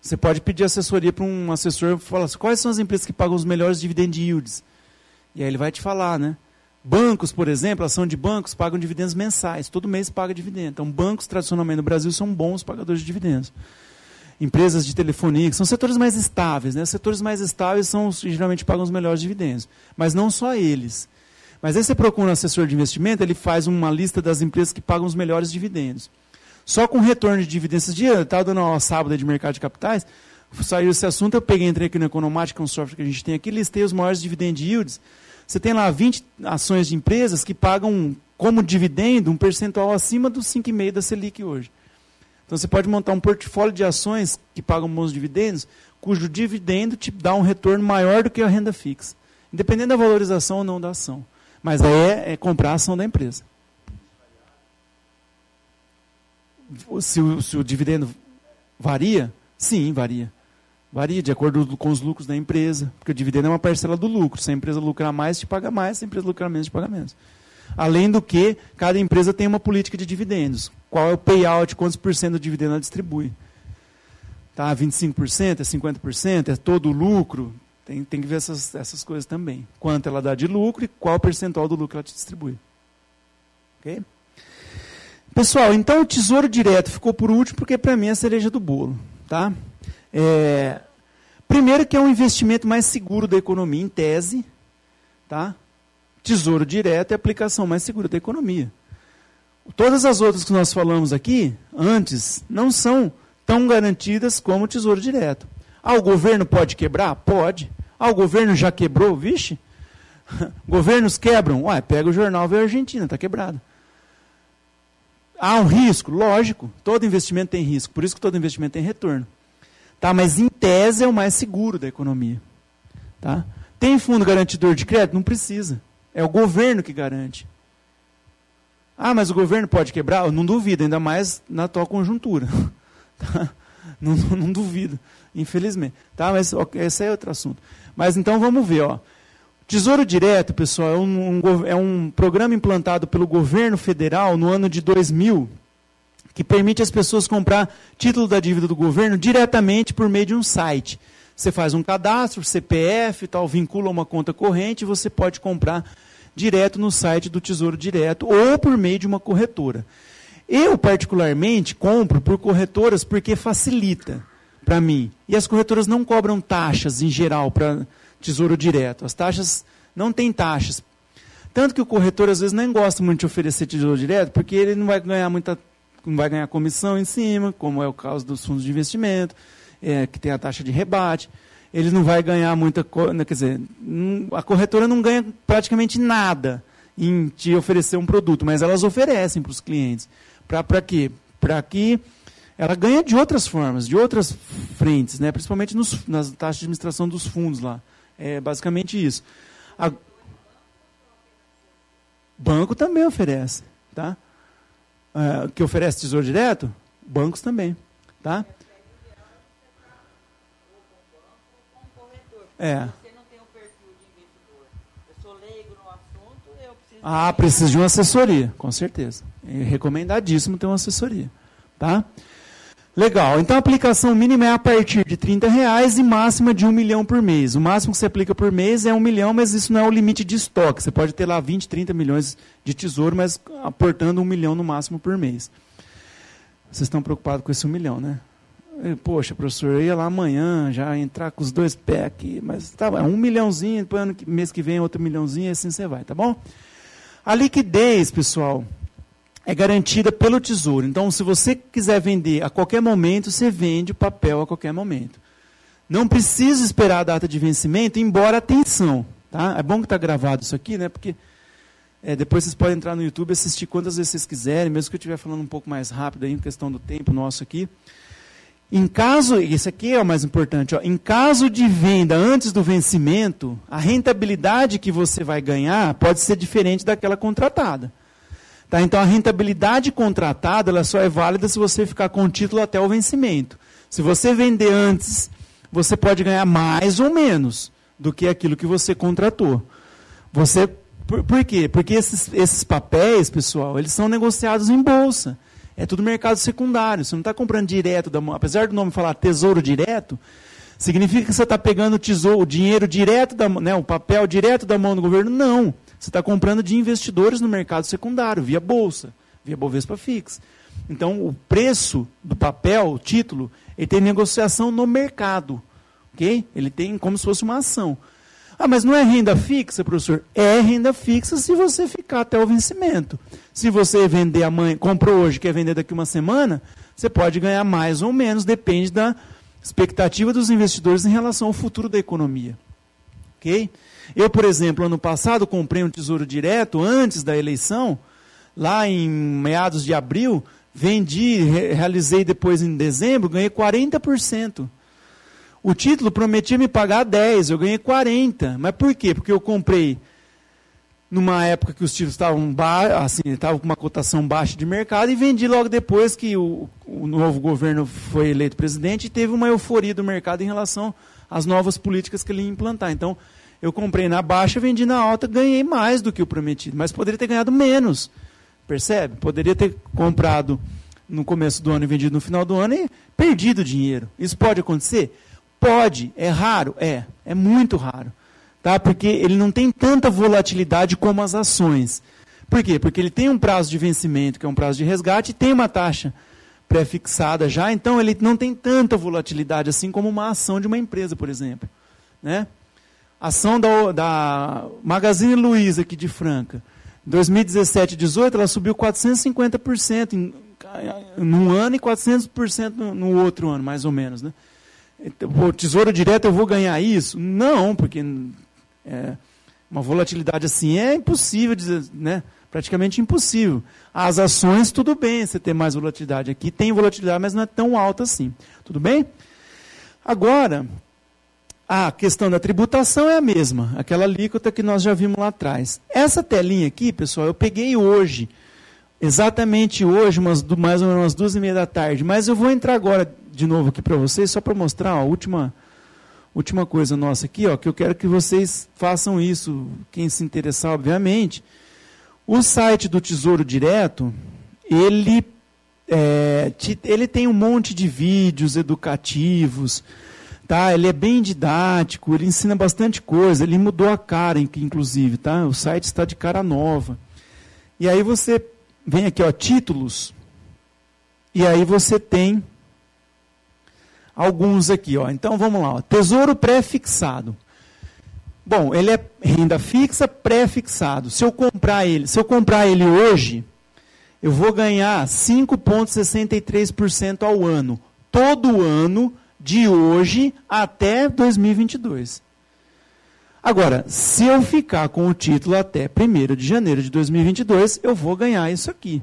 Você pode pedir assessoria para um assessor e falar assim, quais são as empresas que pagam os melhores dividend yields? E aí ele vai te falar, né? Bancos, por exemplo, ação de bancos pagam dividendos mensais, todo mês paga dividendo. Então, bancos tradicionalmente no Brasil são bons pagadores de dividendos empresas de telefonia, que são setores mais estáveis. Né? Os setores mais estáveis são os que geralmente pagam os melhores dividendos. Mas não só eles. Mas aí você procura um assessor de investimento, ele faz uma lista das empresas que pagam os melhores dividendos. Só com retorno de dividendos. Esse dia, estava dando uma sábado de mercado de capitais, saiu esse assunto, eu peguei, entrei aqui no Economática, um software que a gente tem aqui, listei os maiores dividend yields. Você tem lá 20 ações de empresas que pagam como dividendo um percentual acima dos 5,5% da Selic hoje. Então você pode montar um portfólio de ações que pagam bons dividendos, cujo dividendo te dá um retorno maior do que a renda fixa, independente da valorização ou não da ação. Mas aí é, é comprar a ação da empresa. Se o, se o dividendo varia, sim, varia. Varia de acordo com os lucros da empresa, porque o dividendo é uma parcela do lucro. Se a empresa lucrar mais, te paga mais, se a empresa lucrar menos, te paga menos. Além do que, cada empresa tem uma política de dividendos. Qual é o payout, quantos por cento do dividendo ela distribui? Tá, 25%, é 50%, é todo o lucro? Tem, tem que ver essas, essas coisas também. Quanto ela dá de lucro e qual percentual do lucro ela te distribui. Ok? Pessoal, então o tesouro direto ficou por último porque para mim é a cereja do bolo. Tá? É, primeiro que é um investimento mais seguro da economia, em tese. Tá? Tesouro direto é a aplicação mais segura da economia. Todas as outras que nós falamos aqui, antes, não são tão garantidas como o tesouro direto. Ah, o governo pode quebrar? Pode. Ah, o governo já quebrou? Vixe. <laughs> Governos quebram? Ué, pega o jornal vê a Argentina, está quebrada. Há um risco? Lógico. Todo investimento tem risco. Por isso que todo investimento tem retorno. Tá, mas em tese é o mais seguro da economia. Tá? Tem fundo garantidor de crédito? Não precisa. É o governo que garante. Ah, mas o governo pode quebrar? Eu não duvido, ainda mais na atual conjuntura. <laughs> Tá? Não, não, não, duvido, infelizmente. Tá? Mas esse é outro assunto. Mas então vamos ver. Ó. Tesouro Direto, pessoal, é um, um, é um programa implantado pelo governo federal no ano de 2000, que permite às pessoas comprar título da dívida do governo diretamente por meio de um site. Você faz um cadastro, CPF, tal, vincula uma conta corrente e você pode comprar direto no site do Tesouro Direto ou por meio de uma corretora. Eu, particularmente, compro por corretoras porque facilita para mim. E as corretoras não cobram taxas, em geral, para Tesouro Direto. As taxas não têm taxas. Tanto que o corretor, às vezes, nem gosta muito de oferecer Tesouro Direto, porque ele não vai ganhar muita não vai ganhar comissão em cima, como é o caso dos fundos de investimento, é, que tem a taxa de rebate ele não vai ganhar muita coisa. Né, quer dizer, a corretora não ganha praticamente nada em te oferecer um produto, mas elas oferecem para os clientes. Para quê? Para que ela ganha de outras formas, de outras frentes, né? principalmente nos, nas taxas de administração dos fundos lá. É basicamente isso. A, banco também oferece, tá? É, que oferece tesouro direto, bancos também, tá? É. Você não tem um perfil de investidor. Eu sou leigo no assunto, eu preciso. Ah, precisa de uma assessoria, com certeza. É recomendadíssimo ter uma assessoria, tá? Legal. Então a aplicação mínima é a partir de 30 reais e máxima de um milhão por mês. O máximo que você aplica por mês é um milhão, mas isso não é o limite de estoque. Você pode ter lá 20, 30 milhões de tesouro, mas aportando um milhão no máximo por mês. Vocês estão preocupados com esse um milhão, né? Poxa, professor, eu ia lá amanhã já entrar com os dois pés aqui, mas tá bom, é um milhãozinho, depois mês que vem outro milhãozinho, e assim você vai, tá bom? A liquidez, pessoal, é garantida pelo tesouro. Então, se você quiser vender a qualquer momento, você vende o papel a qualquer momento. Não precisa esperar a data de vencimento, embora atenção. Tá? É bom que está gravado isso aqui, né? Porque é, depois vocês podem entrar no YouTube e assistir quantas vezes vocês quiserem, mesmo que eu estiver falando um pouco mais rápido aí, em questão do tempo nosso aqui. Em caso, esse aqui é o mais importante, ó, em caso de venda antes do vencimento, a rentabilidade que você vai ganhar pode ser diferente daquela contratada. Tá? Então a rentabilidade contratada ela só é válida se você ficar com o título até o vencimento. Se você vender antes, você pode ganhar mais ou menos do que aquilo que você contratou. Você, por, por quê? Porque esses, esses papéis, pessoal, eles são negociados em bolsa. É tudo mercado secundário. Você não está comprando direto da mão. Apesar do nome falar tesouro direto, significa que você está pegando o tesouro, o dinheiro direto da né, o papel direto da mão do governo? Não. Você está comprando de investidores no mercado secundário, via bolsa, via Bovespa Fix. Então, o preço do papel, o título, ele tem negociação no mercado. ok? Ele tem como se fosse uma ação. Ah, mas não é renda fixa, professor? É renda fixa se você ficar até o vencimento. Se você vender amanhã, comprou hoje, quer vender daqui uma semana, você pode ganhar mais ou menos, depende da expectativa dos investidores em relação ao futuro da economia. Ok? Eu, por exemplo, ano passado comprei um tesouro direto antes da eleição, lá em meados de abril, vendi, re realizei depois em dezembro, ganhei 40%. O título prometia me pagar 10, eu ganhei 40. Mas por quê? Porque eu comprei numa época que os títulos estavam ba assim, estavam com uma cotação baixa de mercado e vendi logo depois que o, o novo governo foi eleito presidente e teve uma euforia do mercado em relação às novas políticas que ele ia implantar. Então, eu comprei na baixa, vendi na alta, ganhei mais do que o prometido, mas poderia ter ganhado menos. Percebe? Poderia ter comprado no começo do ano e vendido no final do ano e perdido dinheiro. Isso pode acontecer? Pode. É raro? É. É muito raro. Tá? Porque ele não tem tanta volatilidade como as ações. Por quê? Porque ele tem um prazo de vencimento, que é um prazo de resgate, e tem uma taxa pré-fixada já, então ele não tem tanta volatilidade assim como uma ação de uma empresa, por exemplo. Né? Ação da, da Magazine Luiza aqui de Franca. Em 2017 e 2018, ela subiu 450% em, num ano e 400% no, no outro ano, mais ou menos. Né? Então, o tesouro direto, eu vou ganhar isso? Não, porque é, uma volatilidade assim é impossível, dizer, né? praticamente impossível. As ações, tudo bem você ter mais volatilidade. Aqui tem volatilidade, mas não é tão alta assim. Tudo bem? Agora, a questão da tributação é a mesma, aquela alíquota que nós já vimos lá atrás. Essa telinha aqui, pessoal, eu peguei hoje, exatamente hoje, umas, mais ou menos umas duas e meia da tarde, mas eu vou entrar agora de novo aqui para vocês, só para mostrar a última, última coisa nossa aqui, ó, que eu quero que vocês façam isso, quem se interessar, obviamente. O site do Tesouro Direto, ele, é, te, ele tem um monte de vídeos educativos, tá? Ele é bem didático, ele ensina bastante coisa, ele mudou a cara, inclusive, tá? O site está de cara nova. E aí você vem aqui, ó, títulos, e aí você tem alguns aqui, ó. Então vamos lá, ó. Tesouro pré-fixado. Bom, ele é renda fixa pré-fixado. Se eu comprar ele, se eu comprar ele hoje, eu vou ganhar 5.63% ao ano, todo ano de hoje até 2022. Agora, se eu ficar com o título até 1 de janeiro de 2022, eu vou ganhar isso aqui.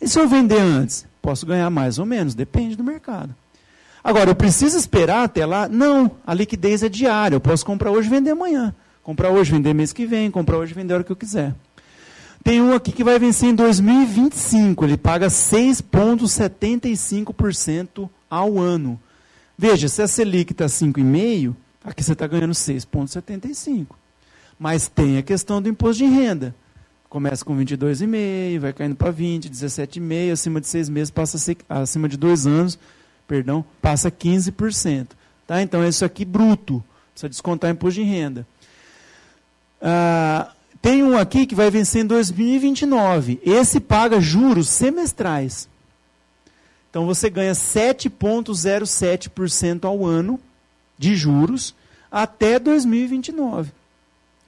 E se eu vender antes? Posso ganhar mais ou menos, depende do mercado. Agora, eu preciso esperar até lá? Não, a liquidez é diária. Eu posso comprar hoje e vender amanhã. Comprar hoje, vender mês que vem, comprar hoje vender a hora que eu quiser. Tem um aqui que vai vencer em 2025. Ele paga 6,75% ao ano. Veja, se a Selic está 5,5%, aqui você está ganhando 6,75%. Mas tem a questão do imposto de renda. Começa com 22,5%, vai caindo para 20%, 17,5%, acima de seis meses, passa a ser, acima de dois anos, perdão, passa 15%. Tá? Então, isso aqui bruto. Precisa descontar imposto de renda. Ah, tem um aqui que vai vencer em 2029. Esse paga juros semestrais. Então você ganha 7,07% ao ano de juros até 2029.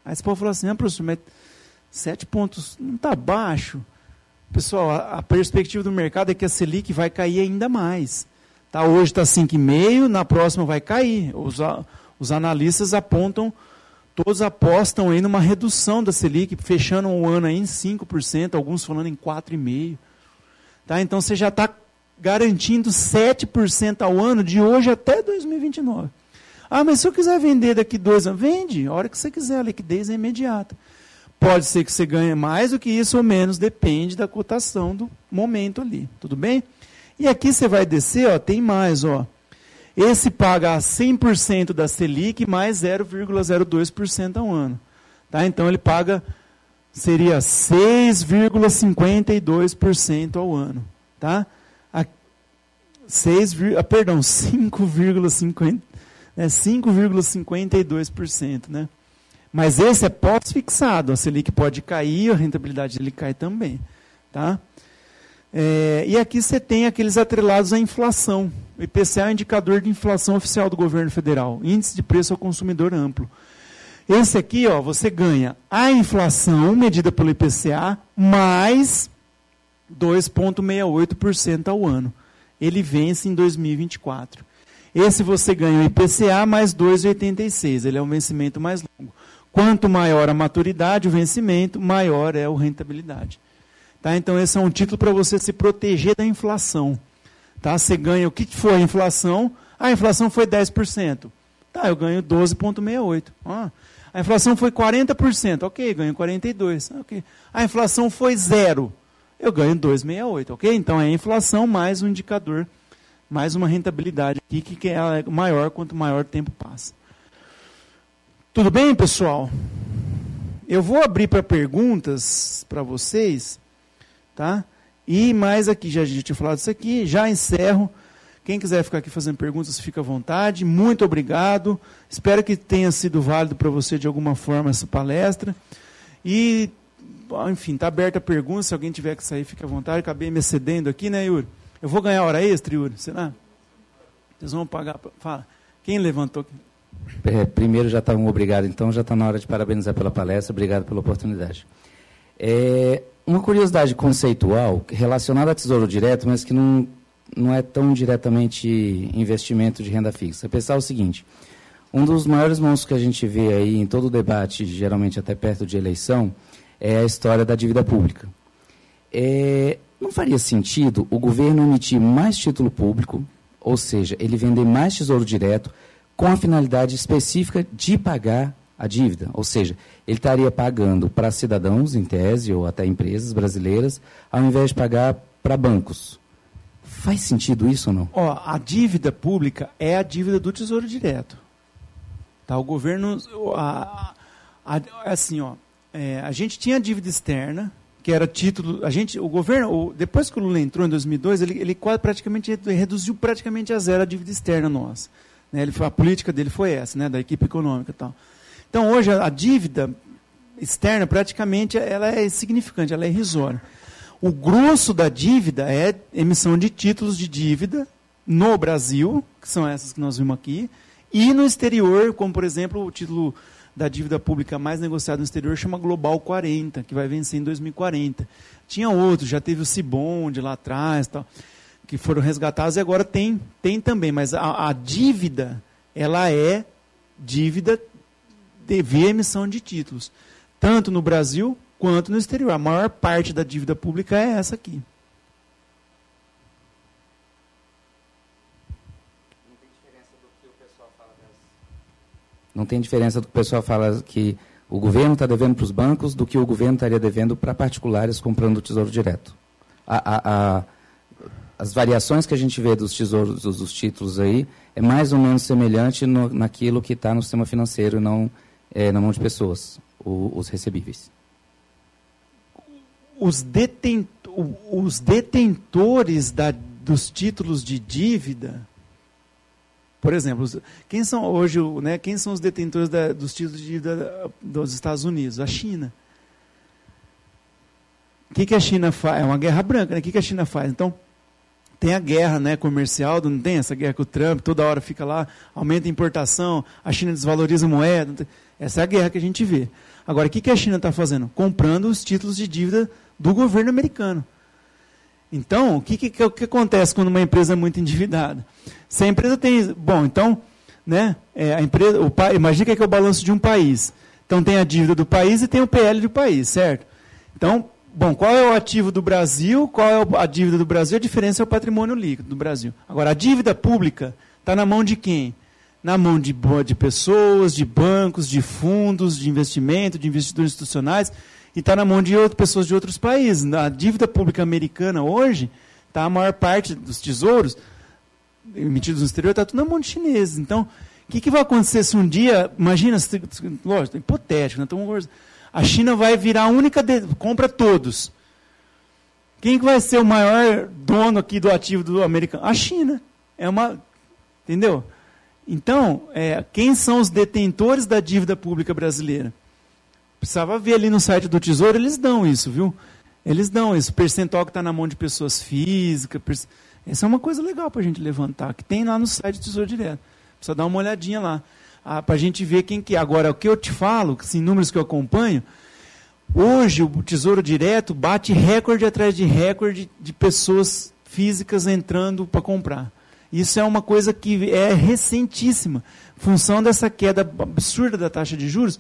Aí você pode falar assim, ah, professor, mas 7 pontos não está baixo. Pessoal, a, a, perspectiva do mercado é que a Selic vai cair ainda mais. Tá, hoje está 5,5, na próxima vai cair. Os, os analistas apontam, todos apostam aí numa redução da Selic, fechando o ano aí em 5%, alguns falando em 4,5%. Tá, então você já está garantindo 7% ao ano de hoje até 2029. Ah, mas se eu quiser vender daqui dois anos, vende, a hora que você quiser, a liquidez é imediata. Pode ser que você ganhe mais do que isso ou menos, depende da cotação do momento ali, tudo bem? E aqui você vai descer, ó, tem mais, ó. Esse paga 100% da Selic mais 0,02% ao ano. Tá? Então ele paga seria 6,52% ao ano, tá? 6, ah, perdão, 5,50, é 5,52%, né? Mas esse é pós-fixado, a Selic pode cair, a rentabilidade dele cai também, tá? É, e aqui você tem aqueles atrelados à inflação. O IPCA é indicador de inflação oficial do governo federal, índice de preço ao consumidor amplo. Esse aqui, ó, você ganha a inflação medida pelo IPCA mais 2,68% ao ano ele vence em 2024. Esse você ganha o IPCA mais 2,86. Ele é um vencimento mais longo. Quanto maior a maturidade, o vencimento, maior é a rentabilidade. Tá? Então, esse é um título para você se proteger da inflação. Tá? Você ganha, o que foi a inflação? A inflação foi 10%. Tá, eu ganho 12,68. Ah, a inflação foi 40%. Ok, ganho 42%. Okay. A inflação foi zero eu ganho 2,68, ok? Então é a inflação mais um indicador, mais uma rentabilidade aqui, que é maior quanto maior o tempo passa. Tudo bem, pessoal? Eu vou abrir para perguntas para vocês, tá? E mais aqui, já tinha falado isso aqui, já encerro. Quem quiser ficar aqui fazendo perguntas, fica à vontade. Muito obrigado. Espero que tenha sido válido para você de alguma forma essa palestra. E enfim, está aberta a pergunta. Se alguém tiver que sair, fique à vontade. Acabei me excedendo aqui, né, Yuri? Eu vou ganhar hora extra, Yuri? Será? Vocês vão pagar. Fala. Quem levantou? É, primeiro, já está um obrigado, então já está na hora de parabenizar pela palestra. Obrigado pela oportunidade. É, uma curiosidade conceitual relacionada a tesouro direto, mas que não, não é tão diretamente investimento de renda fixa. Pensar o seguinte: um dos maiores monstros que a gente vê aí em todo o debate, geralmente até perto de eleição, é a história da dívida pública. É, não faria sentido o governo emitir mais título público, ou seja, ele vender mais tesouro direto, com a finalidade específica de pagar a dívida? Ou seja, ele estaria pagando para cidadãos, em tese, ou até empresas brasileiras, ao invés de pagar para bancos. Faz sentido isso ou não? Ó, a dívida pública é a dívida do Tesouro Direto. Tá, o governo, a, a, assim, ó, é, a gente tinha dívida externa, que era título. A gente, o governo, o, depois que o Lula entrou em 2002, ele, ele quase praticamente reduziu praticamente a zero a dívida externa nossa. Né? Ele, a política dele foi essa, né? da equipe econômica e tal. Então hoje a, dívida externa praticamente ela é significante, ela é irrisória. O grosso da dívida é emissão de títulos de dívida no Brasil, que são essas que nós vimos aqui, e no exterior, como por exemplo o título da dívida pública mais negociada no exterior chama Global 40, que vai vencer em 2040. Tinha outros, já teve o Cibond lá atrás, tal, que foram resgatados e agora tem, tem também, mas a, a dívida, ela é dívida teve emissão de títulos, tanto no Brasil quanto no exterior. A maior parte da dívida pública é essa aqui. Não tem diferença do que o pessoal fala que o governo está devendo para os bancos do que o governo estaria devendo para particulares comprando o tesouro direto. A, a, a, as variações que a gente vê dos tesouros, dos, dos títulos aí, é mais ou menos semelhante no, naquilo que está no sistema financeiro e não é, na mão de pessoas, o, os recebíveis. Os, deten, os detentores da, dos títulos de dívida, por exemplo, quem são hoje, né, quem são os detentores da- dos títulos de dívida dos Estados Unidos? A China. O que, que a China faz? É uma guerra branca, né? O que, que a China faz? Então, tem a guerra né, comercial, não tem essa guerra com o Trump, toda hora fica lá, aumenta a importação, a China desvaloriza a moeda. Essa é a guerra que a gente vê. Agora, o que, a China está fazendo? Comprando os títulos de dívida do governo americano. Então, o que, que, que, acontece quando uma empresa é muito endividada? Se a empresa tem. Bom, então, né, é, a empresa, o, imagina que é, que é o balanço de um país. Então, tem a dívida do país e tem o PL do país, certo? Então, bom, qual é o ativo do Brasil? Qual é a dívida do Brasil? A diferença é o patrimônio líquido do Brasil. Agora, a dívida pública está na mão de quem? Na mão de, de pessoas, de bancos, de fundos, de investimento, de investidores institucionais, e está na mão de outras pessoas de outros países. A dívida pública americana hoje, tá, a maior parte dos tesouros emitidos no exterior está tudo na mão de chineses. Então, o que, que vai acontecer se um dia, imagina, lógico, hipotético, né, conversando, a China vai virar a única, de- compra todos. Quem que vai ser o maior dono aqui do ativo do americano? A China. É uma, entendeu? Então, é, quem são os detentores da dívida pública brasileira? Precisava ver ali no site do Tesouro, eles dão isso, viu? Eles dão isso, percentual que está na mão de pessoas físicas. Essa é uma coisa legal para a gente levantar, que tem lá no site do Tesouro Direto. Precisa dar uma olhadinha lá, para a gente ver quem que é. Agora, o que eu te falo, assim, números que eu acompanho, hoje o Tesouro Direto bate recorde atrás de recorde de pessoas físicas entrando para comprar. Isso é uma coisa que é recentíssima. Função dessa queda absurda da taxa de juros,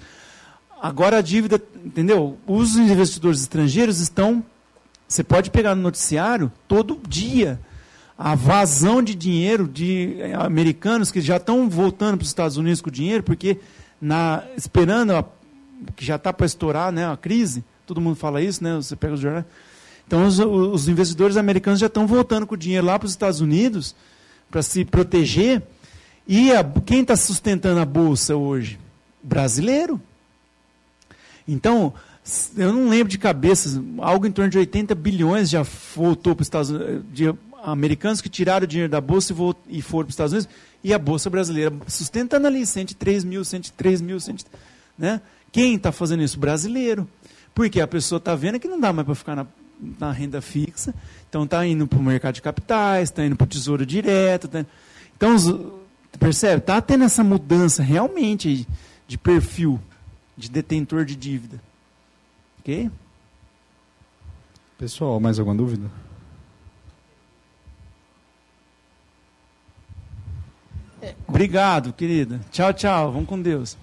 Agora a dívida, entendeu? Os investidores estrangeiros estão. Você pode pegar no noticiário todo dia a vazão de dinheiro de americanos que já estão voltando para os Estados Unidos com dinheiro, porque na, esperando a- que já está para estourar né, a crise, todo mundo fala isso, né? Você pega os jornais. Então os, os investidores americanos já estão voltando com o dinheiro lá para os Estados Unidos para se proteger. E a- quem está sustentando a bolsa hoje? Brasileiro. Então, eu não lembro de cabeça, algo em torno de 80 bilhões já voltou para os Estados Unidos, de americanos que tiraram o dinheiro da Bolsa e, vol- e foram para os Estados Unidos, e a Bolsa brasileira sustentando ali 103 mil, 103 mil, 100, né? Quem está fazendo isso? Brasileiro. Porque a pessoa está vendo que não dá mais para ficar na, na renda fixa, então está indo para o mercado de capitais, está indo para o tesouro direto. tá- Então, os- percebe? Está tendo essa mudança realmente de perfil de detentor de dívida. Ok? Pessoal, mais alguma dúvida? Obrigado, querida. Tchau, tchau. Vamos com Deus.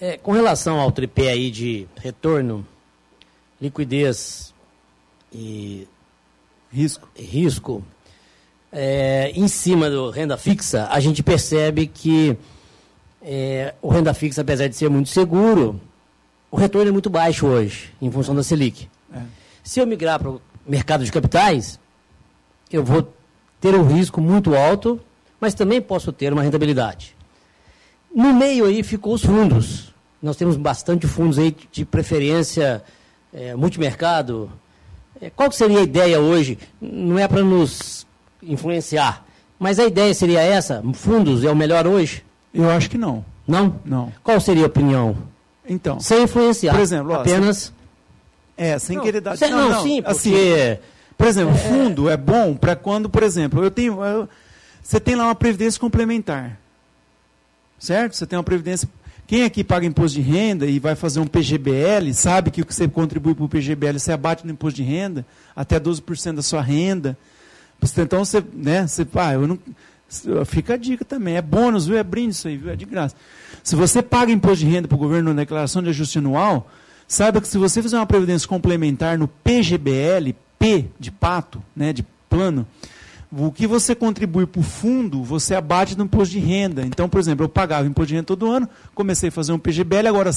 É, com relação ao tripé aí de retorno, liquidez e Risco. risco, é, em cima do renda fixa, a gente percebe que é, o renda fixa, apesar de ser muito seguro, o retorno é muito baixo hoje, em função da Selic. É. Se eu migrar para o mercado de capitais, eu vou ter um risco muito alto, mas também posso ter uma rentabilidade. No meio aí ficou os fundos. Nós temos bastante fundos aí de preferência é, multimercado. É, qual seria a ideia hoje? Não é para nos influenciar, mas a ideia seria essa? Fundos é o melhor hoje? Eu acho que não. Não? Não. Qual seria a opinião? Então, Sem influenciar. Por exemplo, ó, apenas. é, sem Não, querer dar... sem- não, sim, assim, porque. Por exemplo, fundo é bom para quando, por exemplo, eu tenho. eu- você tem lá uma previdência complementar. Certo? Você tem uma previdência. Quem aqui paga imposto de renda e vai fazer um PGBL, sabe que o que você contribui para o PGBL você abate no imposto de renda, até 12% da sua renda. Então você, né, você, ah, eu não, fica a dica também, é bônus, viu? É brinde isso aí, viu? É de graça. Se você paga imposto de renda para o governo na declaração de ajuste anual, saiba que se você fizer uma previdência complementar no PGBL, P de pato, né, de plano, O que você contribui para o fundo, você abate no imposto de renda. Então, por exemplo, eu pagava imposto de renda todo ano, comecei a fazer um PGBL, agora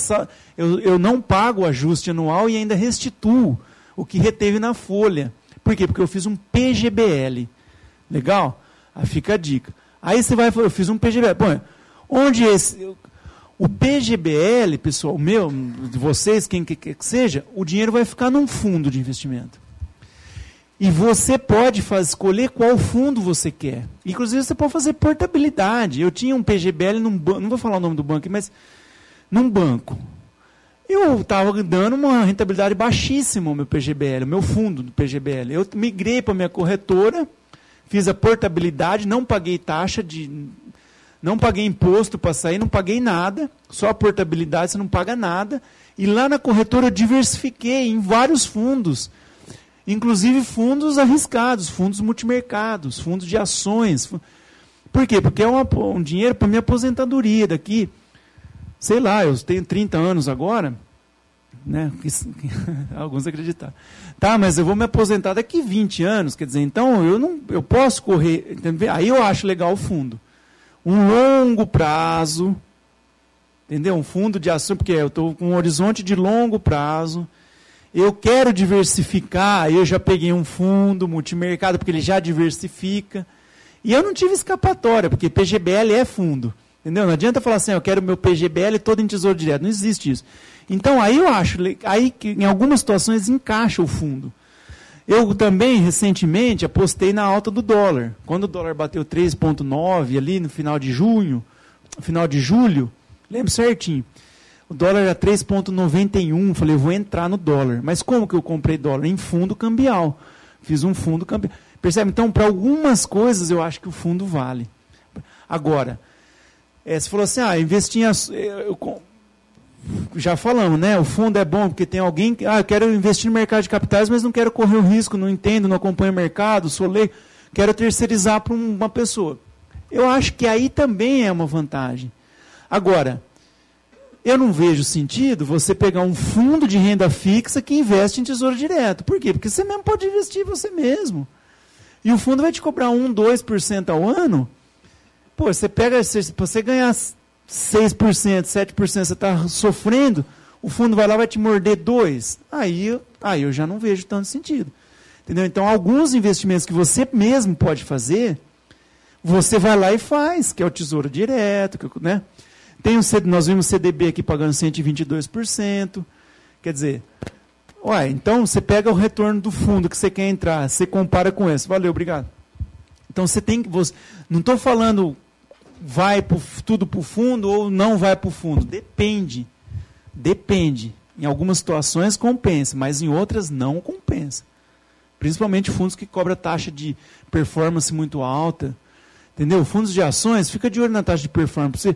eu, eu não pago o ajuste anual e ainda restituo o que reteve na folha. Por quê? Porque eu fiz um PGBL. Legal? Aí fica a dica. Aí você vai eu fiz um PGBL. Bom, onde esse. O PGBL, pessoal, meu, de vocês, quem quer que seja, o dinheiro vai ficar num fundo de investimento. E você pode fazer, escolher qual fundo você quer. Inclusive, você pode fazer portabilidade. Eu tinha um PGBL num banco, não vou falar o nome do banco, mas num banco. Eu estava dando uma rentabilidade baixíssima o meu PGBL, o meu fundo do PGBL. Eu migrei para a minha corretora, fiz a portabilidade, não paguei taxa de. Não paguei imposto para sair, não paguei nada, só a portabilidade, você não paga nada. E lá na corretora eu diversifiquei em vários fundos inclusive fundos arriscados, fundos multimercados, fundos de ações. Por quê? Porque é uma, um dinheiro para minha aposentadoria daqui. Sei lá, eu tenho 30 anos agora, né? <laughs> <laughs> Alguns acreditaram. Tá, mas eu vou me aposentar daqui 20 anos, quer dizer, então eu não eu posso correr, aí eu acho legal o fundo. Um longo prazo, entendeu? Um fundo de ação, porque eu estou com um horizonte de longo prazo eu quero diversificar, eu já peguei um fundo multimercado, porque ele já diversifica. E eu não tive escapatória, porque PGBL é fundo. Entendeu? Não adianta falar assim, eu quero meu PGBL todo em tesouro direto. Não existe isso. Então aí eu acho, aí que em algumas situações encaixa o fundo. Eu também, recentemente, apostei na alta do dólar. Quando o dólar bateu 3,9 ali no final de junho, final de julho, lembro certinho. O dólar era 3,91. Falei, vou entrar no dólar. Mas como que eu comprei dólar? Em fundo cambial. Fiz um fundo cambial. Percebe? Então, para algumas coisas, eu acho que o fundo vale. Agora, é, você falou assim, ah, investir em... Eu, já falamos, né? O fundo é bom porque tem alguém que... Ah, eu quero investir no mercado de capitais, mas não quero correr o risco, não entendo, não acompanho o mercado, sou leigo. Quero terceirizar para uma pessoa. Eu acho que aí também é uma vantagem. Agora, eu não vejo sentido você pegar um fundo de renda fixa que investe em tesouro direto. Por quê? Porque você mesmo pode investir você mesmo. E o fundo vai te cobrar 1, 2% ao ano. Pô, você pega, se você ganhar 6%, 7%, você está sofrendo, o fundo vai lá vai te morder 2%. Aí, aí eu já não vejo tanto sentido. Entendeu? Então, alguns investimentos que você mesmo pode fazer, você vai lá e faz, que é o tesouro direto, que, né? Tem um, nós vimos CDB aqui pagando 122%. Quer dizer, ué, então você pega o retorno do fundo que você quer entrar, você compara com esse. Valeu, obrigado. Então você tem que. Você, não estou falando vai pro, tudo para o fundo ou não vai para o fundo. Depende. Depende. Em algumas situações compensa, mas em outras não compensa. Principalmente fundos que cobram taxa de performance muito alta. Entendeu? Fundos de ações, fica de olho na taxa de performance. Você,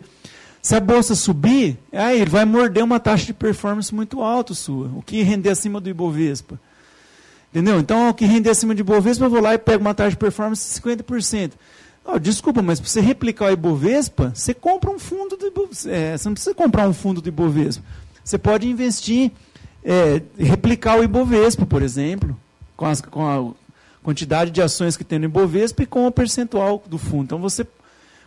se a bolsa subir, aí ele vai morder uma taxa de performance muito alta sua, o que render acima do Ibovespa. Entendeu? Então, o que render acima do Ibovespa, eu vou lá e pego uma taxa de performance de 50%. Oh, desculpa, mas para você replicar o Ibovespa, você compra um fundo do Ibovespa. É, você não precisa comprar um fundo do Ibovespa. Você pode investir, é, replicar o Ibovespa, por exemplo, com, as, com a quantidade de ações que tem no Ibovespa e com o percentual do fundo. Então, você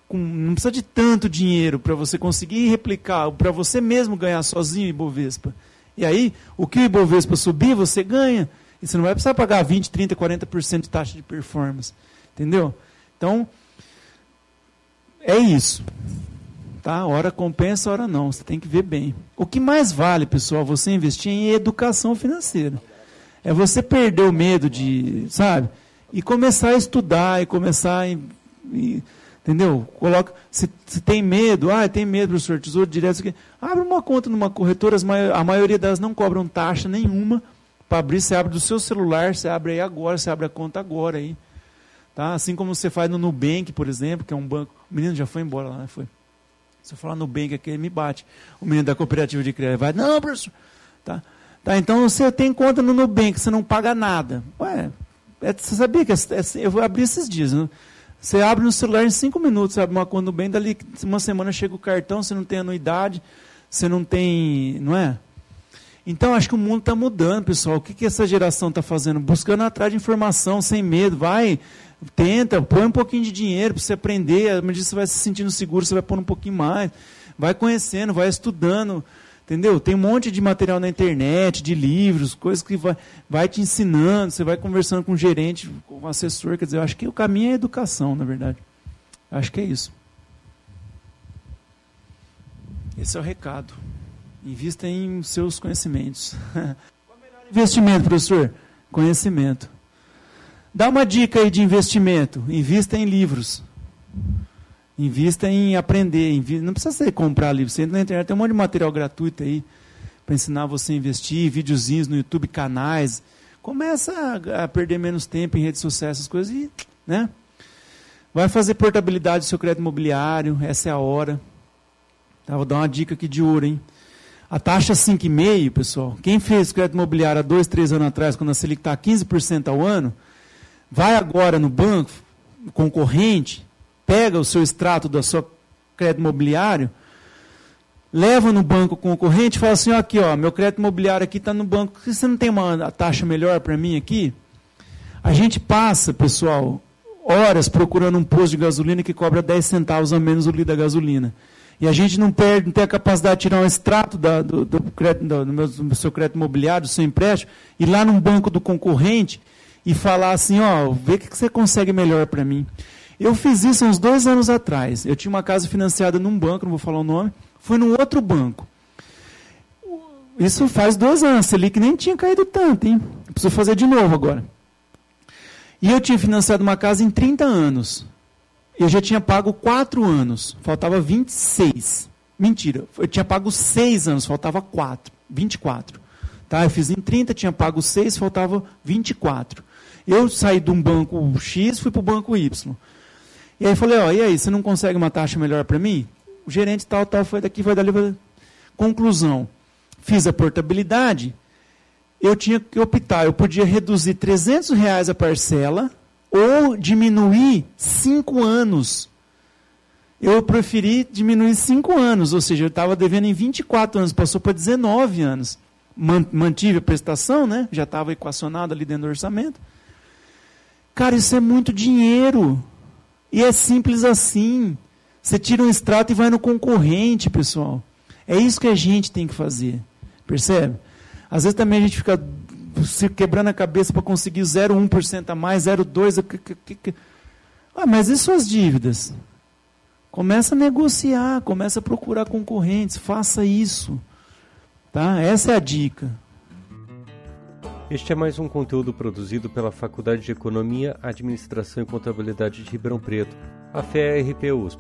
com, não precisa de tanto dinheiro para você conseguir replicar, para você mesmo ganhar sozinho o Ibovespa. E aí, o que o Ibovespa subir, você ganha. E você não vai precisar pagar 20, 30, 40% de taxa de performance. Entendeu? Então, é isso. Tá? Hora compensa, hora não. Você tem que ver bem. O que mais vale, pessoal, você investir em educação financeira. É você perder o medo de, sabe? E começar a estudar, e começar a. E, Entendeu? Coloca, se, se tem medo, ah, tem medo, professor, tesouro direto, aqui. abre uma conta numa corretora, a maioria delas não cobram taxa nenhuma para abrir, você abre do seu celular, você abre aí agora, você abre a conta agora aí. Tá? Assim como você faz no Nubank, por exemplo, que é um banco. O menino já foi embora lá, né? Foi. Se eu falar Nubank aqui, ele me bate. O menino da cooperativa de crédito vai, não, professor. Tá? Tá, então você tem conta no Nubank, você não paga nada. Ué, é, você sabia que é, é, eu vou abrir esses dias. Né? Você abre no celular em cinco minutos, abre uma conta bem, dali uma semana chega o cartão, você não tem anuidade, você não tem. Não é? Então acho que o mundo está mudando, pessoal. O que, que essa geração está fazendo? Buscando atrás de informação, sem medo. Vai, Tenta, põe um pouquinho de dinheiro para você aprender. À medida que você vai se sentindo seguro, você vai pôr um pouquinho mais. Vai conhecendo, vai estudando. Entendeu? Tem um monte de material na internet, de livros, coisas que vai, vai te ensinando. Você vai conversando com o gerente, com o assessor. Quer dizer, eu acho que o caminho é a educação, na verdade. Acho que é isso. Esse é o recado. Invista em seus conhecimentos. <laughs> Qual o melhor investimento, professor? Conhecimento. Dá uma dica aí de investimento. Invista em livros. Invista em aprender. Invi- Não precisa ser comprar livros. Você entra na internet, tem um monte de material gratuito aí para ensinar você a investir, videozinhos no YouTube, canais. Começa a, a perder menos tempo em redes sociais, essas coisas e, né? Vai fazer portabilidade do seu crédito imobiliário, essa é a hora. Tá, vou dar uma dica aqui de ouro, hein? A taxa 5,5, pessoal, quem fez crédito imobiliário há dois, três anos atrás, quando a Selic está 15% ao ano, vai agora no banco concorrente, pega o seu extrato da sua crédito imobiliário, leva no banco concorrente e fala assim, ó, aqui, ó, meu crédito imobiliário aqui está no banco, você não tem uma taxa melhor para mim aqui? A gente passa, pessoal, horas procurando um posto de gasolina que cobra 10 centavos a menos o litro da gasolina. E a gente não perde, não tem a capacidade de tirar um extrato da- do, do crédito- do- meu- do seu crédito imobiliário, do seu empréstimo, ir lá num banco do concorrente e falar assim, ó, vê o que você consegue melhor para mim. Eu fiz isso uns dois anos atrás. Eu tinha uma casa financiada num banco, não vou falar o nome, fui num outro banco. Isso faz dois anos, a Selic nem tinha caído tanto, hein? Preciso fazer de novo agora. E eu tinha financiado uma casa em 30 anos. Eu já tinha pago 4 anos, faltava 26. Mentira, eu tinha pago 6 anos, faltava 4, 24. Tá? Eu fiz em 30, tinha pago 6, faltava 24. Eu saí de um banco X, fui para o banco Y. E aí falei, ó, e aí, você não consegue uma taxa melhor para mim? O gerente tal, tal, foi daqui, foi dali. Foi... Conclusão, fiz a portabilidade, eu tinha que optar, eu podia reduzir 300 reais a parcela ou diminuir 5 anos. Eu preferi diminuir 5 anos, ou seja, eu estava devendo em 24 anos, passou para 19 anos. Man- Mantive a prestação, né? já estava equacionado ali dentro do orçamento. Cara, isso é muito dinheiro. E é simples assim. Você tira um extrato e vai no concorrente, pessoal. É isso que a gente tem que fazer. Percebe? Às vezes também a gente fica se quebrando a cabeça para conseguir 0,1% a mais, 0,2%. que- que- que- que- Ah, mas e suas dívidas? Começa a negociar, começa a procurar concorrentes, faça isso. Tá? Essa é a dica. Este é mais um conteúdo produzido pela Faculdade de Economia, Administração e Contabilidade de Ribeirão Preto, a FERP USP.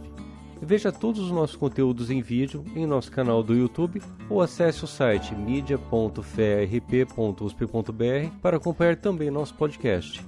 Veja todos os nossos conteúdos em vídeo em nosso canal do YouTube ou acesse o site media.ferp.usp.br para acompanhar também nosso podcast.